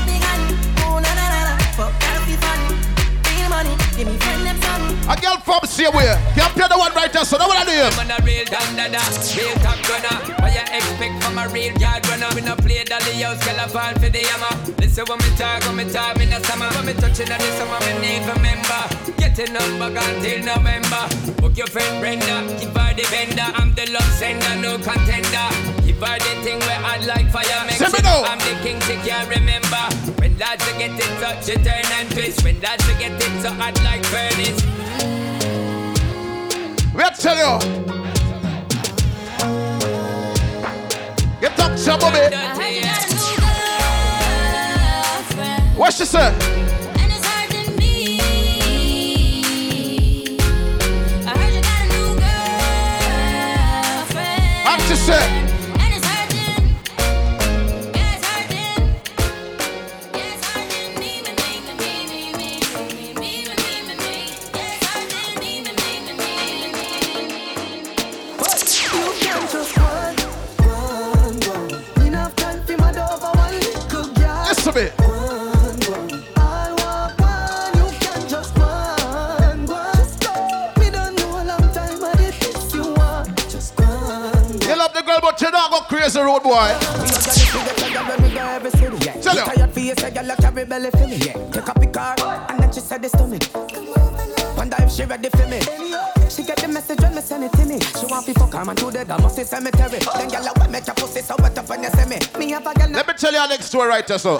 A girl from same way. Can't play the one right there, so that what I name. Man a real dan dada, real top gunner. Expect from a real yard runner? We no play dolly house, girl a fall for the hammer. Listen when me talk, when me talk, me no summer. When me touching on the summer, me need remember. Getting on back until November. Book your friend Brenda, keep her the vendor. I'm the love sender, no contender. Keep her the thing where I like fire. Make. I'm the king, she can't remember. When lads get it touch, you turn and twist. When lads get it so hot like furnace. We'll tell you. Get up, Shabby. What she say? What she say? You don't go crazy road boy. Tell her. Tired for you, say you carry belly for me. Take up the car, and then she said this to me. Wonder if she ready for me. She get the message when me send it to me. She want me fuck her man to the Damacy cemetery. Then girl, I want make your pussy so wet up when you see me. Me have a girl Let me tell you our next story right there, so.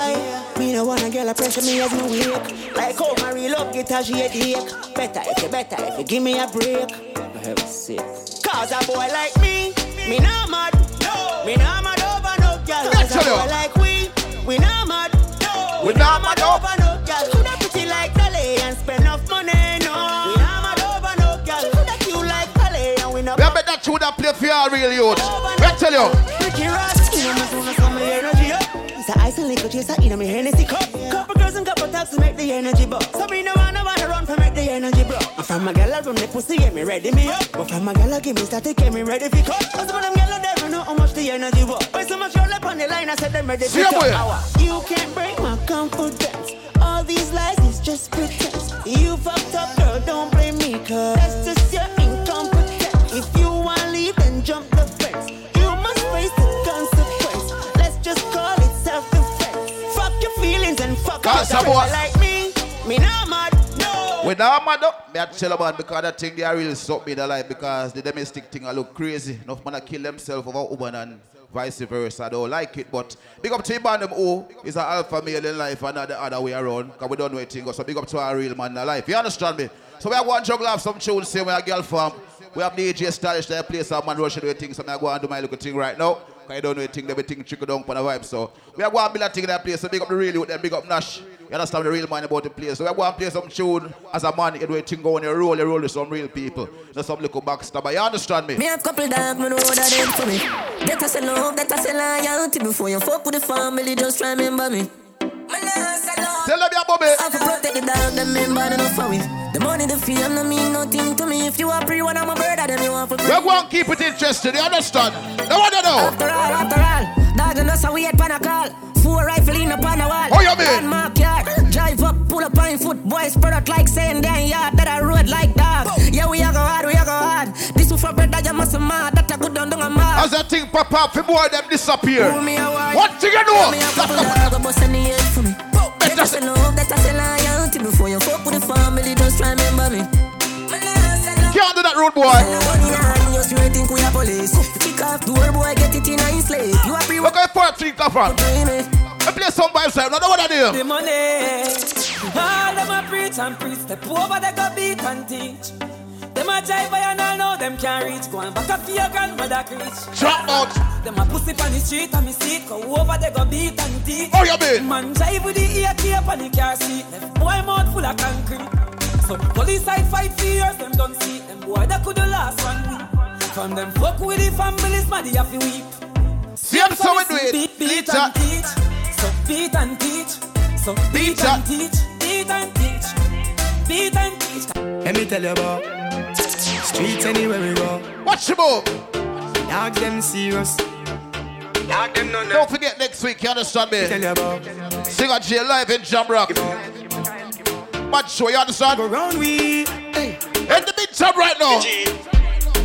Me no want a girl a pressure me as me wake. Like how my real love get a shade. Better if you better if you give me a break. For heaven's sake. Cause a boy like me, me not mad. No. Me not mad over no girl. Me Cause tell you. like we, we not mad. No. We not mad over no girl. Coulda pretty like Dolly and spend enough money. No. We not mad over no girl. Coulda cute like Dolly and we not We bet that tune that play for your real youth. We tell you. Ricky Ross, you know my phone is on my energy up. A ice and liquor chaser in my Hennessy cup. Couple girls and couple taps to make the energy bust. So me no wanna wanna run for make the energy bro. And from my gal I run the pussy get me ready me up. But from my gal I give me static get me ready for cut. Cause when them gal are there I know how much the energy was. Why so much roll up on the line I said them ready for boy. You can't break my confidence. All these lies is just pretense. You fucked up girl don't blame me cause that's just your incompetence. If you wanna leave then jump the fence. Fuck Cause some boy- like me. Me not mad. No. We not mad up. Me I tell about because that thing they are really suck me in the life because the domestic thing I look crazy. Enough man I kill themselves over woman and vice versa. I don't like it, but big up to him and them who is an alpha male in life and not the other way around. Cause we don't know anything. So big up to our real man in life. You understand me? So we are going to juggle have some tunes same way a girl farm. We have the DJ Stylish that play some man rushing with things. So I go and do my little thing right now. Cause I don't know anything, everything trickle down on the vibe. So we are going to build a thing in that place. So big up the real youth, then big up Nash. You understand the real man about the place. So we are going to play some tune as a man. You do a thing going, you roll, you roll with some real people. Not some little backstabber. You understand me? Me have couple dog, me know that them for me. That I say love, that I say loyalty. Before you fuck with the family, just remember me. Tell them your Bobby. I have to protect the dog, them member, they not for. The money, the fame, no mean nothing to me. If you are pre one, I'm a bird, then you want for free. We're going to keep it interesting. You understand? No one to know. After all, after all, dog and us a wait pan a call. Four rifle in upon a wall. Oh, you mean? Landmark yard. Drive up, pull up on foot. Boys spread out like saying damn yard. That I road like dog. Yeah, we a go hard, we a go hard. This one for bread that you must mad. That a good down down a mad. As that thing pop up, for boy them disappear. Who me a want? What thing you know? Me a couple dog, a bust in the head for me. Oh, that I say love, that I say loyalty. Before you fuck with the family, just try remember me. Can't do that road boy. You straight a police. Kick off door, boy, get it in a slave. You a pre Look at part three come from. I play some by himself. Now know what I do. The money. All them a preach and preach. Step over, they go beat and teach. Them a jive by and I know them can't reach. Go and back up for your grandmother preach. Drop out. Them a pussy on the street and me see it. Go over, they go beat and teach. Oh, you mean? Man jive with the ear tape and the car seat. Left boy mouth full of concrete. So police side fight for years, them don't see. Them boy that could the last one week. From them fuck with the families, man, they have to weep. See, I'm so we do it. Beat, beat Beat and teach. So beat and teach. So beat, Beat and teach. Beat and teach. Beat and teach. Let me tell you about streets anywhere we go. Watch your move. Dog them serious. Dog them no Don't forget next week, you understand me? Tell you about Singer J live in Jamrock. Match show, you understand? Go round we. Hey. In the mid job right now.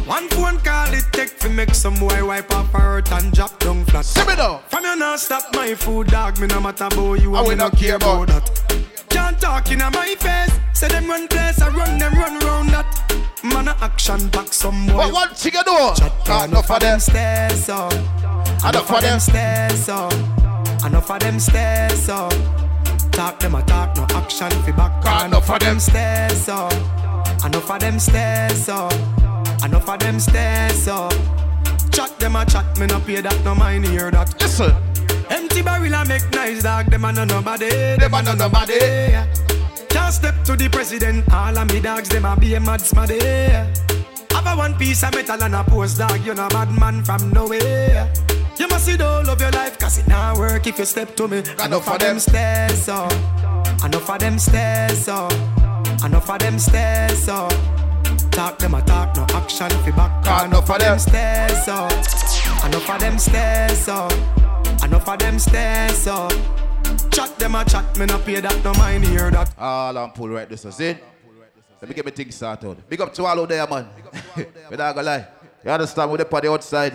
One phone call it take to make some boy wipe up her hurt and drop down flat. See me now. From you not stop my food, dog. Me no matter about you, I will not care care about that. Can't talk in my face. Say them run place, I run them run round that. Man a action back some boy. But one thing you know, Chat ah, enough of them. them stairs up. Enough of them stairs up. Enough of them stairs up. Talk them a talk, no action fi back. Ah, enough of them stairs up. Enough of them stairs up. Enough of them stairs up. Chat them a chat, me no pay that, no mind hear that. Listen. Empty barrel a make nice dog, them a no nobody, them a no nobody. Can't step to the president, all of me dogs, them a be a mad smaddy. Have a one piece of metal and a post dog, you no bad man from nowhere. You must see the whole of your life, cause it not work if you step to me. Enough of them stairs up, enough of them stairs up, enough of them stairs up. Talk them a talk, no action fi back. Enough of them stairs up, enough of them stairs up, enough of them stairs up. Chat them a chat, me no pay that, no mind hear that. All on pull right this is it. Let me get my things started. Big up to all out there, man. we not gonna lie. You understand? we're the party outside.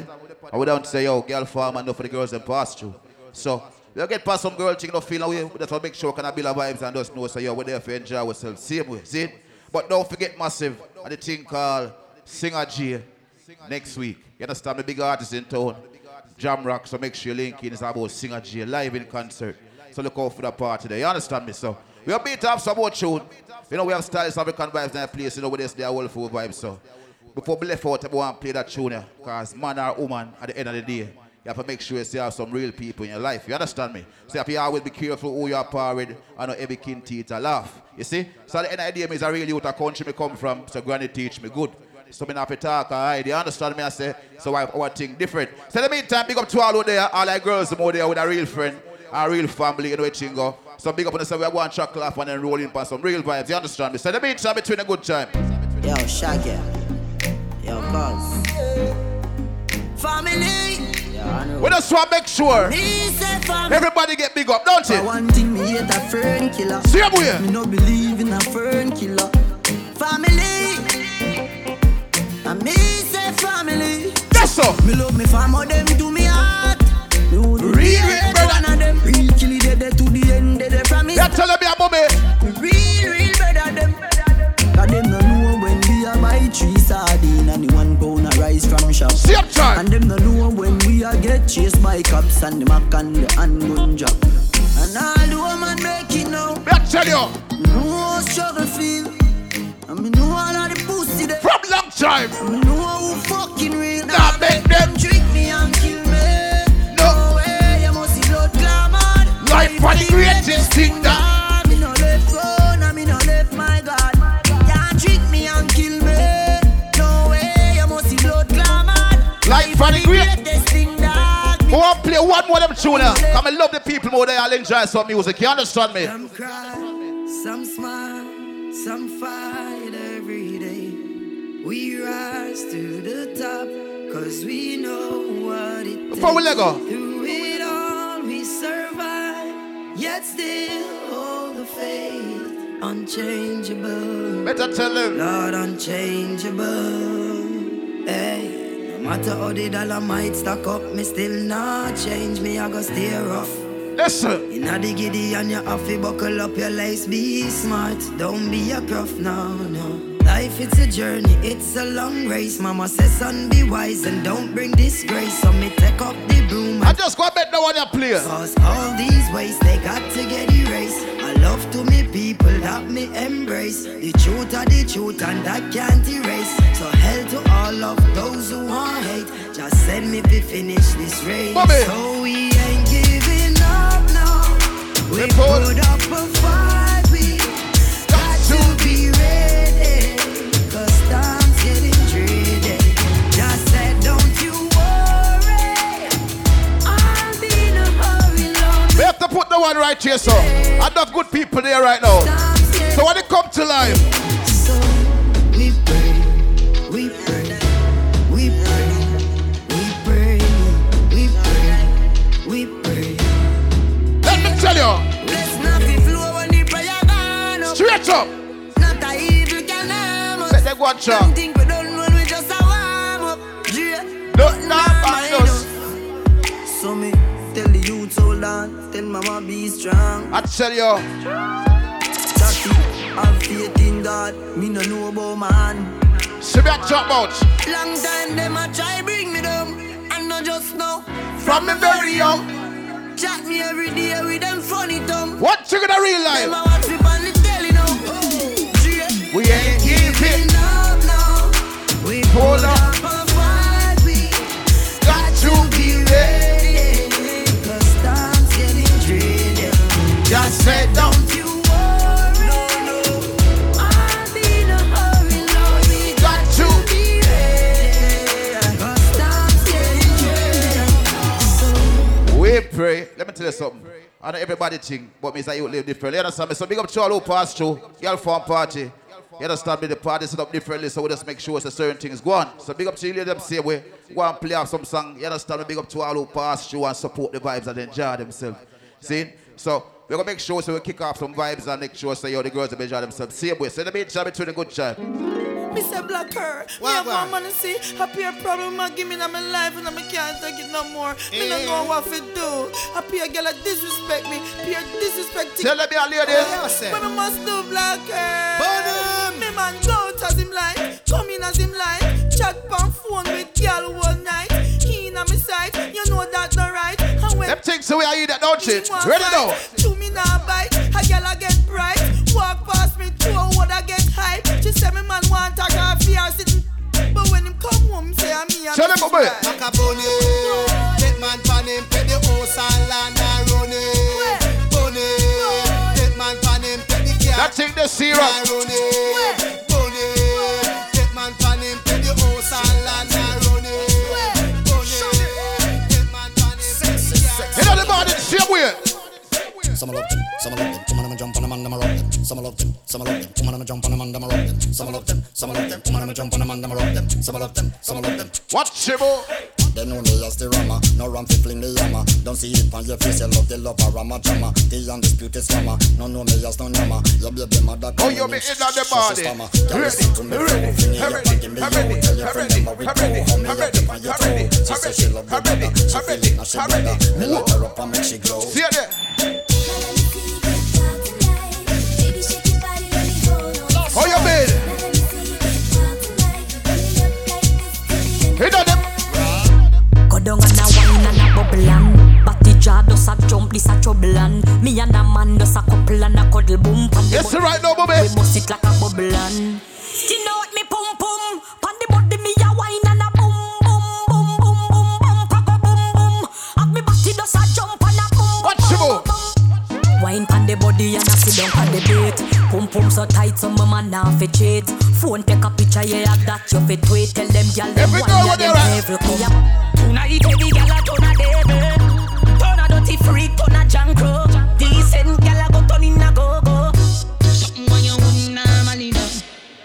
And we don't say, yo, girl farm and no for the girls and pass through. So, we'll get past some girl thing, no feel away. We just want to make sure we can build a vibes and just know, so yo, we're there for enjoy ourselves. Same way, see? But don't forget massive and the thing called Singer G next week. You understand? The big artist in town. Jam Rock, so make sure you link in. It's about Singer G live in concert. So look out for that party there. You understand me? So we are beat up some more tune. You know, we have stylish African vibes in that place. You know, with this, they are all full vibes. So before we left out, to play that tune. Because man or woman, at the end of the day, you have to make sure you have some real people in your life. You understand me? So you have always be careful who you are par. I know every kin teeth a laugh. You see? So the end of the day, is a real youth a country me come from. So granny teach me good. So me not have to talk, alright? You understand me? I say, so I our thing different. So in the meantime, big up to all out there, all like girls out there with a real friend, a real family, you know what thing go. So big up on the side, we are going to chuck laugh and then roll in for some real vibes. You understand me? So in the meantime, between a good time. Yo, Shaggy. Yo, cuz. Family. We just want to make sure everybody get big up, don't For you? one thing, me hate a fern killer. Same way. Me no believe in a fern killer. Family. And me say family. That's so. Me love me family, them to me heart. Real, real, real one of them. Real kill it, they to the end, they they promise. You tell me a mommy. Me real, real brother them. Cause them no know when we a buy three sardine and the one pound of rice from shop. Same time. And them no know when we a get chased by cops and the mac and the handgun drop. And all the woman make it now. I tell you. No struggle feel. And me know all of the pussy them. From long time. Me know who fucking real. Nah, make them trick for the greatest thing that. Me no left go, nah, me no left my God. Can't trick me and kill me. No way, you must see blood clamor. Life for the greatest thing that. To play one more of them tune. Come and love the people more. They all enjoy some music. You understand me? Some cry, some smile, some fight every day. We rise to the top, cause we know what it takes. Before we let go. Yet still hold the faith. Unchangeable. Better tell them. Lord, unchangeable. Hey, no matter how the dollar might stack up, me still not change. Me, I go stay rough. Listen. Inna the giddy and you have to buckle up your lace. Be smart, don't be a gruff, no, no. Life it's a journey, it's a long race. Mama says, son, be wise and don't bring disgrace. So me take up the broom. I just go bet the one you play. Cause all these ways they got to get erased. I love to me people that me embrace. The truth are the truth and that can't erase. So hell to all of those who want hate. Just send me to finish this race. Mommy. So we ain't giving up now. We put up a fight. To put the one right here, so. Enough good people there right now. So when it come to life, We pray, we pray, we pray, we pray, we pray, we pray. let me tell you, Bless not be flow when the prayer gone up. straight up. Not a evil can harm us. Let them go and Some chop. think we don't know we just a warm up. Yeah. Don't not us. So me tell mama be strong. I tell you, Jackie, have faith in God. Me no know about man. see me a jump out. Long time them a try bring me down. And not just now. From me very young. Chat me every day with them funny tongue. What you gonna real Them a life? watch me on the telly now. Yeah. We ain't giving. up now. We pull up. Got I know everybody think, but me say you live differently. You understand me? So big up to all who pass through. Girl farm party. You understand me? The party set up differently, so we just make sure that certain things go on. So big up to you, them same way. Go and play off some song. You understand me? Big up to all who pass through and support the vibes and enjoy themselves. See? So we're gonna make sure so we kick off some vibes and make sure so yo the girls will enjoy themselves. Same way. So let me enjoy between the good child. Me say black her. Me have one money see. Happy a problem I give me in my life and I can't take it no more. Me no know what to do. Happy a girl a disrespect me. Peer disrespect. Tell me a lady. What me must do black her. Me man go out as him like. Come in as him like. Chat on phone with girl all night. He in a me sight. You know that Them things so we are eat that, don't you? Ready now? Chew me now bite. A girl a get bright. Walk past me through a wood I get hype. She say me man want a coffee or sitting. But when him come home, say I'm me. Tell them about it. Macaroni, take man pan him, pay the house and land and run it. Bunny, take man pan him, pay the car. That thing the syrup. Some love them, some love them. On, I'ma jump on them and I'ma rock them. Some love them, some love them. On, I'ma jump on them and I'ma rock them. Some love them, some love them. On, I'ma jump on them and I'ma rock them. Some love them, some love them. Watch Chibo. They know me as the rammer, no ram fi fling the hammer. Don't see it on your face, you love the love of Rama drama. The undisputed slammer, no know me as no number. Your baby mother Oh, you be in the body. Ready, ready, ready, ready, ready, ready, ready, ready, She say she love the brother, she feel it now she brother. Me lock her up and make she glow. See it there. How trouble and Me and a man does a couple and a cuddle boom Yes, right now, Bobby. We bust it like a bubble and Skin out me pum pum? Pan the body me a wine and a boom boom boom boom boom boom boom boom me batty does a jump and a boom Watch move. Wine pan the body and a sit down pan the bait Pum pum so tight so my man now fi cheat. Phone take a picture yeah that you fi tweet. Tell them gyal them Every wine girl yeah them every me a Tonight every gyal a turn a devil Turn a dirty freak turn a jankro Decent gyal a go turn in a go go Something when you wouldn't normally do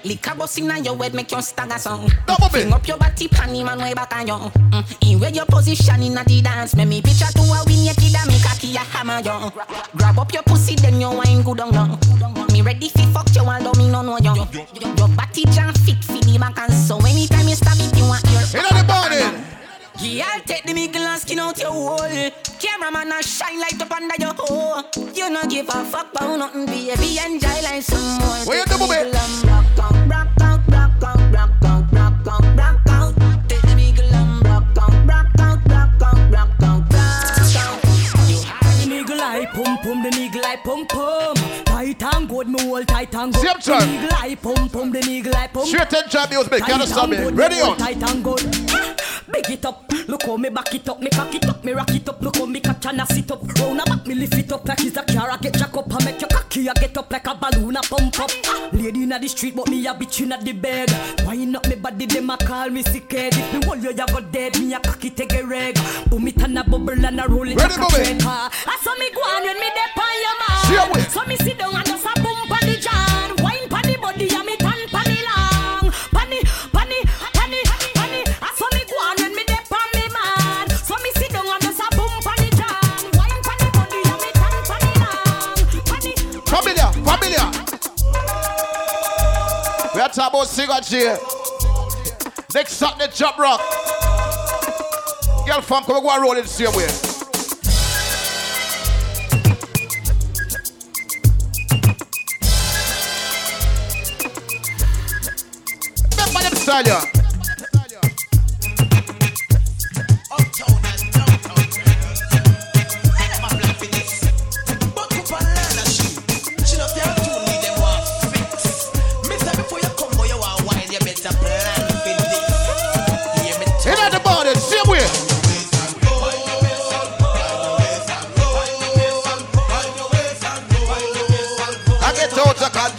Liquor bust inna your head make you stagger song. Bring up your body panty man way back on you mm. In where your position inna the dance Make me picture to a win your kid and make a key a hammer you Grab up your pussy then you wine good on you Me ready fi fuck you although me no know you Your body jam fit fi the back and so anytime you stab it you want your Inna the body. Yeah, I'll take the middle and skin out your hole. Cameraman a shine light up under your hole. You no give a fuck about nothing, baby. Enjoy like some more. Where you do, Bobby? Rock out, rock out, rock out, rock out, rock out, rock out. Take the middle and rock out, rock out, rock out, rock out, rock out. The nigga like pum pum, the nigga like pum pum. Tight and good, me hold tight and good. Same The time. nigga like pum pum, the nigga like pum. Straight and jam music. You understand me? Ready on. Tight and good. Big it up, look how me back it up, me cock it up, me rock it up, look how me catch and I sit up. Round a back, me lift it up like it's a car, I get jack up, I make your cocky, I get up like a balloon, I pump up. Lady inna the street, but me a bitch inna the bed. Wine up me body, them a call me sick head. If me hold you, you go dead, me a cocky take a reg. Boom it and a bubble and a roll it Ready, like a train car. I saw me go on when me dey on your man. So me sit down and just a boom Talking about signature. Next up, the job rock. Girl, fam, come go and roll it the same way. Remember them style, yeah.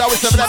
always 7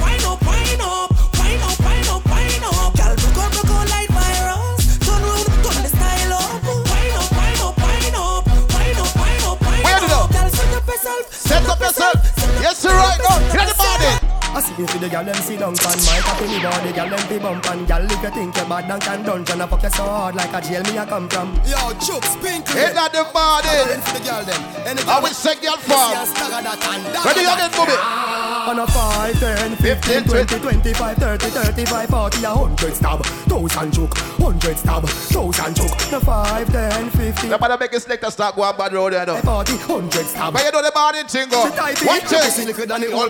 wine up, wine up, I see you the gal them sit down pan my cocky me body gal them fi bump and gal if you think you bad and can dungeon I fuck you so hard like a jail me I come from. Yo, Chooks, Pink. Hit that the body. For the girl them. I will say girl farm. Ready again, boomy. On a 5, 10, 15, 20, 25, 30, 35, 40, a 100 stab, 1000 choke, 100 stab, 1000 choke, the 5, 10, 15, The man make a select a start go on bad road there, though. 40, 100 stab. But you know the body thing go. She tight One it, check. pussy liquor than the whole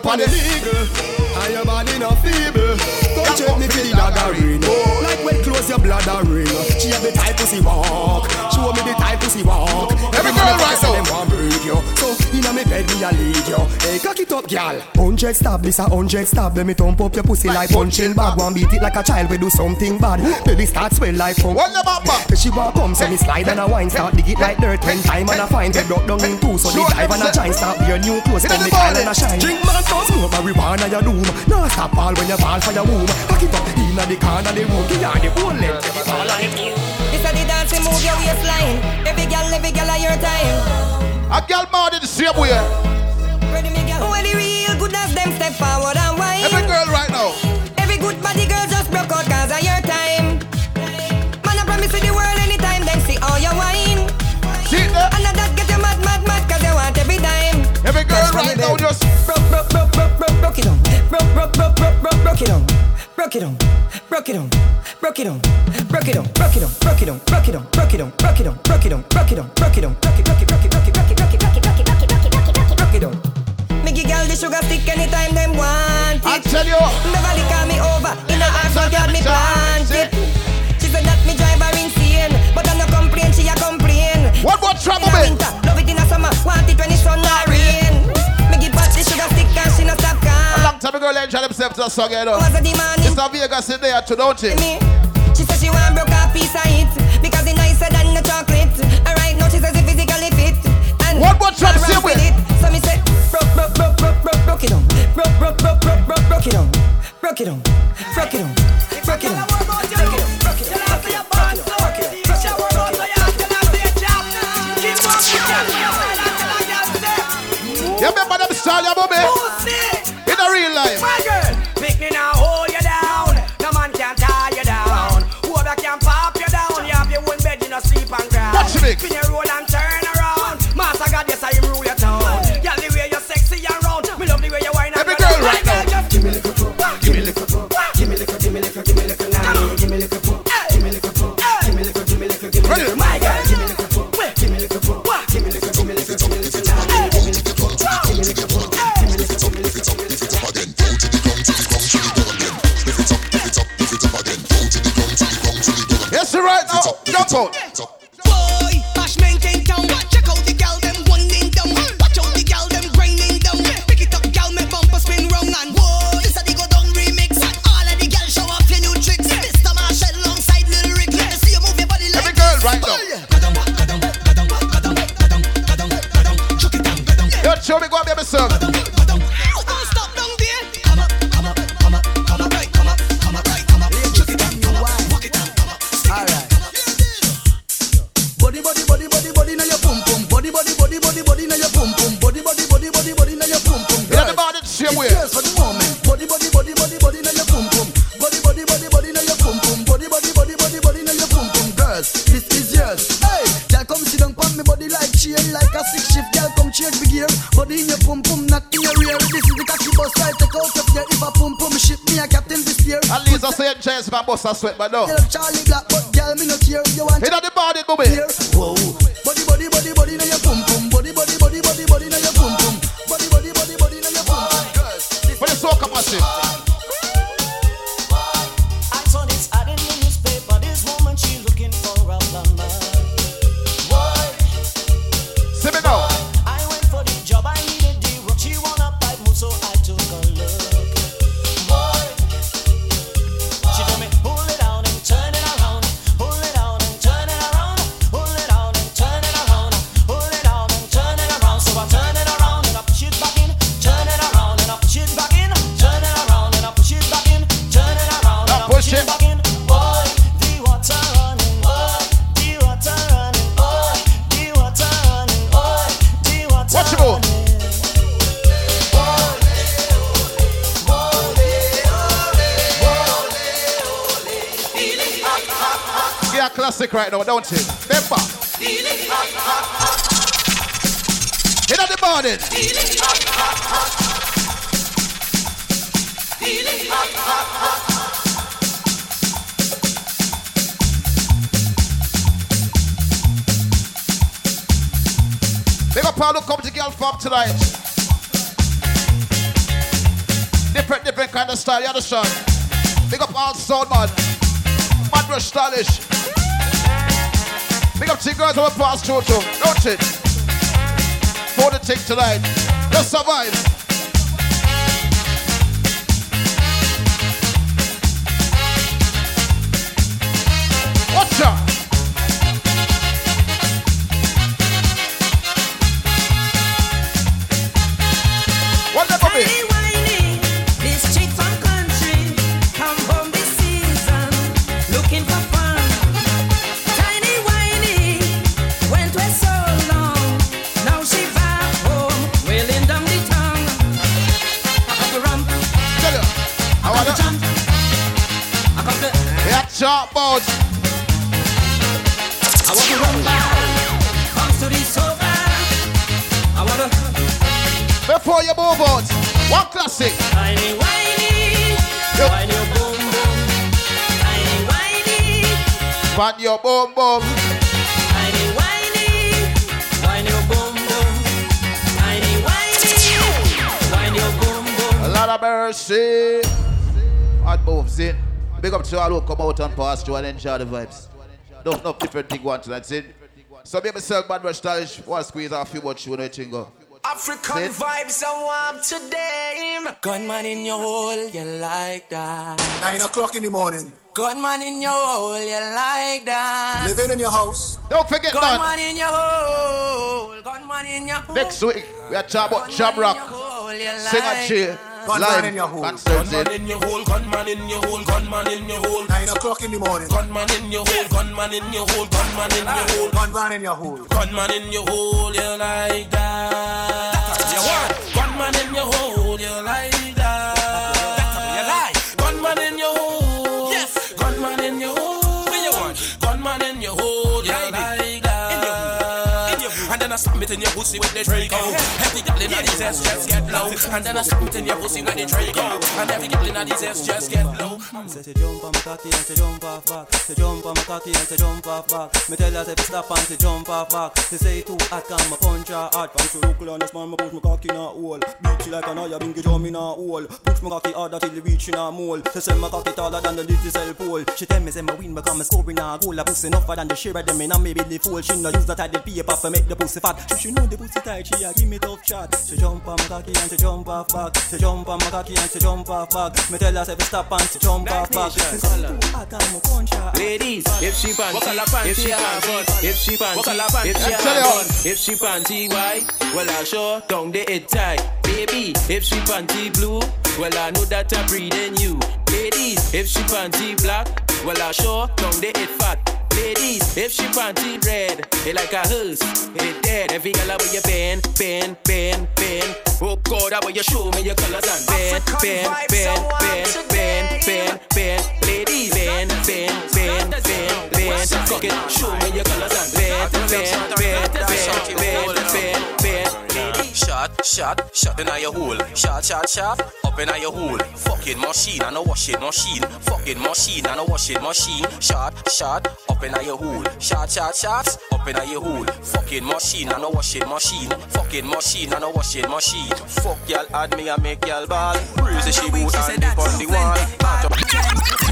illegal, your body not feeble. Come check me for the dagger ring, like when close your bladder ring. She have the type pussy walk, show me the type pussy walk. Every girl so now. them want break you, so inna me bed me a lead you. Hey, cock it up, gal. Hundred stab, this a hundred stab. Let me thump up your pussy like punching bag. One beat it like a child, we do something bad. Belly start swell like. One the bumper. She walk come, so me slide and a wine start dig it like dirt. Ten time and a find get broke down in two, so the dive and a giant start be your new clothes. Come me call and a shine. Drink man, don't smoke marijuana, you doom. No stop all when you fall for your womb. Cock it up inna the corner, the room, give ya the whole length. Every ball on him. This a the dance, you move your waistline. Every girl, every girl of your time. A girl body the same way. Ready, me girl. Well, the real good as them step forward and wine. Every girl right now. I tell you. Complain. What about trouble, man? love it in a summer, want it when Long time ago, enjoy themselves to a song, you know. Was a demand It's Vegas in there too, don't? She said she want broke a piece of it because it's nicer than the chocolate. And right now she says it physically fit. And What Trump I say with? it? So me say broke, broke, broke, broke, broke, broke it down. Broke, broke, broke, broke, broke, broke it down. Broke it down. Broke it down. Broke it down. Big. Spin your roll and turn around. Master God, yes, I rule your town. Girl, the way you're sexy and round. Me love the way you whine and Every girl right now. Just give me a little pump. Give me a little pump. Give me a little, give me a little, give me a little now. Give me a little pump. Give me a little pump. Give me a little, give me a little, give me a little. My girl, give me little pump. Give me little pump. Give me little, give me little, give me little now. Give me little pump. Give me little pump. Give me little, give me little, give me a little. Yes, you're right now. Jump out. Boss I sweat, but no. Tell Charlie Black, but girl, me no care. You want on the right now, don't it? Remember. Hit on the morning. Big up all who come to girl farm tonight. Different, different kind of style, you understand? Big up all sound man. Mad Rush stylish. Up to you girls who are past through too, don't it? For the thing tonight. Just survive. Before your out, one classic. Whiny, whiny, Yep. whiny, your boom, boom. Whiny, whiny, Pan your boom boom. whiny, whiny, whiny, your boom, boom. Whiny, whiny, whiny, your boom, boom. A lot of mercy. Hot moves in. Big up to all who come out and pass through and enjoy the vibes. No, no different thing one tonight. See? So maybe sell Mad Rush stylish. One squeeze off few you know it go. African Then- vibes I want today. Gunman in your hole, you like that. Nine o'clock in the morning. Gunman in your hole, you like that. Living in your house. Don't forget Gunman that. in your hole, gunman in your hole. Next week, we are talking about Jam Rock. Sing and chill. Gunman Live. in your hole. Concerts in. Gunman in your hole, gunman in your hole, gunman in your hole. Nine o'clock in the morning. Gunman in your hole, gunman in your hole, gunman in your hole. Gunman in your hole. Gunman in your hole, you like that. Then I slam it in your pussy with the Draco. Every girl in these ass just get low, and then I slam it in your pussy with the Draco. And every girl in these ass just get low. Mm. Say she jump on my cocky and she jump off back. She jump on my cocky and she jump off back. Me tell her say stop and she jump off back. She say too hot, can my punch her hard. Punch her local on this man, me push my cocky in a hole. Beat like an eye, bingy drum in a hole. Push my cocky harder till it reach in a mole. She say my cocky taller than the digital pole. She tell me say my win because me scoring a goal. A pussy enough than the share of them in a maybe the fool. She no use that the paper for make the pussy fat. She she know the pussy tight, she a give me tough shot. She jump on my cocky and she jump off back. She jump on my cocky and she jump off back. Me tell her say stop and she jump off back. She say too hot, can my punch her. Ladies, if she panty, if she panty, if she panty, if she panty, if she panty white, well I sure down the head tight. Baby, if she panty blue, well I know that I'm breeding you. Ladies, if she panty black, well I sure down the head fat. Ladies, if she panty red, it like a hearse, it dead. Every girl where you bend, bend, bend, bend. Oh God, how you show me your colors and bend, bend, bend, bend, bend, bend, bend. Ladies, bend, bend, bend, bend, bend. Fuck it, show me your colors and bend, bend, bend, bend, bend, bend, bend. Shot, shot, shot in your hole. Shot, shot, shot, up in your hole. Fucking machine and a washing machine. Fucking machine and a washing machine. Shot, shot, up in your hole. Shot, shot, shot, up in your hole. Fucking machine and a washing machine. Fucking machine and a washing machine. Fuck y'all add me and make y'all ball. Bruise the she boot and dip on the wall.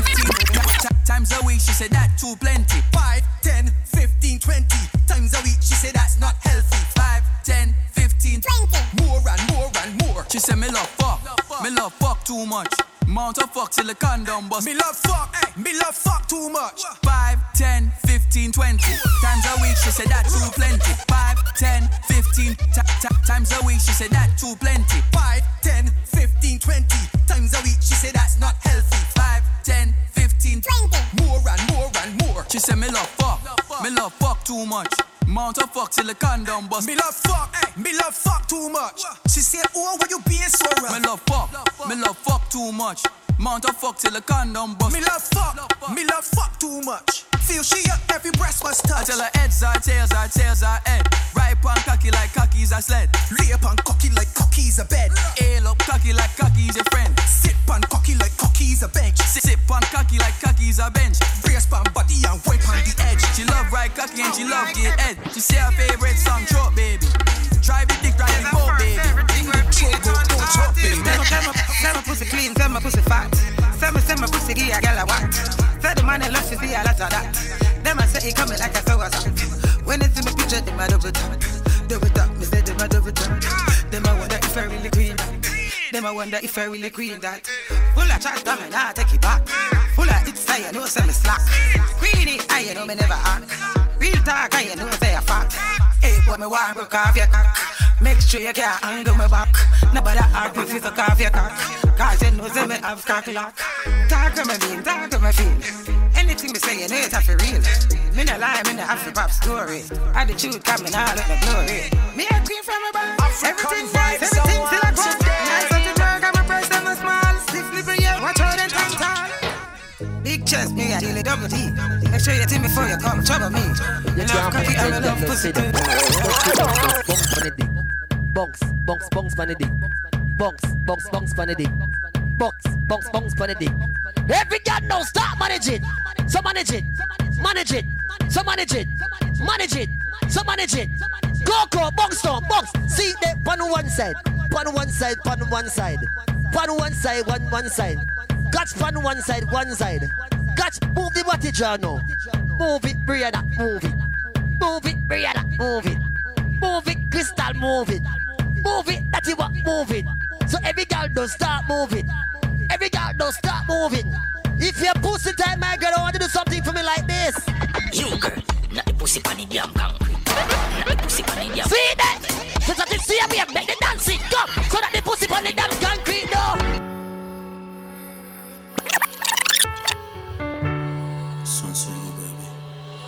Times a week, she said that too plenty. 5, 10, 15, 20 times a week, she said that's not healthy. 5, 10, 15, 20 more and more and more. She said me love fuck, me love fuck too much. Mount a fuck till the condom bust. Me love fuck, eh, me love fuck too much. 5, 10, 15, 20 times a week, she said that too plenty. 5, 10, 15 t- t- times a week, she said that too plenty. 5, 10, 15, 20 times a week, she said that's not healthy. 5, 10, 15, 20 more and more and more. She said me love fuck, me love fuck too much. Mount a fuck till the condom bust. Me love fuck, me love fuck too much. She said, oh, why you being so rough? Me love fuck, me love fuck too much. Mount a fuck till the condom bust. Me love fuck, me love fuck too much. Feel she up, every breast was touched. I tell her heads are tails are tails are head. Right on cocky like cocky's a sled. Lay upon cocky like cocky's a bed. Ail up cocky like cocky's a friend. Sit on cocky like cocky's a bench. Sit, sit on cocky like cocky's a bench. Brace on body and wipe on the edge. She love right cocky and she love get head. She say her favorite song, Trot Baby. Drive it dick, drive it boat, baby. Trot, go, go, trot, baby. Say my pussy clean, say my pussy fat. Say me, say my pussy give a girl a what. Say the man I love, see a lot of that. Them I say he coming like a sour salt. When they see me picture, them I double tap. Double tap, me say them I double tap. Them I wonder if I really queen that. Them I wonder if I really queen that. Full of chat, come and I take it back. Full of it's I know say me slack. Queen it, I know me never hack. Real talk, I know say a fact. Hey boy, me want broke off your cock. Make sure you can't angle me back. Nobody hard me fi suck off your cock. Cause you know say me have cock lock. Talk to me mean, talk to me feel. Anything me say, you know it's for real. Me no lie, me no have to pop story. I the truth coming out of the glory. Me a queen from a bar. Everything nice, everything still a grown. Chest, me a daily double D. Make sure you tell me before you come trouble me. You love cocky, I love pussy too. Bunks, bunks, bunny dick. Bunks, bunks, bunks, bunny dick. Bunks, bunks, bunks. Every girl now start manage it. So manage it. Manage it. So manage it. Manage it. So manage it. Go, go, down, bunks. See that on one side. On one side, on one side. On one side, one, one side. Got on one side, one side. Got move the body jar now. Move it, Brianna, move it. Move it, Brianna, move it. Move it, Crystal, move it. Move it, that's it, what, move it. So every girl don't start moving. Every girl don't start moving. If you're pussy tight, my girl, I want to do something for me like this. You girl, not the pussy pan the damn concrete. Not the pussy pan the damn. See that? So that you see me, make the dancing come. So that the pussy pan the damn concrete, no.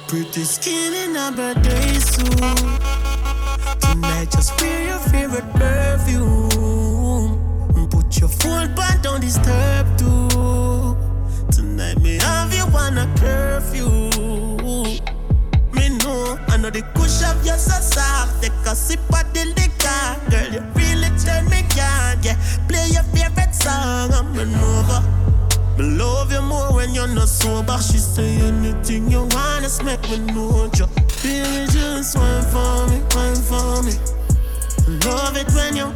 Pretty skin in a birthday suit. Tonight, just wear your favorite perfume. Put your phone back, don't disturb too. Tonight, me have you on a curfew. Me know, I know the kush of your so soft. Take a sip of the liquor, girl. You really turn me on. Yeah, play your favorite song. I'm an over. Love you more when you're not sober. She say anything you just make me know you. Baby, just wine for me, wine for me. Love it when you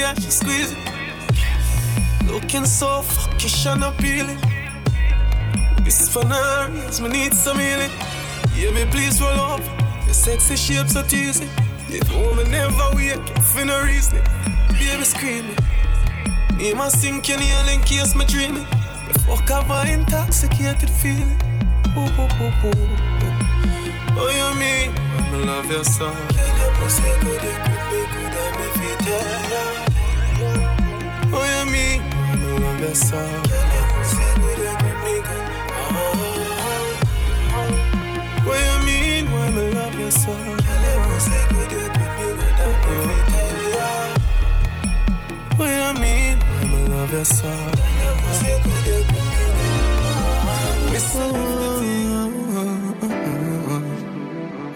should squeeze it. Looking so fuckish and appealing. This now, me need some healing. Yeah, me please roll up. Your sexy shape so teasing. If woman never wake up for no reason, baby screaming. Me must sink in here in case me dreaming. The fuck have I intoxicated feeling? Ooh, ooh, ooh, ooh. Oh, you mean I love you so? Your pussy good, you could good, tell you could be good, and me fit tell ya. What mean love so?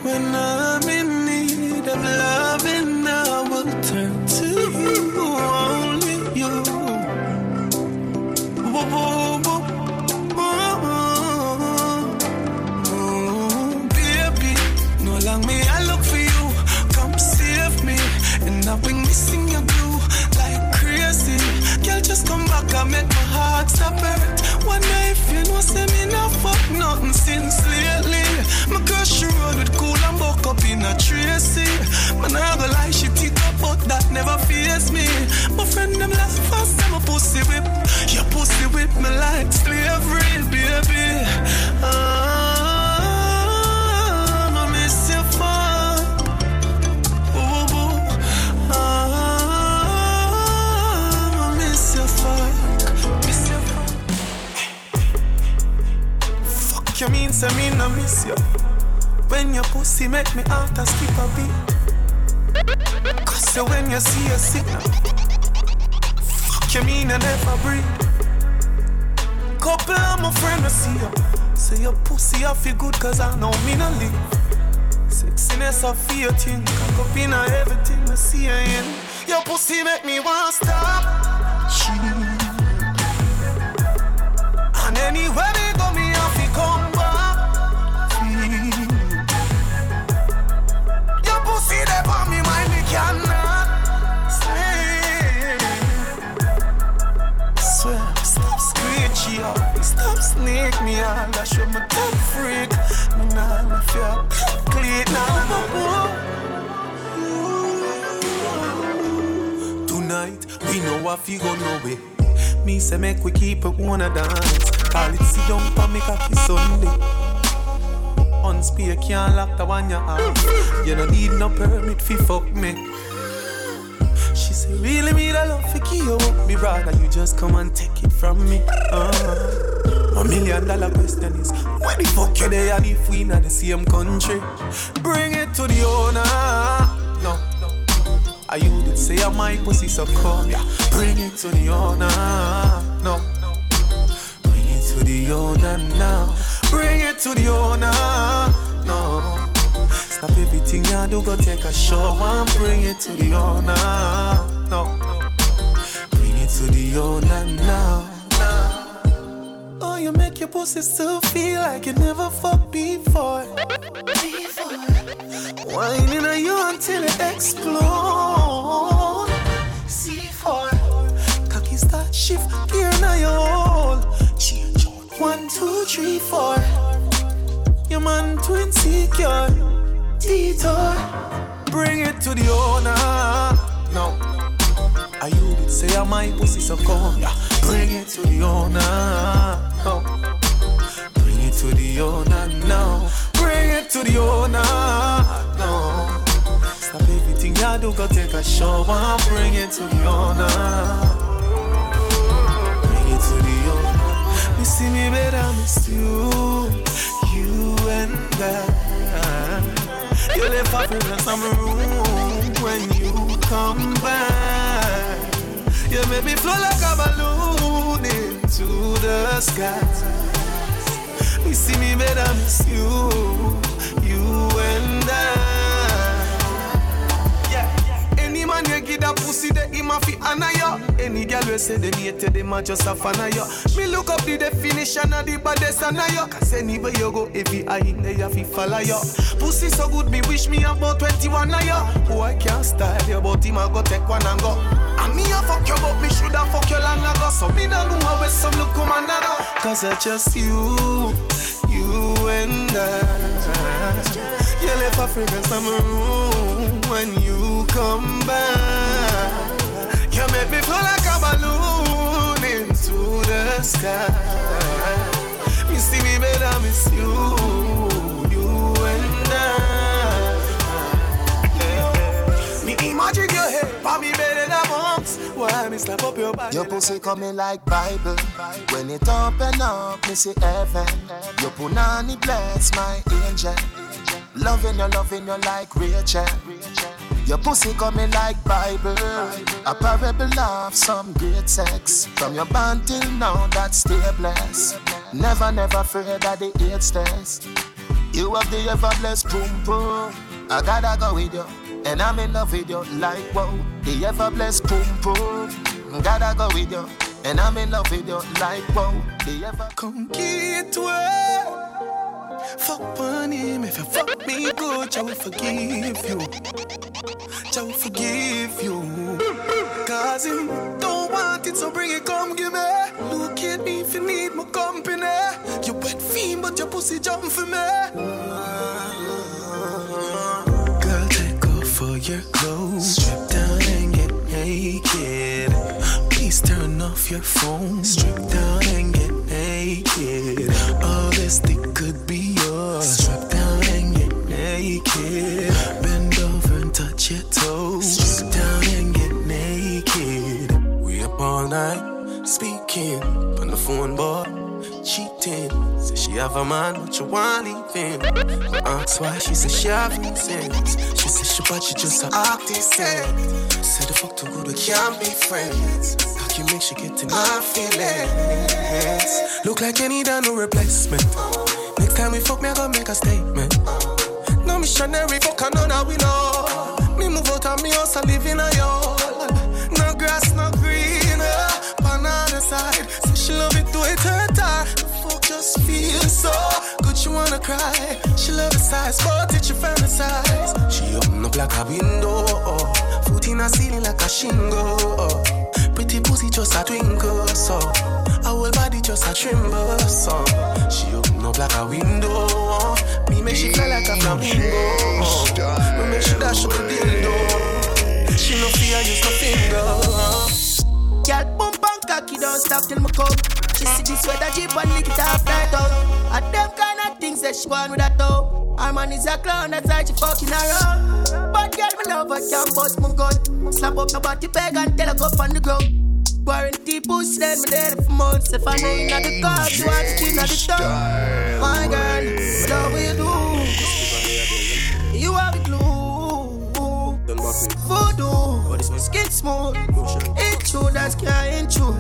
When I'm in need of loving, Man, I go lie, she that never fears me. My friend, them last fast, I'm a pussy whip. Your pussy whip me like slavery, baby. Ah, I miss you for. Ooh, ooh. Ah, I miss you for. Miss you Fuck you mean, say me no miss you. When your pussy make me out, I skip a beat. Cause you when you see a signal. Fuck you mean I never breathe. Couple of my friends I see you. Say your pussy I feel good cause I know me no leave. Sexiness I feel thing. Cock up in everything I see you in. Your pussy make me wanna stop. We go no way. Me say make we keep it wanna dance. Call it sit down for me cocky Sunday. Unspear can't lock the one you have. You don't need no permit fi fuck me. She say really me the love fi keep you up. Me rather you just come and take it from me. Uh, million dollar question is where the fuck you there and if we not the same country? Bring it to the owner. No. Are you did say I my pussy so come yeah. Bring it to the owner. No. Bring it to the owner now. Bring it to the owner. No. Stop everything you do, go take a shower and bring it to the owner. No. Bring it to the owner now. Oh, you make your pussy still feel like you never fucked before. Whining on you until it explode. Shift gear now you hold. One, two, three, four. Your man too insecure. Detour. bring it to the owner. No. I you did say I'm my pussy so cold? Yeah. Bring it to the owner. No. Bring it to the owner now. Bring it to the owner. No. Stop everything you do, go take a shower. Bring it to the owner. The. You see me better, miss you. You and I. You left fragrance on my room when you come back. You make me flow like a balloon into the sky. See me better miss you, you and I. man you give that pussy, they him a fi honor you. Any girl we say them hate them a just a fan of you. Me look up the definition of the baddest and you. Cause anywhere you go, every eye there you fi follow you. Pussy so good, me wish me about 21 of you. Boy can't style you, but him a go take one and go. And me a fuck you, but me shoulda fuck you long ago. So me no know how some look come go. Cause it's just you, you and I. You left a fragrance in my room when you come back. You make me flow like a balloon into the sky. Me see me better, miss you, you and I. Me imagine your head, for me better than once. Why me slap up your body? Your pussy coming like Bible. When it open up, me see heaven. Your punani bless my angel. Loving you, loving you like Rachel. Your pussy coming like Bible. A parable of some great sex. From your band till now, that stay blessed. Never, never afraid of the AIDS test. You have the ever blessed boom boom. I gotta go with you. And I'm in love with you like whoa. The ever blessed boom boom. Gotta go with you. And I'm in love with you like whoa. The ever come get well. Fuck on him if you fuck me good, I will forgive you. I will forgive you. Cause him don't want it, so bring it, come give me. Look at me if you need my company. You wet fiend, but your pussy jump for me. Girl, take off for your clothes. Strip down and get naked. Please turn off your phone. Strip down and get naked. All this thing could be yours. Strip down and get naked. Bend over and touch your toes. Strip down and get naked. We up all night speaking on the phone, boy. Cheating. Say she have a man, but you want leaving. I ask why she say she have sense. She say she but she just a artist. Say the fuck too good, we can't be friends. Cocky make she get in my feelings. Look like you need a new replacement. Next time we fuck, me I gotta make a statement. No missionary, fuck I know that we know. Me move out of me house, I live in a yard. Just feel so good, she wanna cry. She love the size, but it's your fantasize? She open up like a window, oh. foot in a ceiling like a shingle. Oh. Pretty pussy just a twinkle, so her whole body just a tremble, so she open up like a window. Oh. Me make she fly like a flamingo. Oh. Me make she dash up the dildo. She no fear, use no finger. Girl, cocky, don't stop till me come. She see this weather jeep and lick it off right out. And them kind of things that she want with that toe. Her man is a clown, that's why she fucking around. But girl, me love her, can't bust my gun. Slap up your body peg and tell her go on the ground. Warranty push, then me there for months. If I know you not the car, you want to keep not the tongue. My girl, love what you do. You have it glue. Voodoo, skin smooth. It's true, that's can't true.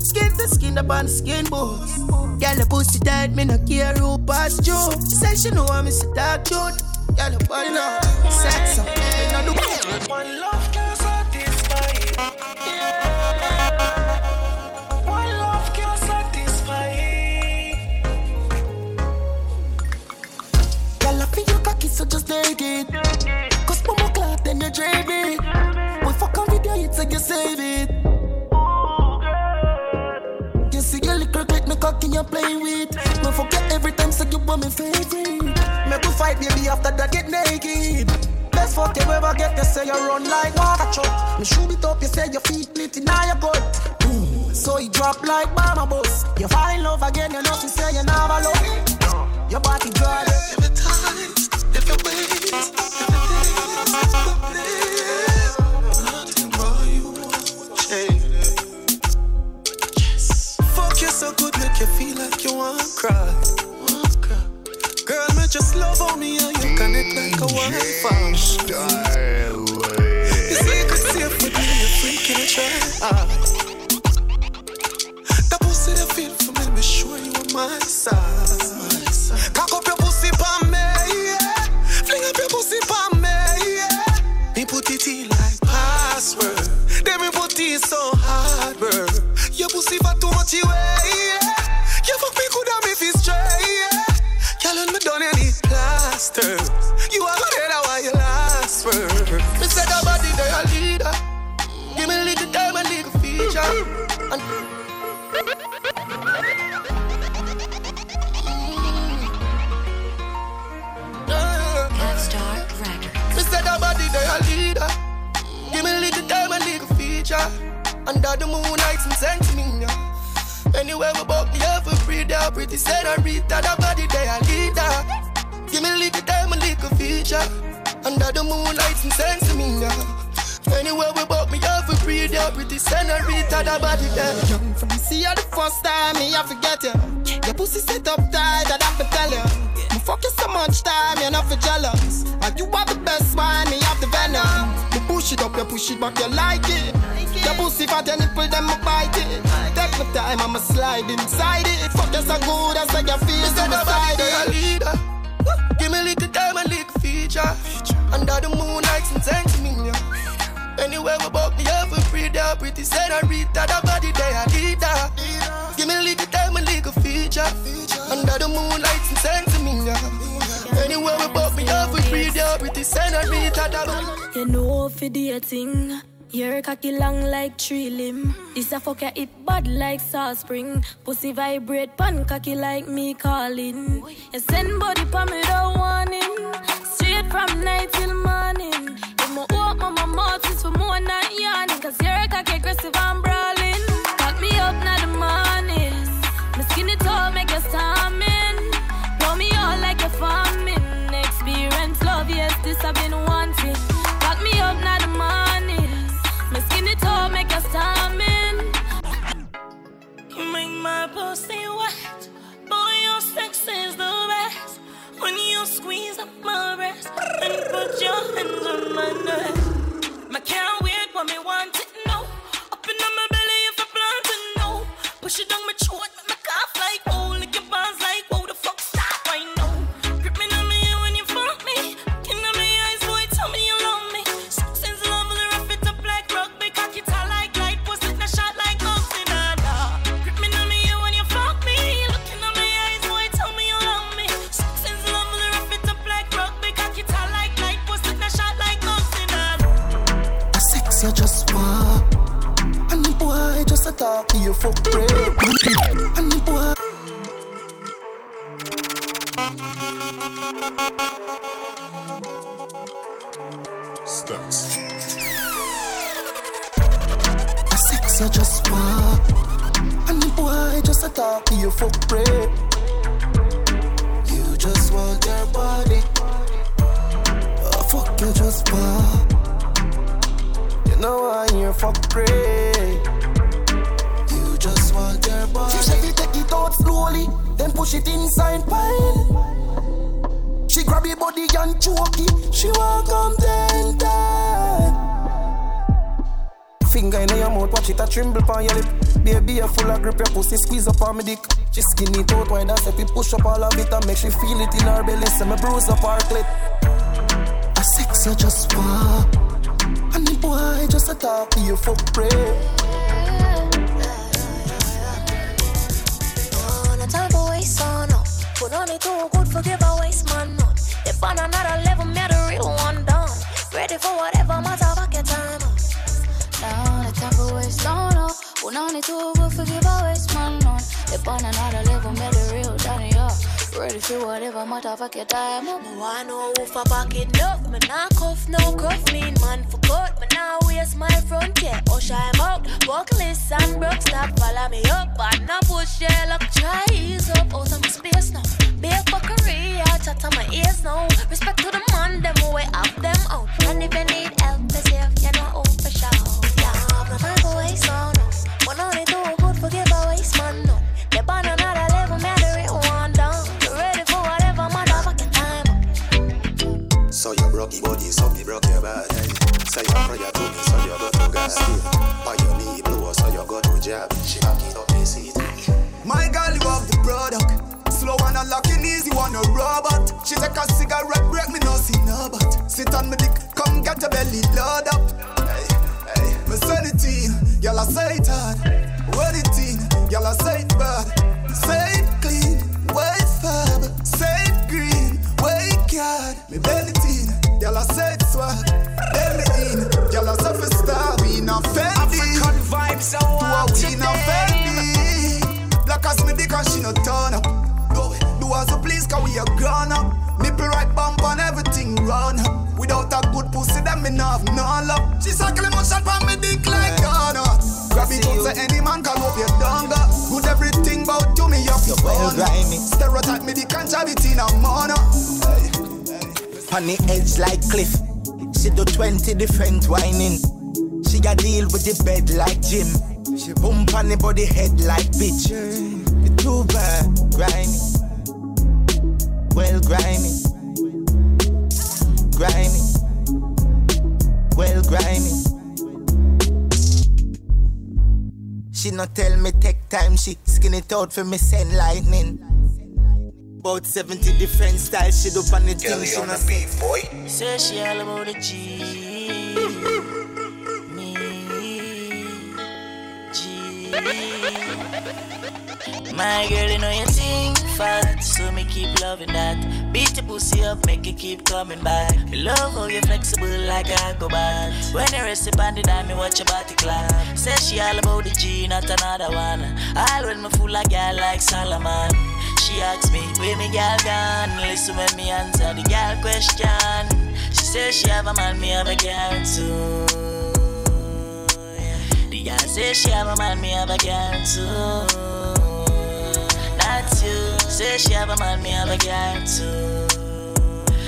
Skin to skin up on the skin bones. Girl, the pussy tight, me no care who pass you. She say she know I'm Mr. Dark Truth. Girl, your body now, sex up. Me no do One love can satisfy. One love can satisfy. Girl, I feel your cocky, so just take it. You it. We fuck on video, it's like you save it. You see your little click, me cocky, you play with. Me forget every time, so you want me favorite. Make we fight, baby, after that get naked. Best fuck you ever get? You say you run like water truck. Me shoot it up, you say your feet lit in your gut. Mm. So you drop like mama bus. You in love again, you know, you say you never love. Your body dry. Every time, every ways, Fuck so good, make you feel like you want to cry. Girl, me just love on me and you connect like a Wi-Fi. Style. You say you could safe with me, you freaking a try. The pussy that feel for me, me sure you on my side. Cock up your pussy pa me, yeah. Fling up your pussy pa me, yeah. Me put it in like password. Then me put it so hard, bro. Your pussy for too much away, yeah. Under the moonlight send me. Anywhere we free, they pretty. The body they a leader. Give me a little time and little feature. Under the moonlight and send me yeah. Anywhere we buck me up for free, they pretty senorita. The body they young from see you the first time, me I forget you. Your pussy set up tight, I'd have to tell you. Me fuck you so much time, you're not for jealous. And you are the best one, me have the venom. Me push it up, you push it back, you like it. Your pussy fat, your nipple, them I bite it. Take my time, I'ma slide inside it. Fuck you so good, I say you feel so beside it. leader. Give me a little time and little feature. Under the moonlight, and send to me, yeah. Anywhere we buck me up for free, they're pretty senorita. The body they a leader. Give me a little time and little feature. Under the moonlight, and send to me, yeah. Anywhere we buck me up for free, they're pretty senorita. The body You know for dating. Your cocky long like tree limb. This a fuck ya it bad like South Spring. Pussy vibrate pan cocky like me calling. You send body pa me don't warning. Straight from night till morning. If my mouth is for more than yarning. Cause your cocky aggressive and brawling. Cock me up now the morning. My skin it all make you storming. Blow me out like a farming. Experience love, yes, this I've been wanting. Cock me up now the morning. My skin it all make you storming. You make my pussy wet. When you squeeze up my breast and put your hands on my neck. I can't wait when me want it now. Up in my belly if I plan to know. Push it down my throat, make my cough like you just want. And the boy just a talk to you for break. And the boy. Stats. A sex you just want. And the boy just a talk to you for break. You just want your body. Oh, fuck you just want. You know I hear fuck break. You just want your body. She said you take it out slowly, then push it inside pile. She grab your body and choke it. She want come ten time. Finger in your mouth, watch it a tremble on your lip. Baby, you full of grip, your pussy squeeze up on me dick. She skin it out wide and step it push up all of it and make she feel it in her belly. So me bruise up her clit. A sex you just want, and the just a talk to you fuck pray. on time for waste on up. Put on it too good, forgive a waste man up. If on another level, me the real one done. Ready for whatever matter, your time up. Down time for waste on up. Put on it too good, forgive a waste man up. If on another level, me the real yeah. Ready for whatever motherfucker time. Me want know who for pocket up. Me nah cuff, no cuff. Mean man for cut. Me nah waste my front yeah. Hush I'm out. Vocalist and broke. Stop follow me up. And now push yeah look try ease up. Out my space now. Be a fuckery. I chat on my ears now. Respect to the man. Them way up them out. And if you need help, say you know who for sure. Yeah, my five away so no. Body, so me broke your body. Say your prayer to me, so you go to God. Your knee blow, so you go to. She up. My girl, you have the product. Slow and unlocking easy, want a robot. She take a cigarette break, me no see no but. Sit on me dick, come get your belly load up. Hey, hey, me say it in, y'all say it hard. What it in, y'all say bad. Say it clean, way fab. Say it green, way card. Me belly y'all I say it swag. Belly in, y'all for star. We not Fendi. African vibes, I want we not Fendi. Black as me dick and she no turn up. Do, do as you please, cause we are grown up. Nipple right bump and everything run up. Without a good pussy, them me not have no love. She suckling motion on me dick like donut. Grab it out, say any man can hope you done got. Good everything about you, me up your well grimy. Stereotype me the conjavity in a mono. On the edge like cliff. She do 20 different whining. She a deal with the bed like Jim. She bump on the body head like bitch. It too bad, grimy. Well grimy. Grimy. Well grimy. She not tell me take time, she skin it out for me send lightning. About 70 different styles, she do on the thing, she not beat, boy. Say she all about the G. Me. G. My girl, you know you think fat, so me keep loving that. Beat your pussy up, make it keep coming back. Me love how you're flexible like a go back. When you rest upon the dime, me watch your body clap. Say she all about the G, not another one. All when me fool like girl like Solomon. She asks me, where me girl gone? Listen when me answer the girl question. She says she have a man, me have a girl too. The girl says she have a man, me have a girl too. Not you. Say she have a man, me have a girl too.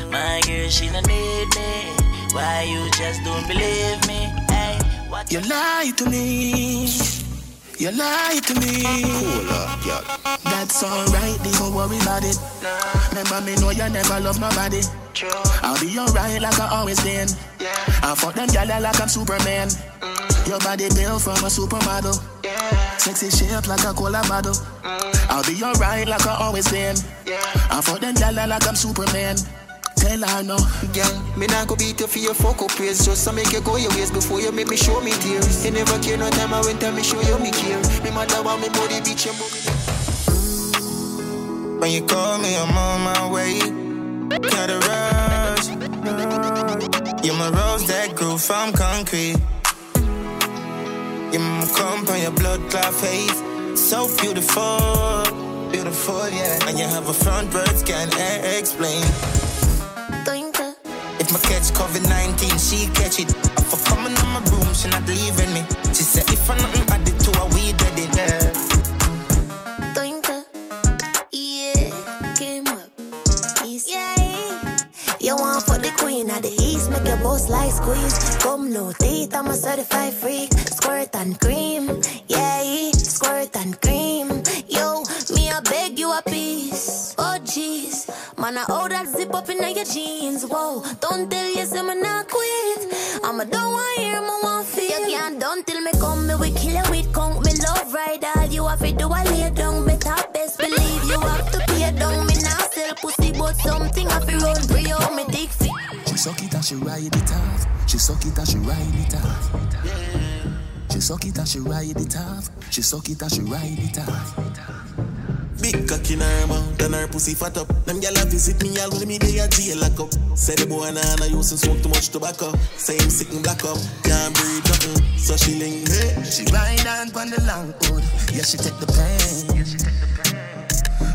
My girl, she don't need me. Why you just don't believe me? Hey, what You lie to me. You lie to me. Cool up, girl. That's alright, don't worry about it. Remember me know you never love nobody. I'll be alright like I always been. I fuck them gyal like I'm Superman. Your body built from a supermodel. Sexy shape like a cola bottle. I'll be alright like I always been. I fuck them gyal like I'm Superman. Tell her no. Girl, me not go beat you for your fuck up ways Just to make you go your ways before you make me show me tears You never care no time I went tell me show you me care Me matter want me body beat you When you call me, I'm on my way. Gotta rush. You're my rose that grew from concrete. You're my comp on your blood clot face. So beautiful, beautiful, yeah. And you have a front words can't e- explain. If my catch COVID 19, she catch it. If I coming in my room, she not leaving me. She said, if I nothing add it to her, we dead it, yeah. Queen of the east, make your boss like squeeze. Come no teeth, I'm a certified freak. Squirt and cream, yeah, squirt and cream. Yo, me I beg you a piece. Oh jeez, man I hold that zip up in your jeans. Whoa, don't tell you say me not quit. I'ma don't want hear me want feel. You can't don't tell me come me we kill you with conk me love right all you have to do I lay down. Better best believe you have to pay down. Me now sell pussy but something I feel run free oh me dick. She suck it and she ride it off. She suck it and she ride it off. She suck it and she ride it off. She suck it and she ride it off. Big cock in her mouth and her pussy fat up. Them gyal a visit me all when me dey a jail lock up. Say the boy nah nah use and smoke too much tobacco. Say him sick and black up, can't breathe nothing. So she link me. She ride on pon the long hood. Yeah, she take the pain.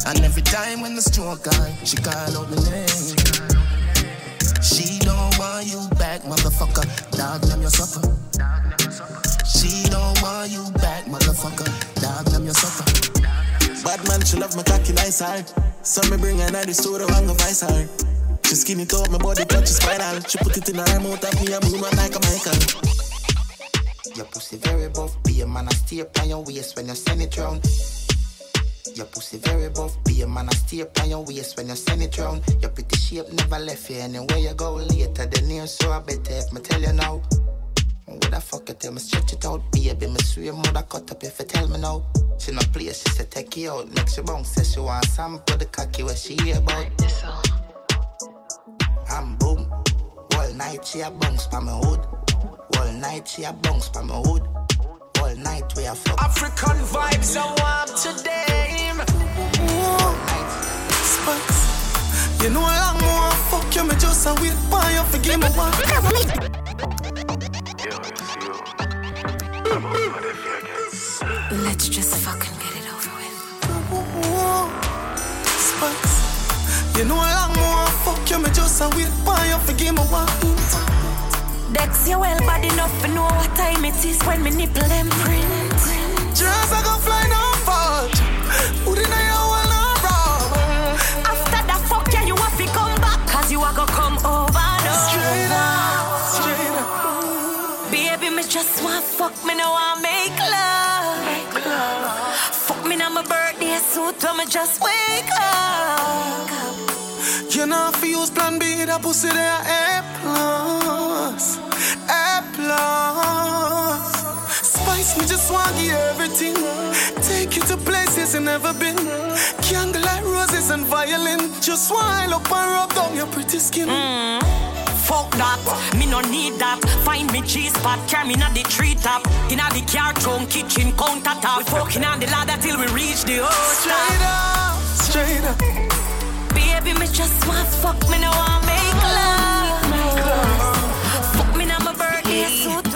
And every time when the stroke on, she call out my name. Want you back, motherfucker. Dog, them your sucker. She don't want you back, motherfucker. Dog, them your sucker. Bad man, she love my cocky nice hard. So me bring her in the studio and go vice her. She skin it up, my body touch is spinal. She put it in her mouth, of me moon one like a Michael. Your pussy very buff, be a man, I stay on your waist when you send it round. Your pussy very buff, be a man, I stay on your waist when you send it round. Your pretty shape never left you anywhere you go later than near, so I better if me tell you now. What the fuck you tell me stretch it out, baby, me swear mother cut up if you tell me now. She no play, she said take you out, make she bounce, say she want some, put the cocky where she hear about. I'm uh. boom, all night she a bounce pa me hood. All night she a bounce pa me hood. All night we a fuck. African vibes are warm today. Spice. You know I long more fuck you, me just a wait for you forgive me one. Let's just fucking get it over with. Spice. You know I long more fuck you, me just a wait for you forgive me one. Dex, you well bad enough to know what time it is when me nipple them print. Just I go fly no fudge. Who did I want no rob? After that fuck yeah, you have to come back. Cause you are gonna come over and Straight up, straight up. Baby, me just want fuck, me no want make love. Make love. Fuck me now my birthday suit, me just wake up. You know if you use plan B, that pussy there A plus, A plus. Spice me just want you everything. Take you to places you never been. Candlelight roses and violin. Just smile up and rub down your pretty skin. Mm. Fuck that, me no need that. Find me cheese spot, carry me na the tree top. Inna the car trunk, kitchen countertop. We fucking on the ladder till we reach the house Straight up, straight up. Baby, me just want fuck, me no want make love. Fuck me now my birthday suit,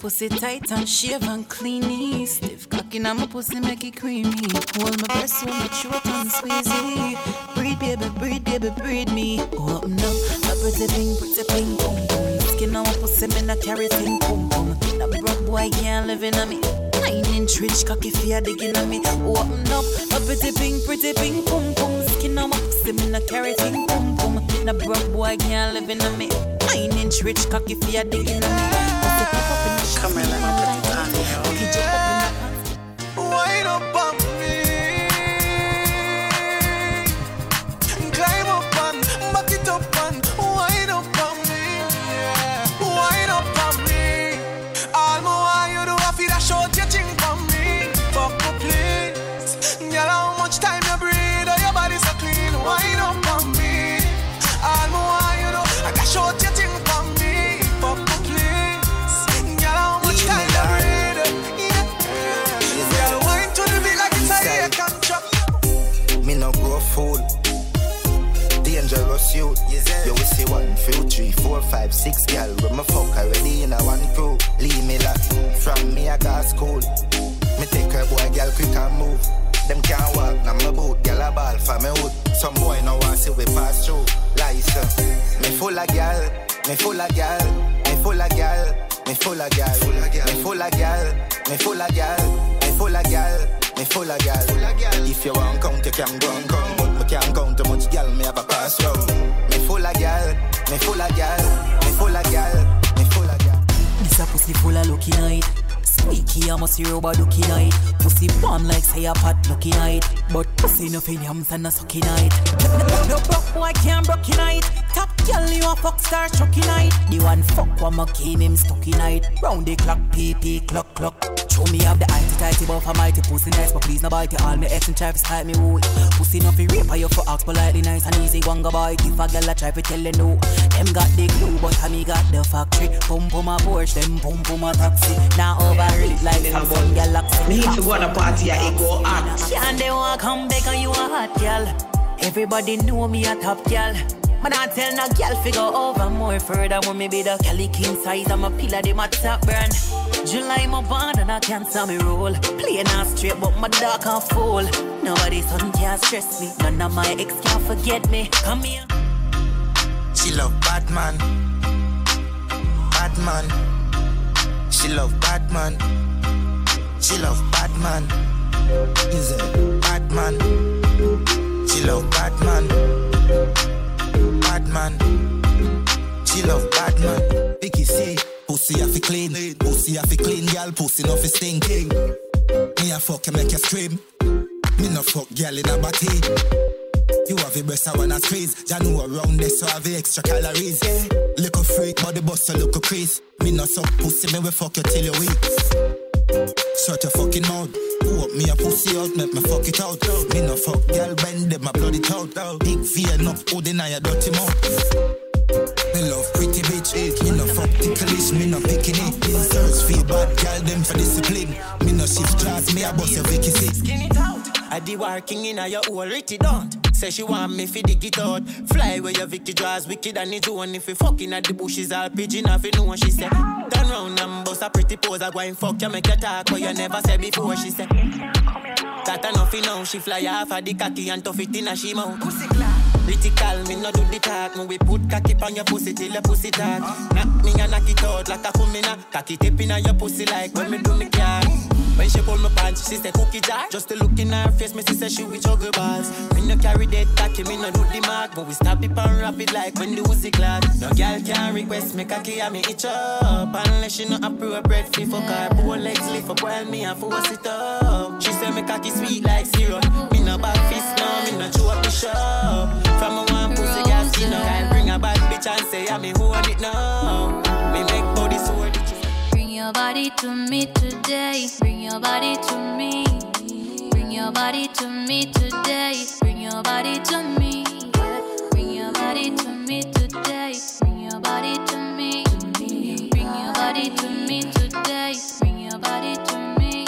Pussy tight and shave and clean Stiff cocky now my pussy make it creamy. Hold my breast hold me short and squeezy Breathe baby, breathe baby, breathe me. Open up, my pretty pink, pretty pink pum pum Skin on my pussy, me not carry thing pum pum That broke boy can't live in a me. Nine inch rich cocky fear digging on me. Open up, my pretty pink, pretty pink pum pum Skin on my pussy, me not carry thing pum pum That broke boy can't live in me. Nine inch rich cocky fear digging on me. Come here, let me put it on you. Wind up on three, four, five, six gal. With my fuck already in a one crew. Leave me like from me I got school. Me take her boy gal quick and move. Them can't walk, now my boot, gal a ball for me hood. Some boy no want see we pass through. License, me full of gal, me full of gal, me full of gal, me full of gal, me full of gal, me full of gal, me full of gal, me gal. If you want count, you can go and count, but me can't count how much gal me have a pass round. Me full of gal, me full of gal, me full of gal, me full of gal. This a pussy full of lucky night. Squeaky, I must hear about looking night. Pussy bomb like say a pot looking night. But pussy no fin yams and a sucky night. No broke boy can't broke night. Top girl you a fuck star chucky night. The one fuck one more game him stucky night. Round the clock, PP clock clock. Show me have the icy tighty buff a mighty pussy nice, but please no bite it. All me ex and try to spite me wood. Pussy no fi rape you for ask politely nice and easy. One go bite if a girl a try to tell you no. Them got the glue, but I me got the factory. Pum pum a Porsche, them pum pum a taxi. Now over it like Samsung Galaxy. Me to go on a party, I go hot. Can't they want to come back and you a hot girl? Everybody know me a top girl. Man, I tell no girl figure over more further when me be the Kelly King size. I'm a pillar, they my top brand. July my bond and I can't tell me roll. Playing not straight, but my dog can't fall. Nobody son can't stress me. None of my ex can't forget me. Come here. She love Batman. Batman. She love Batman. She love Batman. Is it Batman? She love Batman. Batman. She love Batman. Vicky say, pussy have to clean, pussy have to clean, girl, pussy no fi stinking. Me a fuck you make you scream. Me no fuck girl in a body. You have the breast I wanna squeeze. Know around this so have the extra calories. Little freak, body bust a little crease. Me no suck pussy, me we fuck you till you weak. Shut your fucking mouth. Whoop me a pussy out, make me fuck it out. Me no fuck girl, bend them, my bloody out. Big V enough, who deny your dirty mouth. Me love pretty bitch, me no fuck ticklish, me no picking it. Search feel bad girl, them for discipline. Me no shift class, me a boss a Vicky six. Skin it out. I the working in a your hole, Ritty don't. Say she want me fi dig it out. Fly where your Vicky draws wicked and it's one if you fucking at the bushes all pigeon off you know what she say. Turn round and bust a pretty pose, I go and fuck you make you talk what you never said before. She say. That enough you know she fly off of the cocky and tough it in a she mouth. Pussy Critical, me no do the talk. Me we put cocky on your pussy till your pussy talk. Knock me and knock it out like a kumina. Cocky tip in your pussy like when me do me car. When she pull my pants, she say cookie jar. Just to look in her face, me see say she with juggle balls. Me no carry that cocky, me no do the mark, but we stop it and wrap it like when the Uzi clad. No girl can request me cocky and me itch up unless she no appropriate fi fuck her. Poor legs lift up while me a force it up. She say me cocky sweet like syrup. Me no back fist no, me no chew up the shop. From a one pussy gas, you know, I bring a bad bitch and say I me hold it now. Your body to me today. Bring your body to me. Bring your body to me today. Bring your body to me. Bring your body to me today. Bring your body to me. Bring your body to me today. Bring your body to me.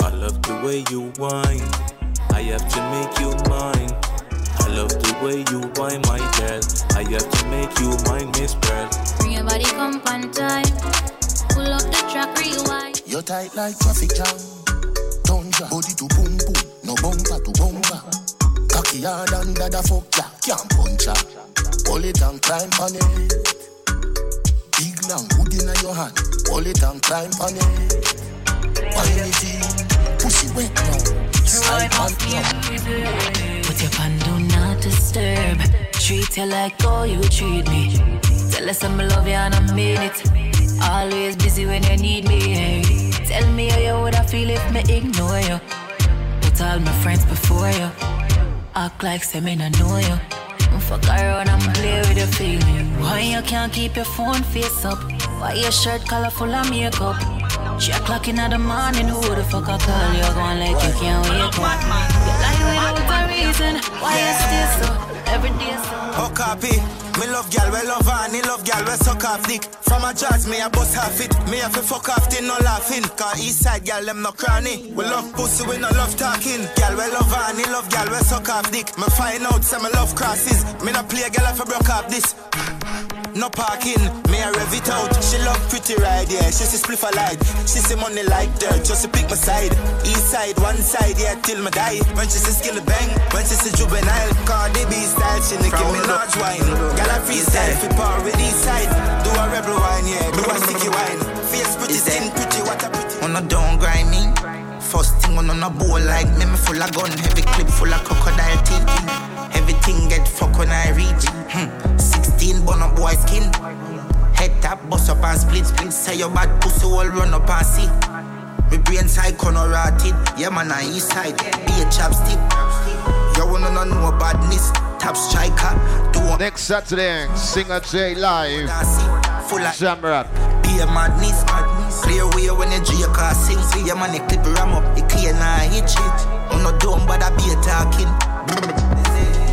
I love the way you whine. I have to make you mine. I love the way you whine, my girl. I have to make you mine, Miss Pearl. Bring your body come on time. Pull up the track, rewind. You're tight like traffic jam. Tundra, body to boom boom, no bumper to bumper. Cocky hard under the fuck ya, can't punch ya. Hold it and climb on it. Big long hood in your hand, hold it and climb on it. Wine it in, pussy wet now. Slide on. Put your pan do not disturb. Treat you like how you treat me. Tell us I'm love you and I mean it. Always busy when you need me. Eh? Tell me how you would I feel if me ignore you. Put all my friends before you. Act like say me no know you. Fuck around and play with your feeling. Why you can't keep your phone face up? Why your shirt color full of makeup? Three o'clock in the morning, who the fuck I call you? Going like you can't wake up. You lie without a reason. Why you stay so? Every day so. Oh, copy. Me love gal, we love her, love gal, we suck off dick. From a jazz, me a bust half it. Me have to fuck off till no laughing. Cause east side gal, them no cranny. We love pussy, we no love talking. Gal, we love her, love gal, we suck off dick. Me find out some me love crosses. Me no play gal I broke up this. No parking, me a rev it out. She love pretty ride, yeah. She see spliff a light. She see money like dirt, just to pick my side. East side, one side, yeah, till my die. When she see skill bang, when she see juvenile. Cardi B style, she give me large wine. Gal a freestyle, fi par with east side. Do a rebel wine, yeah. Do a sticky wine. Face pretty, skin pretty, what a pretty. On a don't grind me. First thing on a bowl like me, me full of gun, heavy clip full of crocodile teeth. Everything get fuck when I reach. Hmm. 16 bun up boy skin. Head tap, bust up and split, split. Say your bad pussy all run up and see. Me brain side corner rotted. Yeah man, I east side. Be a chapstick. You wanna know badness. Top striker. Do a Next Saturday, Singer J live. Jamrock. be a madness. Clear way when you G car sing. See your money clip ram up. It clear now hit shit. I'm not dumb, but I be a talking.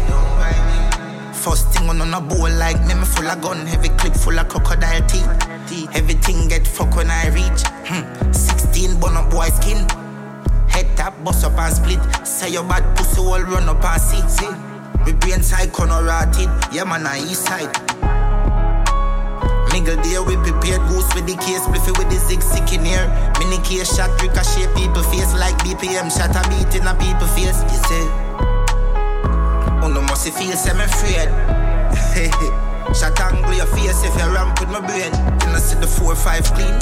First thing on on a bowl like me, me full of gun, heavy clip full of crocodile teeth. Everything get fuck when I reach. Hmm. 16 bun up boy skin. Head tap, bust up and split. Say your bad pussy all run up and see. see. Me brain side corner rotted. Yeah man, I east side. Nigga there, we prepared goose with the case, spliffy with the zig sick in here. Mini case shot, ricochet people face like BPM, shot a beat in a people face. You say, oh no, must feel semi afraid. Shot angle your face if you ramp with my brain. Can I see the four five clean?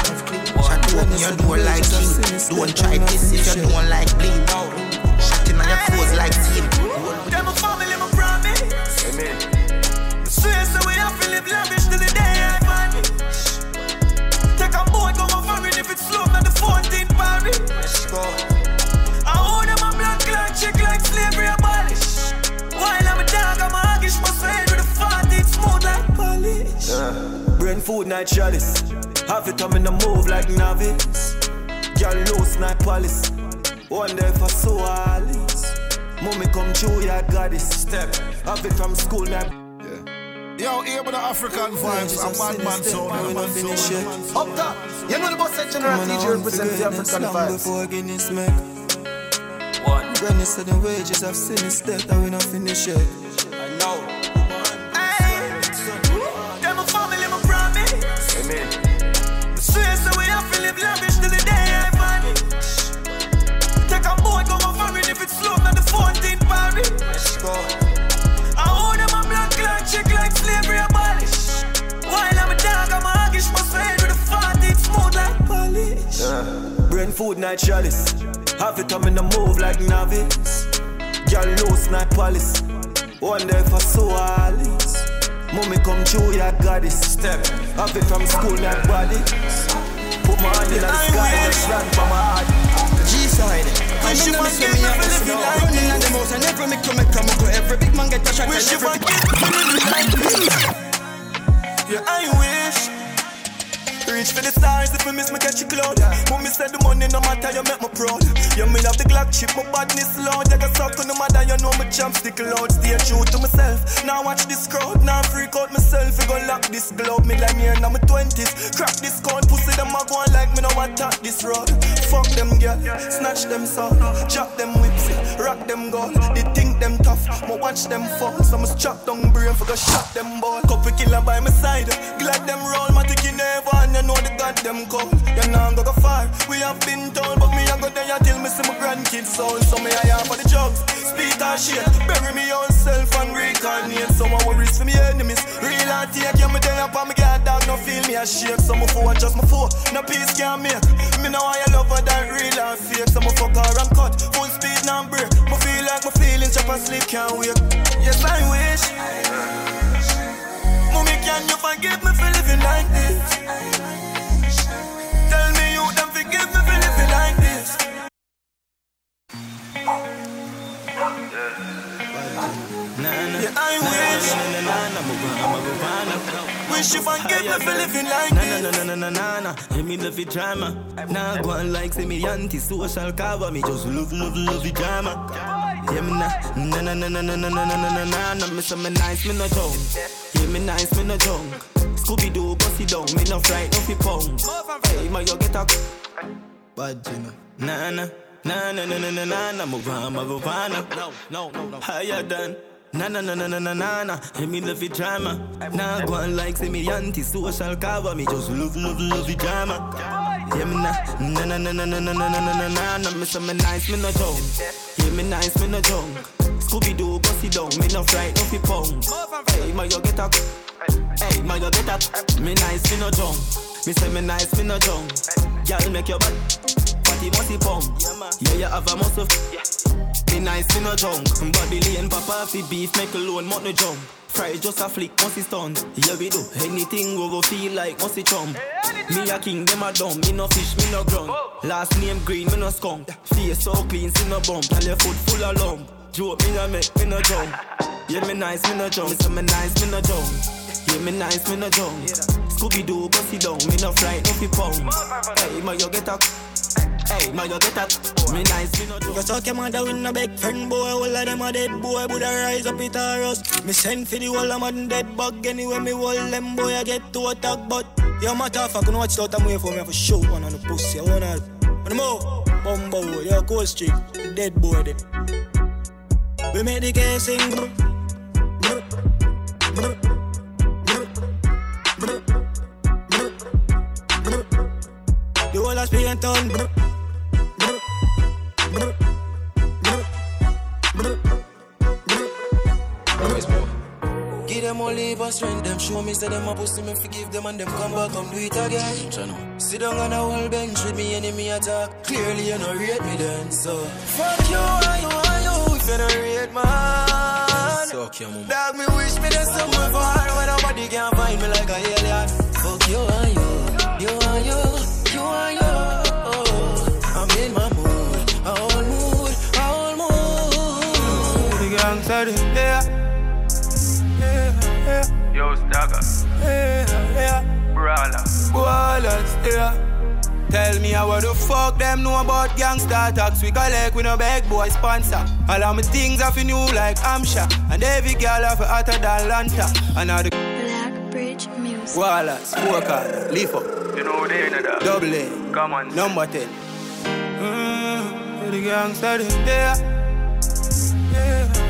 Shot open your door like key. Don't try this if you don't like bleed. Shot in your clothes like team. Them a family, my promise. Amen. Swear so we have to live lavish till the day I vanish. Take a boat, go on foreign if it's slow, not the 14th Paris. Let's go. Uh, brain food night chalice. Have it come in the move like novice. Girl loose night palace. Wonder if I saw Alice. Mommy come true, yeah, goddess. Step. Have it from school now. Yo, here with the African vibes, a bad man sound, a bad finish it. Up top, you know the boss said General DJ represent the African vibes. Before Guinness make. One. Granny said the wages have seen it step that we not finish it. I know. 14th Paris. Let's go. I own them a black like chick like slavery abolish. While I'm a dog, I'm a hoggish, must head with a 14th smooth like polish. Uh, brain food night chalice. Have it come in the move like novice. Girl loose night palace. Wonder if I saw Alice. Mommy come true, yeah, goddess. Step. Have it from school, not body. Put in the sky, just run for my heart. G-side. I mean, I'm a me up this now. Running on the mouse, and every make come come go. Every big man get a shot, Wish you every Yeah, I wish. Reach for the stars if I miss me catch a cloud. Mommy said the money no matter, you make me proud. You me have the Glock chip, my badness loud. You got suck on the mother, you know my champ stick loud. Stay true to myself. Now watch this crowd, now freak out myself. You go lock this globe, me like me in my twenties. Crack this code, pussy them a go like me no attack this road. Fuck them girl, snatch them soul, drop them whips, rock them gold. They think them tough, but watch them fall. So I must chop down brain for go shot them ball. Couple killer by my side, glad them roll, my ticky never and you know the goddamn cold. You know I'm go go far. We have been told, but me I go there till me see my grandkids soul. So me I have for the drugs, speak or shit, bury me own self and reincarnate. So I worries for me enemies, real and take you me there up and me get dog no feel me a shake. So my foe just my foe, no peace can't make. Me know I love her that real and fake. So my fuck her and cut, full speed break. Me feel like my feelings chop and sleep can't wait. Yes I wish. Mommy, can you forgive me for living like this? Tell me you don't forgive me for living like this. Yeah, I wish. Wish you forgive me for living like Na this. na na na na na na. Let me love it drama. Nah go on like say me anti-social cover. Me just love love love it drama. Yeah me na na na na na na na na na na na na. Me say me nice me no joke. Yeah me nice me no joke. Scooby Doo go sit down. Me no fright no fi pound. Hey ma you get a bad know. Na na. Na na na na na na na, move on, move on. No, no, no, no. Higher than. Na na na na na na na na. Hey, me love it drama. Nah go on like say me anti-social cover. Me just love love love it drama. Yeah me na na na na na na na na na na na na. Me say me nice, me no joke. Yeah me nice, me no joke. Scooby Doo sit down. Me no fright, no fi pound. Hey, ma you get a. Hey, ma you get a. Me nice, me no jump. Me say me nice, me no jump. Girl make your butt fatty musty pump. Yeah, you have a muscle. Me nice, me no junk. Babylon papa fi beef, make alone, mut no jump. Fry just a flick, musty stun. Yeah, we do anything we go feel like musty chum. Me a king, them a dumb. Me no fish, me no grunt. Last name green, me no skunk. Face so clean, see no bump. Tell your foot full of lump. Joke me no make, me no jump. Yeah, me nice, me no jump. Say me nice, me no jump. Yeah, me nice, me no jump. Scooby Doo, go sit down. Me no fright, no fi pound. Hey, ma you get a Hey, ma, you get that? Me nice, me no joke. You talk your mother with no big friend boy, all of them a dead boy, I rise up it a rust. Me send for the whole of them dead bug anyway, me hold them boy, I get to attack, but your matter fact, watch out and wait for me for show one on the pussy, I wanna, on the move, bumbo, you're cold street, dead boy dead. We make the case sing, brr, brr, brr, brr. whole of Spain brr, Give them all leave them show me, say them a pussy me forgive them and them come back, come do it again. Chano. Sit down on a whole bench with me enemy attack. Clearly you no rate me then, so fuck you, I you, I you, if you no rate man. Suck your mama. Dog me wish me there's somewhere far where nobody can find me like a alien. Yeah. Yo, Stagger. Yeah, yeah. Brawler. Ballers, yeah. Tell me how the fuck them know about gangsta tax We collect with no big boy sponsor All of my things have new like Amsha And every girl have hotter than Lanta And all the Black Bridge Music. Wallace, Smoker, Leaf up You know they in that. Double A, Come on. number 10 mm, The gangsta them there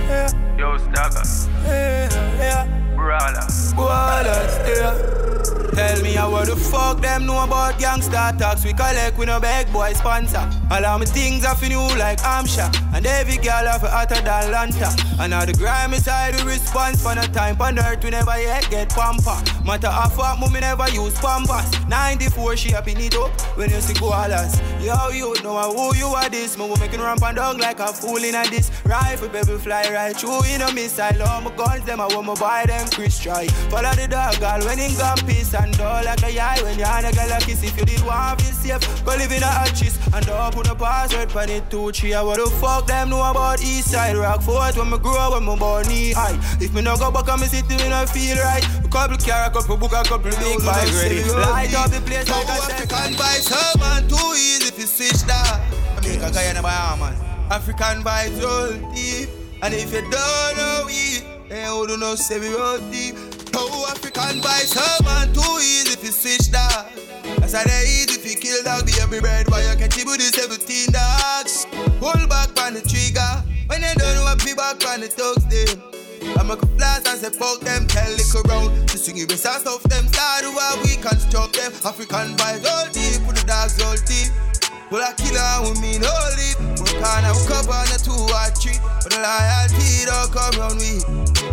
Yeah, Yo, Stagger. yeah, yeah Brawler. Ballers, yeah Tell me how the fuck them know about gangsta tax We collect with no big boy sponsor. All of my things are for new like Amsha And every girl have a hotter than Lanta. And all the grimy side the response For no time. On earth we never yet get pamper Matter of fact mommy never use pampers. 94 she up in it up When you see koalas Yo you know who you are this. Me making ramp and dog like a fool in a this Rifle baby fly right through in a missile. All my guns them I want me buy them Chris try. Follow the dog girl when in gun peace and all like a eye when you and a girl a kiss If you did want to be safe Go live in a hatches And don't put no password pan it two three What the fuck them know about east side? Rock fort when me grow when me born knee high. If me no go back and me city me no feel right. A couple car a couple book a couple big bike ready. Light up the place like a African vibes, oh man, too easy to switch that. I make a guy in a man. African vibes roll deep, and if you don't know we, then who do not know say we roll deep. Oh, African vibes, oh man, too easy to switch that. That's how they easy if you kill dog, be every bird, why you catch it with the 17 dogs. Pull back on the trigger, when you don't what be back on the thugs, them. I'ma a blast and say fuck them, tell lick around. To swing it, and stuff them, start while we construct them. African vibes, all deep, put the dogs all deep. Well, I kill her with me, no lead. Work on a cup on a two or three. But the loyalty don't come round we.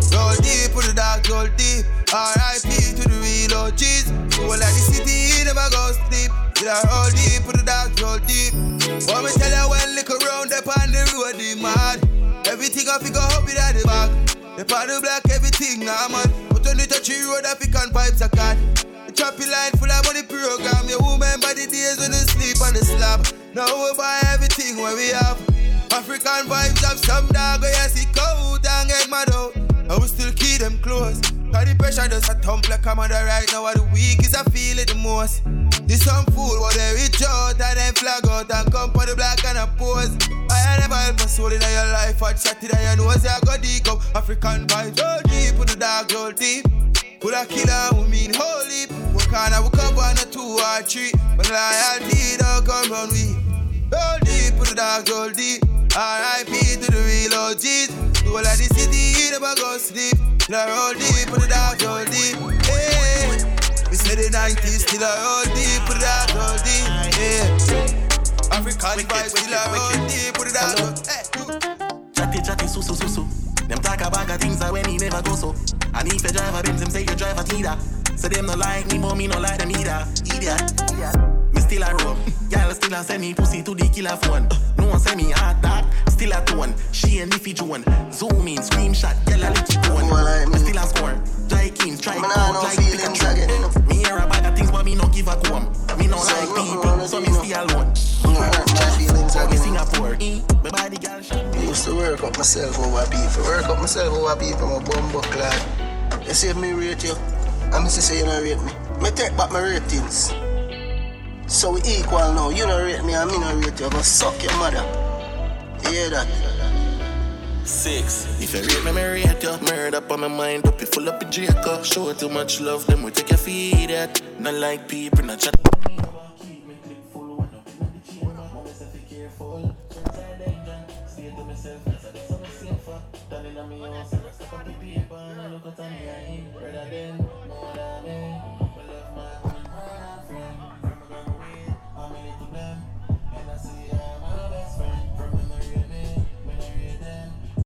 Roll deep, put the dogs all deep. R.I.P. to the real OGs. Well, like the city, never go sleep. Till I roll deep, put the dogs all deep. Want me tell you when lick around up on the road, they mad. Everything I figure up it at the back. The paddle black, everything, nah man. But on the touchy road, I pick on pipes I got. Choppy line full of money program. Your woman by the days when they sleep on the slab. Now we buy everything when we have. African vibes have some dog, oh yes, it cold and get mad out. I will still keep them close. Cause the pressure does a thump like I'm on the right now. What The weakest I feel it the most. This some fool, what they reach out and then flag out and come for the black and a pose. I never help a soul in your life. I'd shut it and you know I go deep up. African vibes, oh, roll deep, put the dog roll deep. Put a killer who mean holy. What kind of come on a two or three? But loyalty don't come round we. Roll deep, put the dog roll deep. R.I.P. to the real OGs. The whole of the city never go sleep. I roll deep, put the dog roll deep. Hey, we say the 90s still I roll deep, put the dog roll deep. Yeah, African vibes still I roll deep, put the dog roll deep. Chatty chatty so so so so. Them talk about the things that when he never go so. And if you drive a Benz, them say you drive a Tiida. So them no like me, but me no like them either. Idiot. Me still a roam. Y'all still a send me pussy to the killer phone. No one send me hot dog. Still a tone. She and Diffy Joan. Zoom in, screenshot. Y'all a little tone. Me still a score. Try King, try Code, like Pikachu. Me hear about the things, but me no give a comb. Me no like people, so me stay alone. So me Singapore. My body girl shot. I used to work up myself over people. Work up myself over people, my bumbo clad. You see me rate you, I'm to say you don't rate me. Me take back my ratings. So we equal now. You don't rate me and me don't rate you. Go suck your mother. You hear that? Six. If you rate me, me rate you. Murder up on my mind, up you full up with Draco. Show too much love, them we take your feed at. Not like people, not chat.